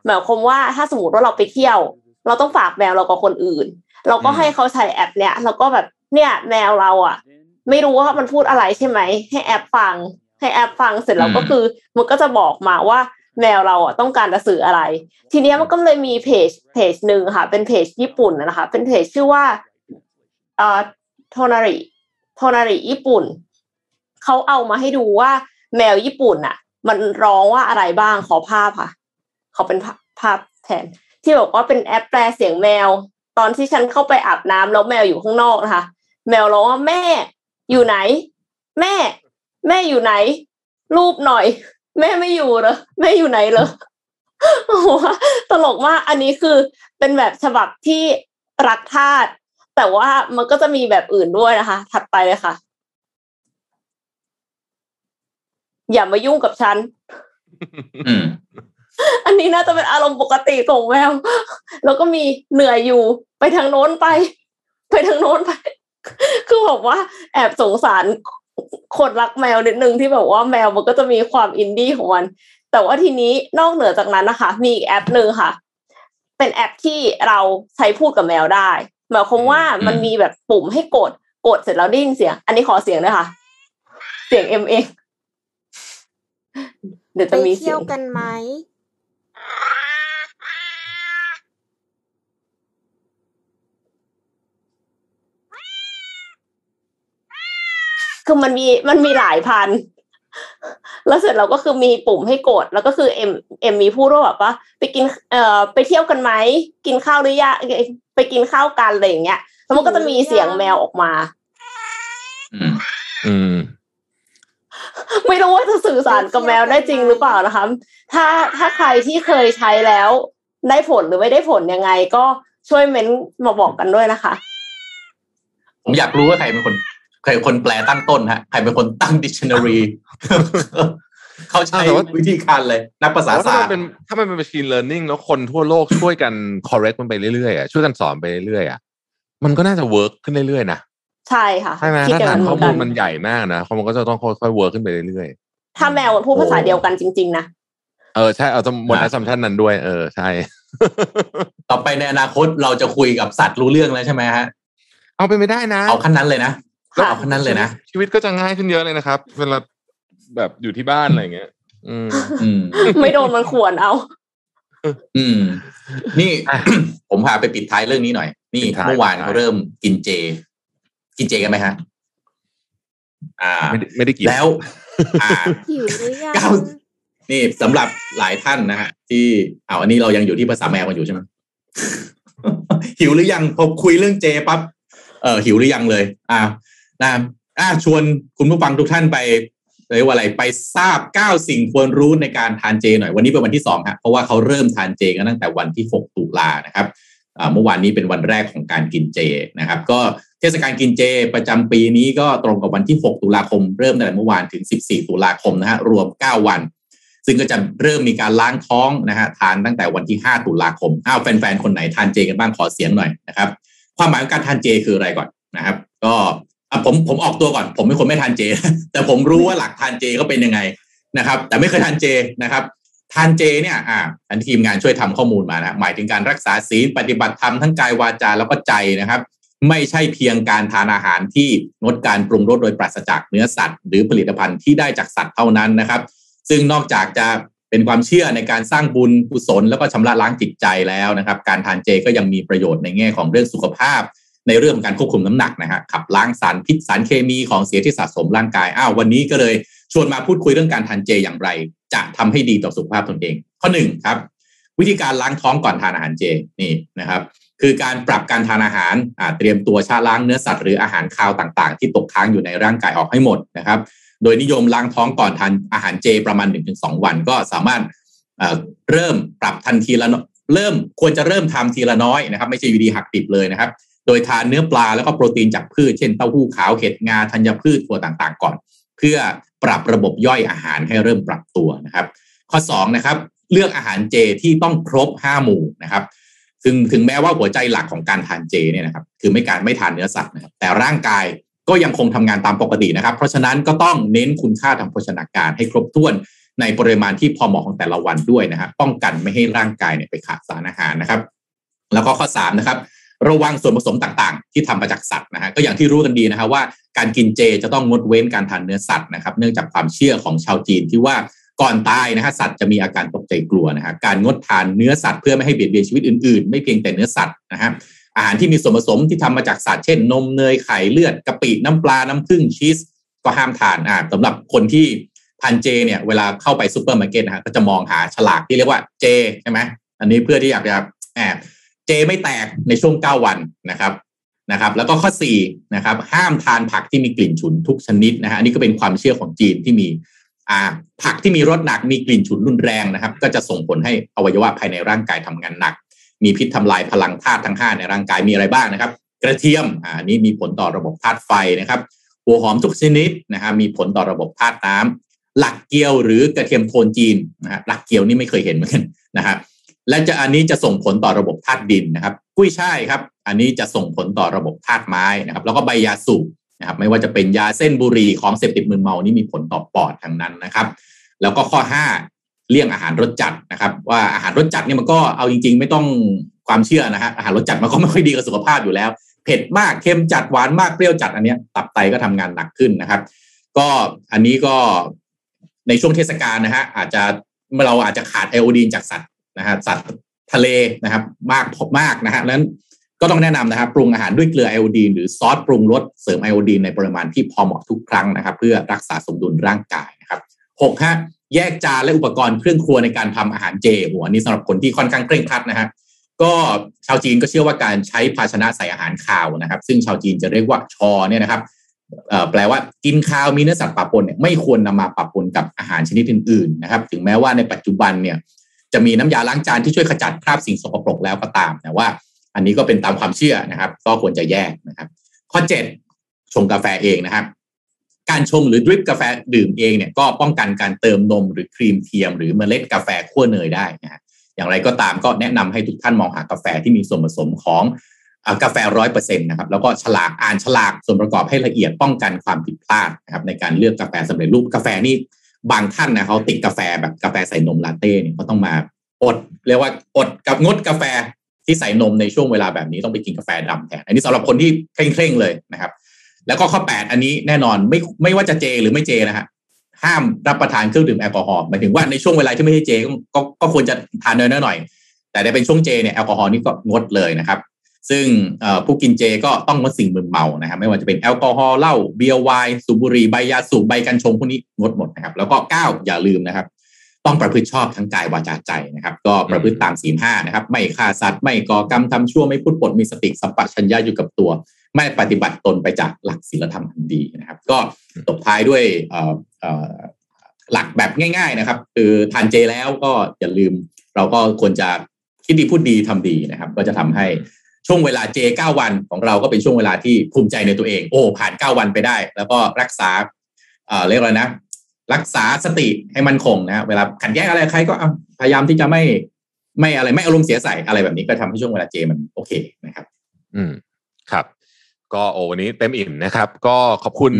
หมายความว่าถ้าสมมติว่าเราไปเที่ยว เราต้องฝากแมวเรากับคนอื่น เราก็ให้เขาใช้แอปเนี้ยเราก็แบบเนี่ยแมวเราอะไม่รู้ว่ามันพูดอะไรใช่ไหมให้แอปฟังให้แอปฟังเสร็จแล้วก็คือมันก็จะบอกมาว่า แมวเราอะต้องการจะสื่ออะไร ทีนี้มันก็เลยมีเพจเพจหนึ่งค่ะ เป็นเพจญี่ปุ่นนะคะ เป็นเพจชื่อว่าเอ่อโทนาริโทนาริญี่ปุ่นเขาเอามาให้ดูว่าแมวญี่ปุ่นอะ มันร้องว่าอะไรบ้างขอภาพค่ะเขาเป็นภาพแทน ที่บอกว่าเป็นแอปแปลเสียงแมว ตอนที่ฉันเข้าไปอาบน้ำแล้วแมวอยู่ข้างนอกนะคะ แมวร้องว่าแม่อยู่ไหน แม่ แม่อยู่ไหน รูปหน่อย แม่ไม่อยู่เหรอแม่อยู่ไหนเหรอโอ้โหตลกมากอันนี้คือเป็นแบบฉบับที่รักทาสแต่ว่ามันก็จะมีแบบอื่นด้วยนะคะ ถัดไปเลยค่ะ อย่ามายุ่งกับฉันอันนี้น่าจะเป็นอารมณ์ปกติของแมวแล้วก็มีเหนื่อยอยู่ ไปทางโน้นไป ไปทางโน้นไป คือบอกว่าแอบสงสาร คนรักแมวนิดนึงที่แบบว่าแมวมันก็จะมีความอินดี้ของมัน แต่ว่าทีนี้นอกเหนือจากนั้นนะคะ มีอีกแอปหนึ่งค่ะ เป็นแอปที่เราใช้พูดกับแมวได้หมายความว่ามันมีแบบปุ่มให้กดกดเสร็จแล้วได้ยินเสียง อันนี้ขอเสียงเลยค่ะ เสียงเอ็มเองเดี๋ยวจะมีเสียงกันไหม คือมันมีมันมีหลายพัน แล้วเสร็จเราก็คือมีปุ่มให้กด แล้วก็คือเอ็มเอ็มมีพูดว่าแบบว่าไปกินเอ่อไปเที่ยวกันไหมกินข้าวหรือยังไปกินข้าวกันอะไรอย่างเงี้ยแล้วมันก็จะมีเสียงแมวออกมาอืมอืมไม่รู้ว่าจะสื่อสารกับแมวได้จริงหรือเปล่านะคะ ถ้าถ้าใครที่เคยใช้แล้ว ได้ผลหรือไม่ได้ผลยังไง ก็ช่วยเม้นมาบอกกันด้วยนะคะ ผมอยากรู้ว่าใครเป็นคน ใครเป็นคนแปลตั้งต้นฮะใครเป็นคนตั้ง dictionary เขาใช้แต่ว่าวิธีการเลย นักภาษาถ้าศามัสตนร์เป็นถ้ามันเป็น machine learning แล้วคนทั่วโลกช่วยกัน correct มันไปเรื่อยๆอะช่วยกันสอนไปเรื่อยๆอะมันก็น่าจะ work ขึ้นเรื่อยๆนะใช่ค่ะใช่ไหมคิดถ้าอย่างฐานนั้นเหข้มืออนมูกัลนมันใหญ่มากนะมันก็จะต้องค่อยๆ work ขึ้นไปเรื่อยถ้าแมวมันพูดภาษาเดียวกันจริง ๆ นะๆเออใช่เอาหมด assumption นั้นด้วย เออใช่ ต่อไปในอนาคตเราจะคุยกับสัตว์รู้เรื่องแล้วใช่ไหมฮะ เอาไปไม่ได้นะ เอาขั้นนั้นเลยนะ ค่ะเอาขั้นนั้นเลยนะ ชีวิตก็จะง่ายขึ้นเยอะเลยนะครับ เวลาแบบอยู่ที่บ้านอะไรอย่างเงี้ยอืมอืมไม่โดนมันขวนเอา อืม นี่อะผมพาไปปิดท้ายเรื่องนี้หน่อย นี่ปิดท้ายเมื่อวานปิดท้ายเขาเริ่มกินเจ กินเจกันไหมฮะ อ่า ไม่ได้ไม่ได้กินแล้ว อ่าหิวหรือยังเก้านี่สำหรับหลายท่านนะฮะที่เอาอันนี้เรายังอยู่ที่ภาษาแมวกันอยู่ใช่ไหมหิวหรือยังพอคุยเรื่องเจปั๊บเออหิวหรือยังเลย อ่า นะอ่าชวนคุณผู้ฟังทุกท่านไปเรียกว่าอะไรไปทราบเก้าสิ่งควรรู้ในการทานเจหน่อยวันนี้เป็นวันที่สองฮะเพราะว่าเขาเริ่มทานเจกันตั้งแต่วันที่หกตุลานะครับเมื่อวานนี้เป็นวันแรกของการกินเจนะครับ ก็เทศกาลกินเจประจำปีนี้ก็ตรงกับวันที่ 6 ตุลาคม เริ่มตั้งแต่เมื่อวานถึง 14 ตุลาคมนะฮะรวม 9 วัน ซึ่งก็จะเริ่มมีการล้างท้องนะฮะทานตั้งแต่วันที่ 5 ตุลาคมอ้าวแฟนๆคนไหนทานเจกันบ้างขอเสียงหน่อยนะครับ ความหมายของการทานเจคืออะไรก่อนนะครับ ก็ อะผมผมออกตัวก่อน ผมเป็นคนไม่ทานเจ แต่ผมรู้ว่าหลักทานเจเขาเป็นยังไงนะครับ แต่ไม่เคยทานเจนะครับทานเจเนี่ยอ่าอันทีมงานช่วยทำข้อมูลมานะหมายถึงการรักษาศีลปฏิบัติธรรมทั้งกายวาจาแล้วก็ใจนะครับ ไม่ใช่เพียงการทานอาหารที่งดการปรุงรสโดยปราศจากเนื้อสัตว์ หรือผลิตภัณฑ์ที่ได้จากสัตว์เท่านั้นนะครับ ซึ่งนอกจากจะเป็นความเชื่อในการสร้างบุญกุศลแล้วก็ชำระล้างจิตใจแล้วนะครับ การทานเจก็ยังมีประโยชน์ในแง่ของเรื่องสุขภาพ ในเรื่องของการควบคุมน้ำหนักนะฮะขับล้างสารพิษสารเคมีของเสียที่สะสมร่างกายอ้าววันนี้ก็เลยชวนมาพูดคุยเรื่องการทานเจอย่างไร จะทำให้ดีต่อสุขภาพตนเอง ข้อหนึ่งครับ วิธีการล้างท้องก่อนทานอาหารเจนี่นะครับคือการปรับการทานอาหารเตรียมตัวชาล้างเนื้อสัตว์หรืออาหารคาวต่างๆ ที่ตกค้างอยู่ในร่างกายออกให้หมดนะครับ โดยนิยมล้างท้องก่อนทานอาหารเจประมาณ 1-2 วัน ก็สามารถเริ่มปรับทันทีละเริ่มควรจะเริ่มทำทีละน้อยนะครับ ไม่ใช่อยู่ดีหักดิบเลยนะครับ โดยทานเนื้อปลาแล้วก็โปรตีนจากพืช เช่นเต้าหู้ขาวเห็ดงาธัญพืชถั่วต่างๆ ก่อน เพื่อปรับระบบย่อยอาหารให้เริ่มปรับตัวนะครับ ข้อ2นะครับเลือกอาหารเจที่ต้องครบ 5 หมู่นะครับซึ่งถึงแม้ว่าหัวใจหลักของการทานเจเนี่ยนะครับคือไม่การไม่ทานเนื้อสัตว์นะครับแต่ร่างกายก็ยังคงทำงานตามปกตินะครับ เพราะฉะนั้นก็ต้องเน้นคุณค่าทางโภชนาการให้ครบถ้วนในปริมาณที่พอเหมาะของแต่ละวันด้วยนะฮะป้องกันไม่ให้ร่างกายเนี่ยไปขาดสารอาหารนะครับ แล้วก็ข้อ3นะครับ ระวังส่วนผสมต่างๆ ที่ทำมาจากสัตว์นะฮะก็อย่างที่รู้กันดีนะฮะว่าการกินเจจะต้องงดเว้นการทานเนื้อสัตว์นะครับ เนื่องจากความเชื่อของชาวจีนที่ว่าก่อนตายนะฮะสัตว์จะมีอาการตกใจกลัวนะฮะการงดทานเนื้อสัตว์เพื่อไม่ให้เบียดเบียนชีวิตอื่นๆ ไม่เพียงแต่เนื้อสัตว์นะฮะอาหารที่มีส่วนผสมที่ทำมาจากสัตว์เช่น นมเนยไข่เลือดกะปิน้ำปลาน้ำผึ้งชีสก็ห้ามทานอ่าสำหรับคนที่ทานเจเนี่ยเวลาเข้าไปซูเปอร์มาร์เก็ตนะฮะก็จะมองหาฉลากที่เรียกว่าเจใช่ไหมอันนี้เพื่อที่อยากจะแอบ เจไม่แตกในช่วง 9 วันนะครับนะครับ แล้วก็ข้อ4นะครับห้ามทานผักที่มีกลิ่นฉุนทุกชนิดนะฮะอันนี้ก็เป็นความเชื่อของจีนที่มีอ่าผักที่มีรสหนักมีกลิ่นฉุนรุนแรงนะครับ ก็จะส่งผลให้อวัยวะภายในร่างกายทำงานหนัก มีพิษทำลายพลังธาตุทั้ง 5 ในร่างกายมีอะไรบ้างนะครับ กระเทียมอ่าอันนี้มีผลต่อระบบธาตุไฟนะครับหัวหอมทุกชนิดนะฮะมีผลต่อระบบธาตุน้ำหลักเกียวหรือกระเทียมโทนจีนนะฮะหลักเกียวนี่ไม่เคยเห็นเหมือนกันนะฮะ และจะอันนี้จะส่งผลต่อระบบธาตุดินนะครับ กุ้ยช่ายครับ อันนี้จะส่งผลต่อระบบธาตุไม้นะครับ แล้วก็ใบยาสูบนะครับ ไม่ว่าจะเป็นยาเส้นบุหรี่ของเสพติดมึนเมานี่มีผลต่อปอดทั้งนั้นนะครับ แล้วก็ข้อ 5 เลี่ยงอาหารรสจัดนะครับ ว่าอาหารรสจัดเนี่ยมันก็เอาจริง ๆ ไม่ต้องความเชื่อนะฮะอาหารรสจัดมันก็ไม่ค่อยดีกับสุขภาพอยู่แล้ว เผ็ดมากเค็มจัดหวานมากเปรี้ยวจัดอันเนี้ยตับไตก็ทำงานหนักขึ้นนะครับ ก็อันนี้ก็ในช่วงเทศกาลนะฮะอาจจะเราอาจจะขาดไอโอดีนจากสัตว์ นะฮะสัตว์ทะเลนะครับมากพบมากนะฮะนั้นก็ต้องแนะนำนะครับปรุงอาหารด้วยเกลือไอโอดีนหรือซอสปรุงรสเสริมไอโอดีนในปริมาณที่พอเหมาะทุกครั้งนะครับ เพื่อรักษาสมดุลร่างกายนะครับหกฮะแยกจานและอุปกรณ์เครื่องครัวในการทำอาหารเจหัวนี้สำหรับคนที่ค่อนข้างเคร่งครัดนะฮะก็ชาวจีนก็เชื่อว่าการใช้ภาชนะใส่อาหารคาวนะครับ ซึ่งชาวจีนจะเรียกว่าชอเนี่ยนะครับแปลว่ากินข้าวมีเนื้อสัตว์ปะปนเนี่ยไม่ควรนำมาปะปนกับอาหารชนิดอื่นๆนะครับ ถึงแม้ว่าในปัจจุบันเนี่ย จะมีน้ำยาล้างจานที่ช่วยขจัดคราบสิ่งสกปรกแล้วก็ตาม แต่ว่าอันนี้ก็เป็นตามความเชื่อนะครับ ก็ควรจะแยกนะครับ ข้อ7ชงกาแฟเองนะครับ การชงหรือดริปกาแฟดื่มเองเนี่ยก็ป้องกันการเติมนมหรือครีมเทียม หรือเมล็ดกาแฟขั้วเนยได้นะอย่างไรก็ตามก็แนะนำให้ทุกท่านมองหากาแฟที่มีส่วนผสมของกาแฟร้อยเปอร์เซ็นต์นะครับแล้วก็ฉลากอ่านฉลากส่วนประกอบให้ละเอียดป้องกันความผิดพลาดนะครับในการเลือกกาแฟสำเร็จรูปกาแฟนี่ บางท่านนะเขาติดกาแฟแบบกาแฟใส่นมลาเต้เนี่ยเขาต้องมาอดเรียกว่าอดกับงดกาแฟที่ใส่นมในช่วงเวลาแบบนี้ต้องไปกินกาแฟดำแทนอันนี้สำหรับคนที่เคร่งๆเลยนะครับ แล้วก็ข้อ 8 อันนี้แน่นอนไม่ไม่ว่าจะเจหรือไม่เจนะฮะห้ามรับประทานเครื่องดื่มแอลกอฮอล์หมายถึงว่าในช่วงเวลาที่ไม่ใช่เจก็ก็ควรจะทานน้อยๆหน่อย แต่ในเป็นช่วงเจเนี่ยแอลกอฮอล์นี่ก็งดเลยนะครับ ซึ่งผู้กินเจก็ต้องงดสิ่งมึนเมานะครับไม่ว่าจะเป็นแอลกอฮอล์เหล้าเบียร์ไวน์สูบบุหรี่ใบยาสูบใบกัญชงพวกนี้งดหมดนะครับ แล้วก็9อย่าลืมนะครับ ต้องประพฤติชอบทั้งกายวาจาใจนะครับ ก็ประพฤติตามศีห้านะครับ ไม่ฆ่าสัตว์ไม่ก่อกรรมทำชั่วไม่พูดปดมีสติสัมปชัญญะอยู่กับตัว ไม่ปฏิบัติตนไปจากหลักศีลธรรมอันดีนะครับ ก็ตบท้ายด้วยหลักแบบง่าย ๆนะครับ คือทานเจแล้วก็อย่าลืม เราก็ควรจะคิดดีพูดดีทำดีนะครับ ก็จะทำให้ ช่วงเวลาเจเก้าวันของเราก็เป็นช่วงเวลาที่ภูมิใจในตัวเอง โอ้ ผ่านเก้าวันไปได้ แล้วก็รักษาเรียกว่านะ รักษาสติให้มันคงนะ เวลาขัดแย้งอะไรใครก็พยายามที่จะไม่ไม่อะไรไม่อารมณ์เสียใส่อะไรแบบนี้ก็ทำให้ช่วงเวลาเจมันโอเคนะครับ อืมครับ ก็โอ้วันนี้เต็มอิ่มนะครับ ก็ขอบคุณ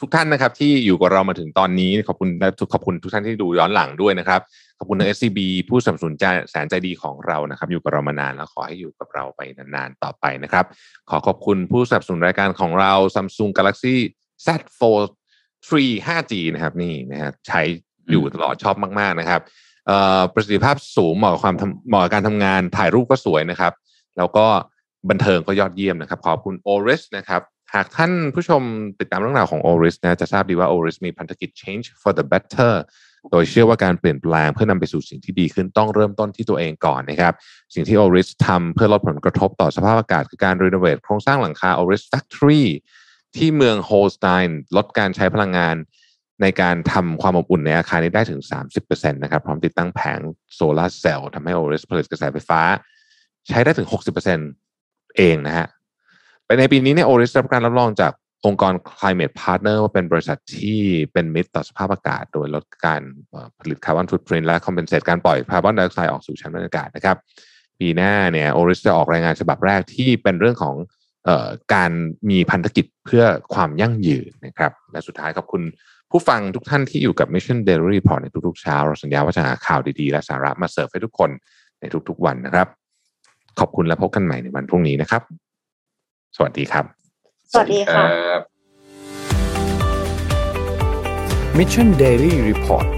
ทุกท่านนะครับ ที่อยู่กับเรามาถึงตอนนี้ขอบคุณและขอบคุณทุกท่านที่ดูย้อนหลังด้วยนะครับข อบคุณทาง SCB ผู้สนับสนุนใจแสนใจดีของเรานะครับ อยู่กับเรามานานแล้วขอให้อยู่กับเราไปนานๆต่อไปนะครับ ขอขอบคุณผู้สนับสนุนรายการของเรา Samsung Galaxy Z Fold 3 5G นะครับนี่นะฮะใช้อยู่ตลอดชอบมาก ๆนะครับประสิทธิภาพสูงเหมาะกับความเหมาะกับการทำงานถ่ายรูปก็สวยนะครับ แล้วก็บันเทิงก็ยอดเยี่ยมนะครับ ขอบคุณ Oris นะครับหากท่านผู้ชมติดตามเรื่องราวของ Oris นะจะทราบดีว่า Oris มีพันธกิจ Change for the Better โดยเชื่อว่าการเปลี่ยนแปลงเพื่อนำไปสู่สิ่งที่ดีขึ้นต้องเริ่มต้นที่ตัวเองก่อนนะครับ สิ่งที่ Oris ทำเพื่อลดผลกระทบต่อสภาพอากาศ คือการ renovate โครงสร้างหลังคา Oris Factory ที่เมืองโฮลสไตน์ลดการใช้พลังงานในการทำความอบอุ่นในอาคารนี้ได้ถึง 30%นะครับ พร้อมติดตั้งแผงโซลาร์เซลล์ทำให้ Oris ผลิตกระแสไฟฟ้า ใช้ได้ถึง 60%เองนะฮะไปในปีนี้เนี่ย Oris รับการรับรองจาก องค์กร Climate Partner ว่าเป็นบริษัทที่เป็นมิตรต่อสภาพอากาศ โดยลดการผลิต carbon footprint และ compensate การปล่อยคาร์บอนไดออกไซด์ออกสู่ชั้นบรรยากาศนะครับ ปีหน้าเนี่ย Oris จะออกรายงานฉบับแรกที่เป็นเรื่องของการมีพันธกิจเพื่อความยั่งยืนนะครับ และสุดท้ายขอบคุณผู้ฟังทุกท่านที่อยู่กับ Mission Daily Report ในทุกๆเช้า เราสัญญาว่าจะหาข่าวดีๆ และสาระมาเสิร์ฟให้ทุกคนในทุกๆวันนะครับ ขอบคุณและพบกันใหม่ในวันพรุ่งนี้นะครับ สวัสดีครับ สวัสดีค่ะ Mission Daily Report